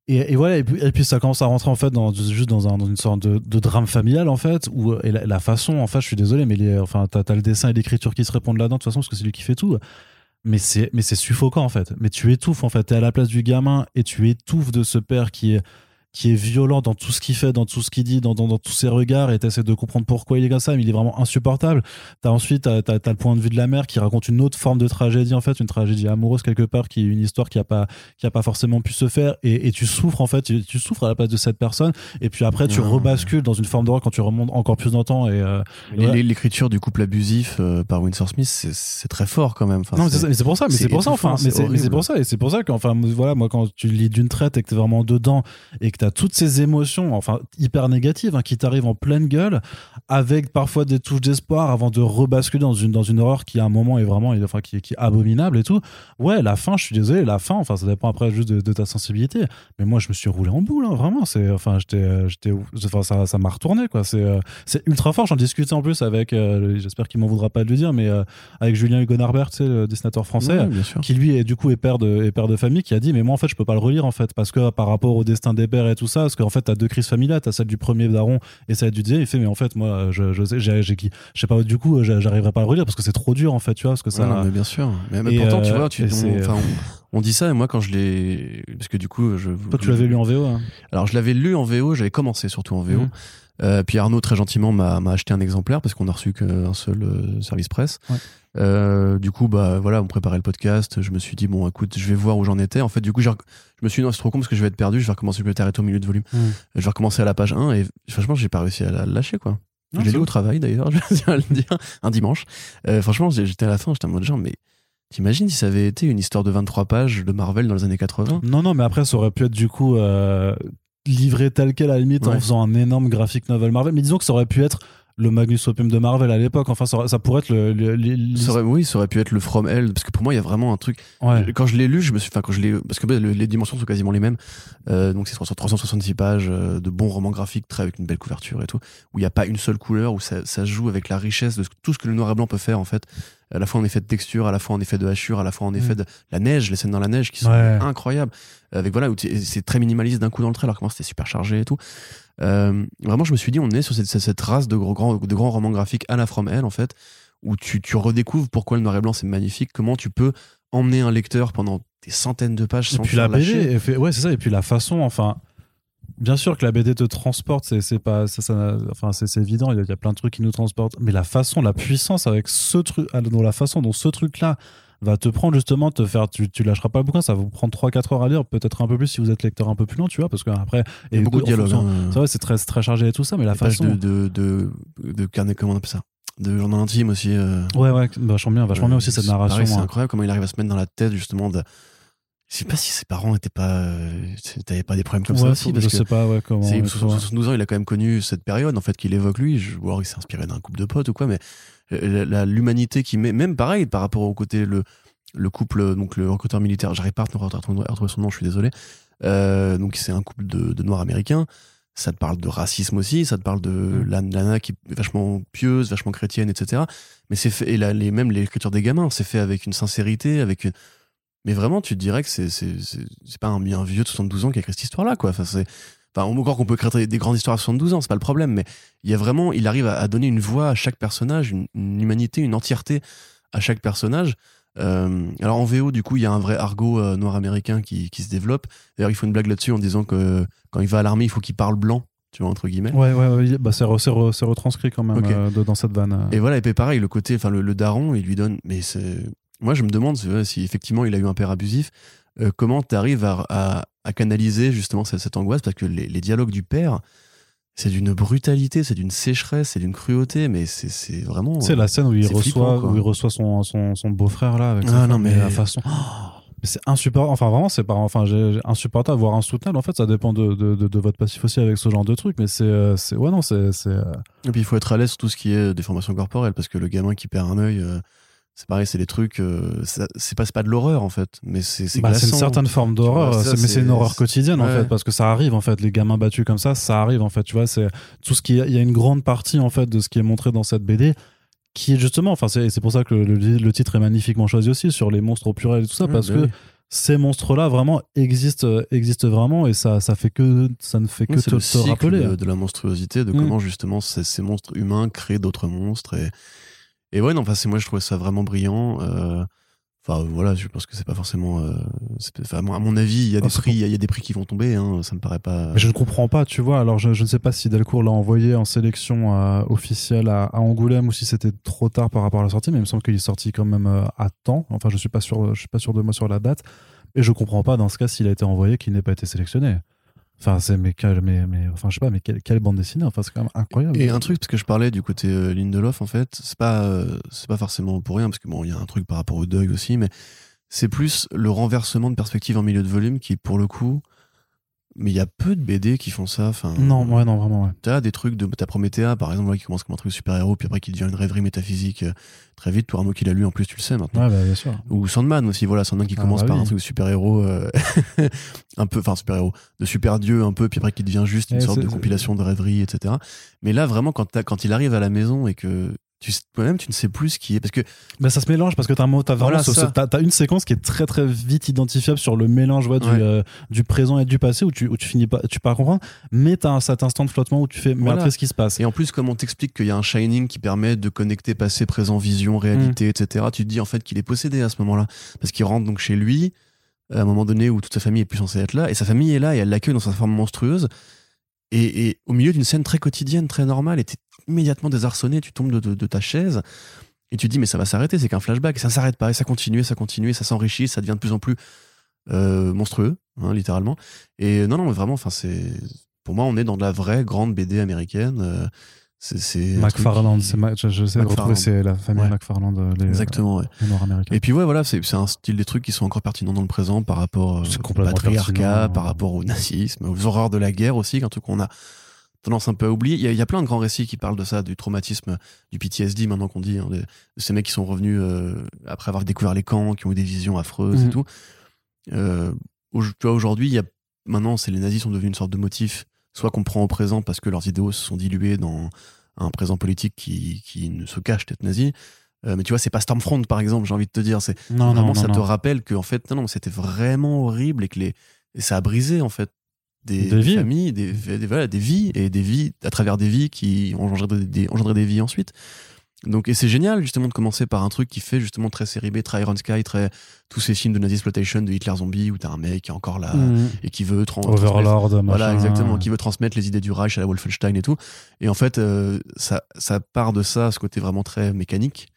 et, voilà, et puis, ça commence à rentrer en fait dans, juste dans, un, dans une sorte de, drame familial en fait, où la, la façon, en fait, je suis désolé, mais les, enfin, t'as as le dessin et l'écriture qui se répondent là-dedans, de toute façon, parce que c'est lui qui fait tout. Mais c'est, mais c'est suffocant en fait. Mais tu étouffes en fait. T'es à la place du gamin et tu étouffes de ce père qui est, qui est violent dans tout ce qu'il fait, dans tout ce qu'il dit, dans, dans, dans tous ses regards, et t'essaies de comprendre pourquoi il est comme ça, mais il est vraiment insupportable. T'as ensuite, t'as, t'as, t'as le point de vue de la mère qui raconte une autre forme de tragédie, en fait, une tragédie amoureuse quelque part, qui est une histoire qui a pas, qui a pas forcément pu se faire, et, et tu souffres, en fait, tu, tu souffres à la place de cette personne, et puis après, tu Ouais. rebascules dans une forme d'horreur quand tu remontes encore plus dans le temps, et, euh. L'écriture du couple abusif euh, par Winsor Smith, c'est- très fort quand même. Enfin, non, mais c'est- pour ça, mais c'est pour ça, enfin, mais c'est pour ça, et c'est pour ça qu'enfin, voilà, moi, quand tu lis d'une traite et que t'es vraiment dedans et que t'as toutes ces émotions, enfin, hyper négatives, hein, qui t'arrivent en pleine gueule, avec parfois des touches d'espoir avant de rebasculer dans une, dans une horreur qui, à un moment, est vraiment, enfin, qui, qui est abominable et tout. Ouais, la fin, je suis désolé, la fin, enfin, ça dépend après juste de, de ta sensibilité, mais moi, je me suis roulé en boule, hein, vraiment, c'est, enfin, j'étais, euh, j'étais, enfin, ça, ça m'a retourné, quoi, c'est, euh, c'est ultra fort, j'en discutais en plus avec, euh, j'espère qu'il m'en voudra pas de le dire, mais euh, avec Julien Hugo Narbert, tu sais, le dessinateur français, qui lui est du coup est père de, est père de famille, qui a dit mais moi en fait je peux pas le relire en fait parce que par rapport au destin des pères et tout ça, parce qu'en fait t'as deux crises familiales, t'as celle du premier daron et celle du deuxième. Il fait mais en fait moi je, je sais, j'ai, j'ai, je sais pas du coup j'a- j'arriverai pas à le relire parce que c'est trop dur en fait, tu vois, parce que ça. Ouais, non, mais bien sûr. Mais, pourtant, tu euh, vois, tu, et on, dit ça, et moi, quand je l'ai. Parce que du coup, je. Toi tu l'avais lu en VO. hein. Alors, je l'avais lu en VO, j'avais commencé surtout en VO. Mhm. Euh, puis Arnaud très gentiment m'a acheté un exemplaire parce qu'on a reçu qu'un seul euh, service presse. Ouais. Euh, du coup, bah voilà, on préparait le podcast. Je me suis dit bon, écoute, je vais voir où j'en étais. En fait, du coup, j'ai je me suis dit non, c'est trop con parce que je vais être perdu. Je vais recommencer le au milieu de volume. Mm. Je vais recommencer à la page 1 et franchement, j'ai pas réussi à la lâcher quoi. C'est lu au travail d'ailleurs, je tiens à le dire, un dimanche. Euh, franchement, j'ai- j'étais à la fin, j'étais en mode genre, mais t'imagines si ça avait été une histoire de 23 pages de Marvel dans les années 80 Non, non, mais après, ça aurait pu être du coup euh, livré tel quel à la limite en faisant un énorme graphic novel Marvel. Mais disons que ça aurait pu être le Magnus Opum de Marvel à l'époque. Enfin, ça, pourrait être le. le- le- Ça aurait- oui, ça aurait pu être le From Hell, parce que pour moi, il y a vraiment un truc. Ouais. Quand je l'ai lu, je me suis, enfin, quand je l'ai, parce que bah, le- les dimensions sont quasiment les mêmes. Euh, donc c'est sur 366 pages euh, de bons romans graphiques, très avec une belle couverture et tout, où il n'y a pas une seule couleur, où ça, ça joue avec la richesse de tout ce que le noir et blanc peut faire en fait. À la fois en effet de texture, à la fois en effet de hachure, à la fois en effet Mm. de la neige, les scènes dans la neige qui sont Ouais. incroyables. Avec voilà, c'est très minimaliste d'un coup dans le trait, alors que moi c'était super chargé et tout. Euh, vraiment, je me suis dit, on est sur cette, cette- race de grands, de grands romans graphiques à la From Hell en fait, où tu, tu redécouvres pourquoi le noir et blanc c'est magnifique, comment tu peux emmener un lecteur pendant des centaines de pages Et sans puis la BD, elle fait- ouais, c'est ça. Et puis la façon, enfin. Bien sûr que la BD te transporte, c'est pas, ça, ça- enfin c'est évident. Il y, a, plein de trucs qui nous transportent, mais la façon, la puissance avec ce truc, ah, la façon dont ce truc-là va te prendre justement, te faire, tu, tu lâcheras pas le bouquin, ça va vous prendre 3-4 heures à lire, peut-être un peu plus si vous êtes lecteur un peu plus long, tu vois, parce qu'après, Il y a beaucoup de dialogues. hein. C'est vrai, c'est très, très chargé et tout ça, mais la façon. de, de, de, de carnet, comment on appelle ça? De journal intime aussi. euh, Ouais, ouais, vachement bien, vachement bien aussi cette narration. C'est hein. incroyable comment il arrive à se mettre dans la tête justement de. Je sais pas si ses parents étaient pas. euh, T'avais pas des problèmes comme ça Ouais, aussi. je Parce que sais pas, ouais, comment. c'est- ouais, sur- sur 72 ans, il a quand même connu cette période en fait qu'il évoque lui. Je, ou alors il s'est inspiré d'un couple de potes ou quoi, mais euh, l'humanité qui met, même pareil par rapport au côté le le couple donc le recruteur militaire. J'arrive pas à retrouver son nom, je suis désolé. Euh, donc c'est un couple de, de noirs américains. Ça te parle de racisme aussi, ça te parle de Mm. la nana qui est vachement pieuse, vachement chrétienne, etc. Mais c'est fait, et là, les, même l'écriture des gamins, c'est fait avec une sincérité, avec une... Mais vraiment, tu te dirais que c'est, c'est, c'est, c'est pas un, un vieux de 72 ans qui a écrit cette histoire-là, quoi. Enfin, c'est, enfin, encore qu'on peut créer des grandes histoires à 72 ans, c'est pas le problème, mais il y a vraiment, il arrive à, à donner une voix à chaque personnage, une, une humanité, une entièreté à chaque personnage. Euh, alors en VO, du coup, il y a un vrai argot euh, noir américain qui, qui se développe. D'ailleurs, il faut une blague là-dessus en disant que quand il va à l'armée, il faut qu'il parle blanc, tu vois, entre guillemets. Ouais, ouais, ouais, bah, c'est re- c'est re- c'est retranscrit quand même Ok. euh, de- dans cette vanne. Et voilà, et puis pareil, le côté, enfin, le, le daron, il lui donne. Mais c'est. Moi, je me demande c'est vrai, si effectivement il a eu un père abusif, euh, comment tu arrives à, à, à canaliser justement cette, cette angoisse, parce que les, les dialogues du père, c'est d'une brutalité, c'est d'une sécheresse, c'est d'une cruauté, mais c'est c'est vraiment. Sais, la scène où il c'est reçoit, flippant, où il reçoit son, son, son beau-frère là, avec Ah, sa non, femme, mais- la façon. Oh, c'est insupportable. Enfin, vraiment, c'est pas. Enfin, insupportable, voire insoutenable. En fait, ça dépend de, de, de, de votre passif aussi avec ce genre de truc. Mais c'est. euh, c'est- Ouais, non, c'est. c'est, euh, Et puis il faut être à l'aise sur tout ce qui est déformation corporelle, parce que le gamin qui perd un œil, euh, c'est pareil, c'est des trucs. euh, c'est pas, pas de l'horreur en fait, mais c'est c'est bah, une certaine forme d'horreur, mais c'est une horreur quotidienne en fait, parce que ça arrive en fait, les gamins battus comme ça, ça arrive en fait, tu vois, c'est tout ce qui, il y a une grande partie en fait de ce qui est montré dans cette BD qui est justement, enfin c'est c'est pour ça que le, le titre est magnifiquement choisi aussi sur les monstres au pluriel et tout ça, Ouais, parce bah que oui. ces monstres-là vraiment existent, euh, existent vraiment et ça, ça fait que, ça ne fait que Ouais, te, le te rappeler. de, de la monstruosité, de Mm. comment justement ces, ces monstres humains créent d'autres monstres. Et, et ouais, non, enfin, c'est- moi je trouvais ça vraiment brillant. euh, Enfin voilà, je pense que c'est pas forcément. euh, à mon- avis, il y a Ah, des prix, il y a- il y a des prix qui vont tomber. Hein, ça me paraît pas. Mais je ne comprends pas, tu vois. Alors, je, je ne sais pas si Delcourt l'a envoyé en sélection euh, officielle à, à Angoulême ou si c'était trop tard par rapport à la sortie, mais il me semble qu'il est sorti quand même euh, à temps. Enfin, je suis pas sûr, je suis pas sûr de moi sur la date. Et je comprends pas dans ce cas s'il a été envoyé qu'il n'ait pas été sélectionné. Enfin, c'est mais, mais, mais enfin, je sais pas, mais quelle, quelle bande dessinée. Enfin, c'est quand même incroyable. Et un truc, parce que je parlais du côté euh, Lindelof, en fait, c'est pas, euh, c'est pas forcément pour rien, parce que bon, il y a un truc par rapport au deuil aussi, mais c'est plus le renversement de perspective en milieu de volume qui, pour le coup, mais il y a peu de BD qui font ça. Enfin, Non, ouais, non, vraiment, ouais. T'as des trucs de ta Prométhée, par exemple, là, qui commence comme un truc super-héros, puis après qui devient une rêverie métaphysique euh, très vite. Toi, Arnaud, qui l'a lu, en plus, tu le sais maintenant. Ouais, bah, bien sûr. Ou Sandman aussi, voilà, Sandman qui Ah, commence bah par oui. un truc de super-héros, euh, un peu, enfin super-héros, de super-dieu un peu, puis après qui devient juste une sorte de compilation de rêveries, etc. Mais là, vraiment, quand, t'as- quand il arrive à la maison et que toi-même, tu ne sais plus ce qui est, parce que Bah, ça se mélange parce que t'as, un mot- t'as vraiment Voilà, ce- ce- une séquence qui est très très vite identifiable sur le mélange ouais, du, Ouais. euh, du présent et du passé où tu, où tu finis pas, tu pas comprendre, mais t'as un, cet instant de flottement où tu fais, merde, Voilà. qu'est-ce qui se passe Et en plus, comme on t'explique qu'il y a un Shining qui permet de connecter passé, présent, vision, réalité, etc., tu te dis en fait qu'il est possédé à ce moment-là. Parce qu'il rentre donc chez lui, à un moment donné où toute sa famille est plus censée être là, et sa famille est là et elle l'accueille dans sa forme monstrueuse. Et, et au milieu d'une scène très quotidienne, très normale, et t'es immédiatement désarçonné, tu tombes de, de- de ta chaise, et tu te dis, mais ça va s'arrêter, c'est qu'un flashback, et ça s'arrête pas, et ça continue, et ça continue, et ça s'enrichit, ça devient de plus en plus euh, monstrueux, hein, littéralement. Et non, non, mais vraiment, c'est. Pour moi, on est dans de la vraie grande BD américaine. euh, c'est McFarland, qui- Ma- je, je sais retrouver c'est la famille Ouais. McFarland, euh, les, Exactement, ouais. les Noirs américains. Et puis ouais, voilà, c'est un style des trucs qui sont encore pertinents dans le présent par rapport au patriarcat, pertinent. par rapport au nazisme, aux horreurs de la guerre aussi, un truc qu'on a tendance un peu à oublier. Il y, a, il y a plein de grands récits qui parlent de ça, du traumatisme, du PTSD maintenant qu'on dit, hein, de ces mecs qui sont revenus euh, après avoir découvert les camps, qui ont eu des visions affreuses Mhm. et tout. Euh, au- tu vois, aujourd'hui, il y a maintenant, c'est les nazis sont devenus une sorte de motif, soit qu'on prend au présent parce que leurs idéaux se sont dilués dans un présent politique qui, qui ne se cache d'être nazi. Euh, mais tu vois, c'est pas Stormfront par exemple, j'ai envie de te dire. C'est Non, non, vraiment non, ça te non. rappelle que en fait, non, non, c'était vraiment horrible et que les, et ça a brisé en fait des, Des vies. familles, des, des- voilà, des vies et des vies à travers des vies qui ont engendré des, des- engendré des vies ensuite. Donc, et c'est génial justement de commencer par un truc qui fait justement très série B, très Iron Sky, très tous ces films de Nazi exploitation, de Hitler zombie où t'as un mec qui est encore là Mhm. et veut voilà, exactement, qui veut transmettre les idées du Reich à la Wolfenstein et tout. Et en fait, euh, ça, ça part de ça, ce côté vraiment très mécanique.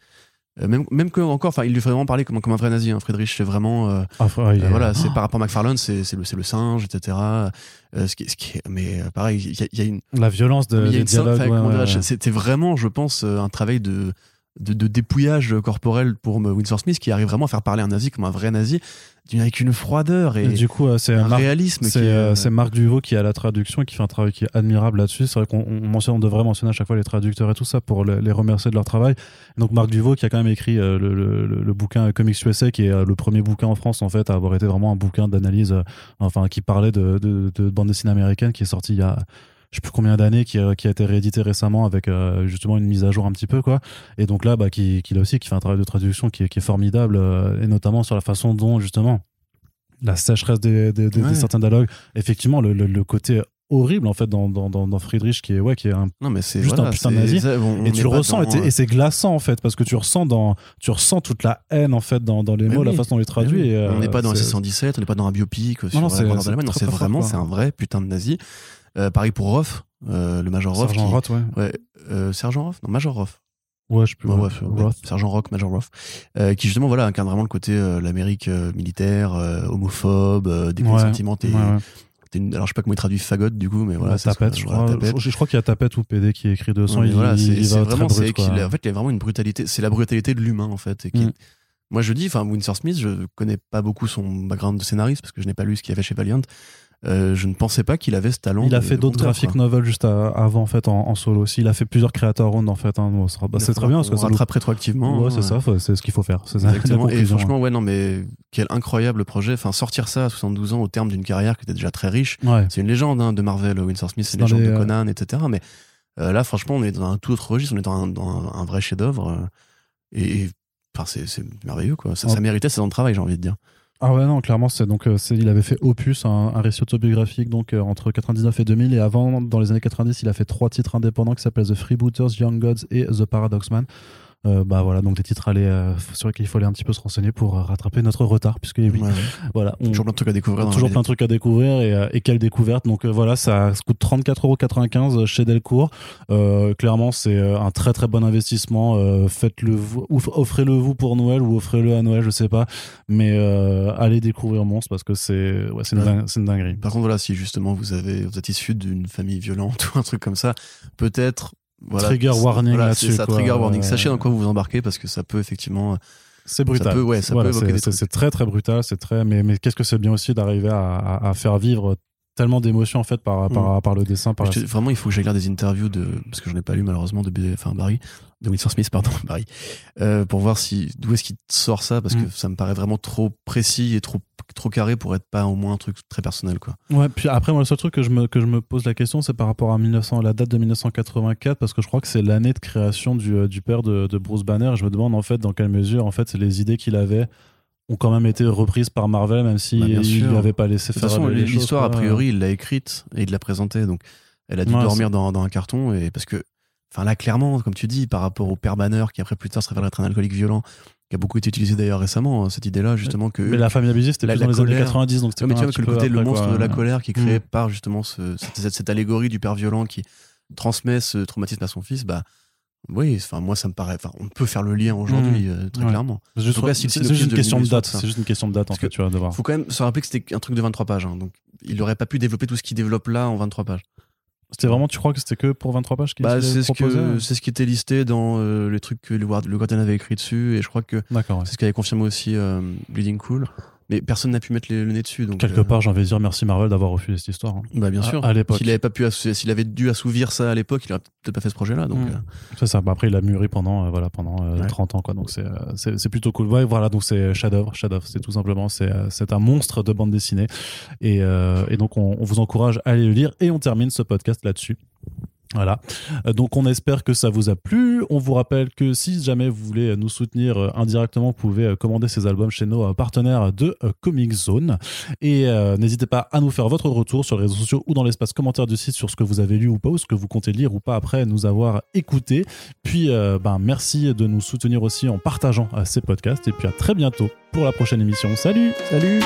Euh, même, même que encore, enfin, il lui fait vraiment parler comme, comme un vrai nazi. Hein. Friedrich, c'est vraiment, euh, Ah, euh, voilà, c'est par rapport à McFarlane, c'est c'est le, c'est le singe, etc. Euh, ce qui, ce qui mais euh, pareil, il y, y a une, La violence de, il y a des dialogues. ouais, ouais, ouais. C'était vraiment, je pense, un travail de, de, de dépouillage corporel pour Winsor Smith qui arrive vraiment à faire parler un nazi comme un vrai nazi, avec une froideur et, Et du coup, euh, c'est un Marc, réalisme c'est, est, euh, euh, Marc Duvaux qui a la traduction et qui fait un travail qui est admirable là-dessus. C'est vrai qu'on on mentionne, on devrait mentionner à chaque fois les traducteurs et tout ça pour le- les remercier de leur travail. Donc Marc Duvaux qui a quand même écrit le, le- bouquin Comics USA, qui est le premier bouquin en France en fait à avoir été vraiment un bouquin d'analyse, enfin qui parlait de, de, de bande dessinée américaine, qui est sorti il y a je sais plus combien d'années, qui, a- qui a été réédité récemment avec euh, justement une mise à jour un petit peu quoi. Et donc là, bah, qui, qui là aussi qui fait un travail de traduction qui est, qui est formidable euh, et notamment sur la façon dont justement la sécheresse des, des, des- Ouais. des certains dialogues, effectivement le, le, le côté horrible en fait dans, dans, dans, dans Friedrich qui est ouais qui est un non mais c'est juste voilà, un putain de nazi. on et tu le ressens et dans, t'es- euh, et c'est glaçant en fait parce que tu ressens dans tu ressens toute la haine en fait dans, les mots la oui. façon dont on les traduit Oui, et, euh, on n'est pas dans c'est- 617, on n'est pas dans un biopic euh, sur non, la c'est-. Non, vraiment, c'est un vrai putain de nazi. Euh, pareil pour Roth, euh, le Major Roth. Sergent qui- Roth ouais Ouais, euh, Sergent Roth Non, Major Roth. ouais je peux Ouais, ouais, Roth. Sergent Rock, Major Roth. Euh, qui justement, voilà, incarne vraiment le côté euh, l'Amérique euh, militaire, homophobe, des Ouais, sentiments. t'es- Ouais, ouais. t'es une- alors, je sais pas comment il traduit fagot, du coup, mais voilà. Tapette, je crois. tapette. Je, je crois qu'il y a tapette ou PD qui écrit. Ouais, mais il, voilà, c'est vraiment, brut, en fait, il y a vraiment une brutalité. C'est la brutalité de l'humain, en fait. et qui- Mm. Moi, je dis, enfin, Winsor Smith, je connais pas beaucoup son background de scénariste parce que je n'ai pas lu ce qu'il a fait chez Valiant. Euh, je ne pensais pas qu'il avait ce talent. Il a de- fait d'autres graphic novels juste à- avant en fait en, en solo aussi. Il a fait plusieurs créateurs round en fait. hein. Bon, bah, c'est très bien parce que On ça nous- rattrape rétroactivement. Ouais, hein, c'est ça, c'est ce qu'il faut faire. Exactement. Et franchement, ouais, non, mais quel incroyable projet. Enfin, sortir ça à 72 ans au terme d'une carrière qui était déjà très riche. Ouais. C'est une légende hein, de Marvel, Winsor Smith, c'est une légende les, de euh, Conan, etc. Mais euh, là, franchement, on est dans un tout autre registre. On est dans un, dans un- un vrai chef-d'œuvre. euh, et, et, enfin, c'est merveilleux, quoi. Ça, Ouais. ça méritait ses ans de travail, j'ai envie de dire. Ah ouais non clairement c'est donc euh, c'est- il avait fait Opus un, récit autobiographique donc euh, entre 99 et 2000 et avant dans les années 90 il a fait trois titres indépendants qui s'appellent The Freebooters, Young Gods et The Paradox Man. Euh, bah voilà donc des titres à aller euh, sur lesquels il faut aller un petit peu se renseigner pour euh, rattraper notre retard puisque oui Ouais, ouais. voilà on, Toujours plein de trucs à découvrir. toujours plein de trucs à découvrir et, euh, et quelle découverte donc euh, voilà ça, ça coûte 34,95€ chez Delcourt clairement c'est un très très bon investissement faites-le vous offrez-le vous pour Noël ou offrez-le à Noël je sais pas mais allez découvrir Monstre parce que c'est ouais, c'est une, dingue- une dinguerie Par contre, voilà, si justement vous avez, vous êtes issu d'une famille violente ou un truc comme ça, peut-être. Voilà, Trigger warning voilà, là-dessus, c'est ça, quoi. trigger warning. Euh, Sachez dans quoi vous vous embarquez parce que ça peut effectivement. c'est brutal peut- ouais, ça peut évoquer c'est- c'est très très brutal c'est très mais, mais qu'est-ce que c'est bien aussi d'arriver à, à- à faire vivre tellement d'émotions en fait par, par, par le dessin par Mm. Te- vraiment, il faut que j'aille lire des interviews de, parce que j'en ai pas lu malheureusement de BD, enfin Barry, de Smith, pardon, Barry, euh, pour voir si d'où est-ce qu'il sort ça, parce Mm. que ça me paraît vraiment trop précis et trop trop carré pour être pas au moins un truc très personnel, quoi. Ouais, puis après, moi, le seul truc que je me, que je me pose la question, c'est par rapport à 1900, la date de 1984, parce que je crois que c'est l'année de création du, euh, du père de, de Bruce Banner. Et je me demande, en fait, dans quelle mesure, en fait, les idées qu'il avait ont quand même été reprises par Marvel, même s'il Bah, il sûr. lui avait pas laissé De toute faire façon, l'histoire, a priori, il l'a écrite et il l'a présentée, donc elle a dû Ouais, dormir dans, dans un carton, et parce que, enfin là, clairement, comme tu dis, par rapport au père Banner, qui après plus tard se révèlera être un alcoolique violent, qui a beaucoup été utilisé d'ailleurs récemment, hein, cette idée-là, justement. que Mais la famille abusée, c'était La- plus la dans les années colère. 90, donc c'était Ouais, mais tu vois que le côté le monstre quoi. de la colère qui est créé Mm. par justement ce- cette, cette- cette allégorie du père violent qui transmet ce traumatisme à son fils, bah oui, enfin moi ça me paraît, enfin on peut faire le lien aujourd'hui euh, très Ouais. clairement. C'est juste, cas, si c'est- c'est juste une question de date. C'est juste une question de date, en fait, tu vas devoir. Faut quand même se rappeler que c'était un truc de 23 pages, hein, donc il aurait pas pu développer tout ce qu'il développe là en 23 pages. C'était vraiment, tu crois que c'était que pour 23 pages qu'il Bah, c'est ce que c'est ce qui était listé dans euh, les trucs que le, Guard- le Guardian avait écrit dessus et je crois que D'accord, ouais. c'est ce qu'avait confirmé aussi euh, Bleeding Cool. Mais personne n'a pu mettre les- le nez dessus. Donc, Quelque euh, part, j'ai envie de dire merci Marvel d'avoir refusé cette histoire. hein. Bah bien sûr. à l'époque. S'il avait pas pu, s'il avait dû assouvir ça à l'époque, il aurait peut-être pas fait ce projet-là. Donc, Mm. euh, C'est ça. Bah, après, il a mûri pendant, euh, voilà, pendant Ouais. 30 ans, quoi. Donc, c'est, plutôt cool. Ouais, voilà. Donc, c'est Shadow. Shadow, c'est tout simplement, c'est, c'est un monstre de bande dessinée. Et, et donc, on, on vous encourage à aller le lire et on termine ce podcast là-dessus. Voilà. Euh, Donc, on espère que ça vous a plu. On vous rappelle que si jamais vous voulez nous soutenir euh, indirectement, vous pouvez euh, commander ces albums chez nos partenaires de Comic Zone. Et n'hésitez pas à nous faire votre retour sur les réseaux sociaux ou dans l'espace commentaire du site sur ce que vous avez lu ou pas, ou ce que vous comptez lire ou pas après nous avoir écouté. Puis, ben, merci de nous soutenir aussi en partageant ces podcasts. Et puis, à très bientôt pour la prochaine émission. Salut Salut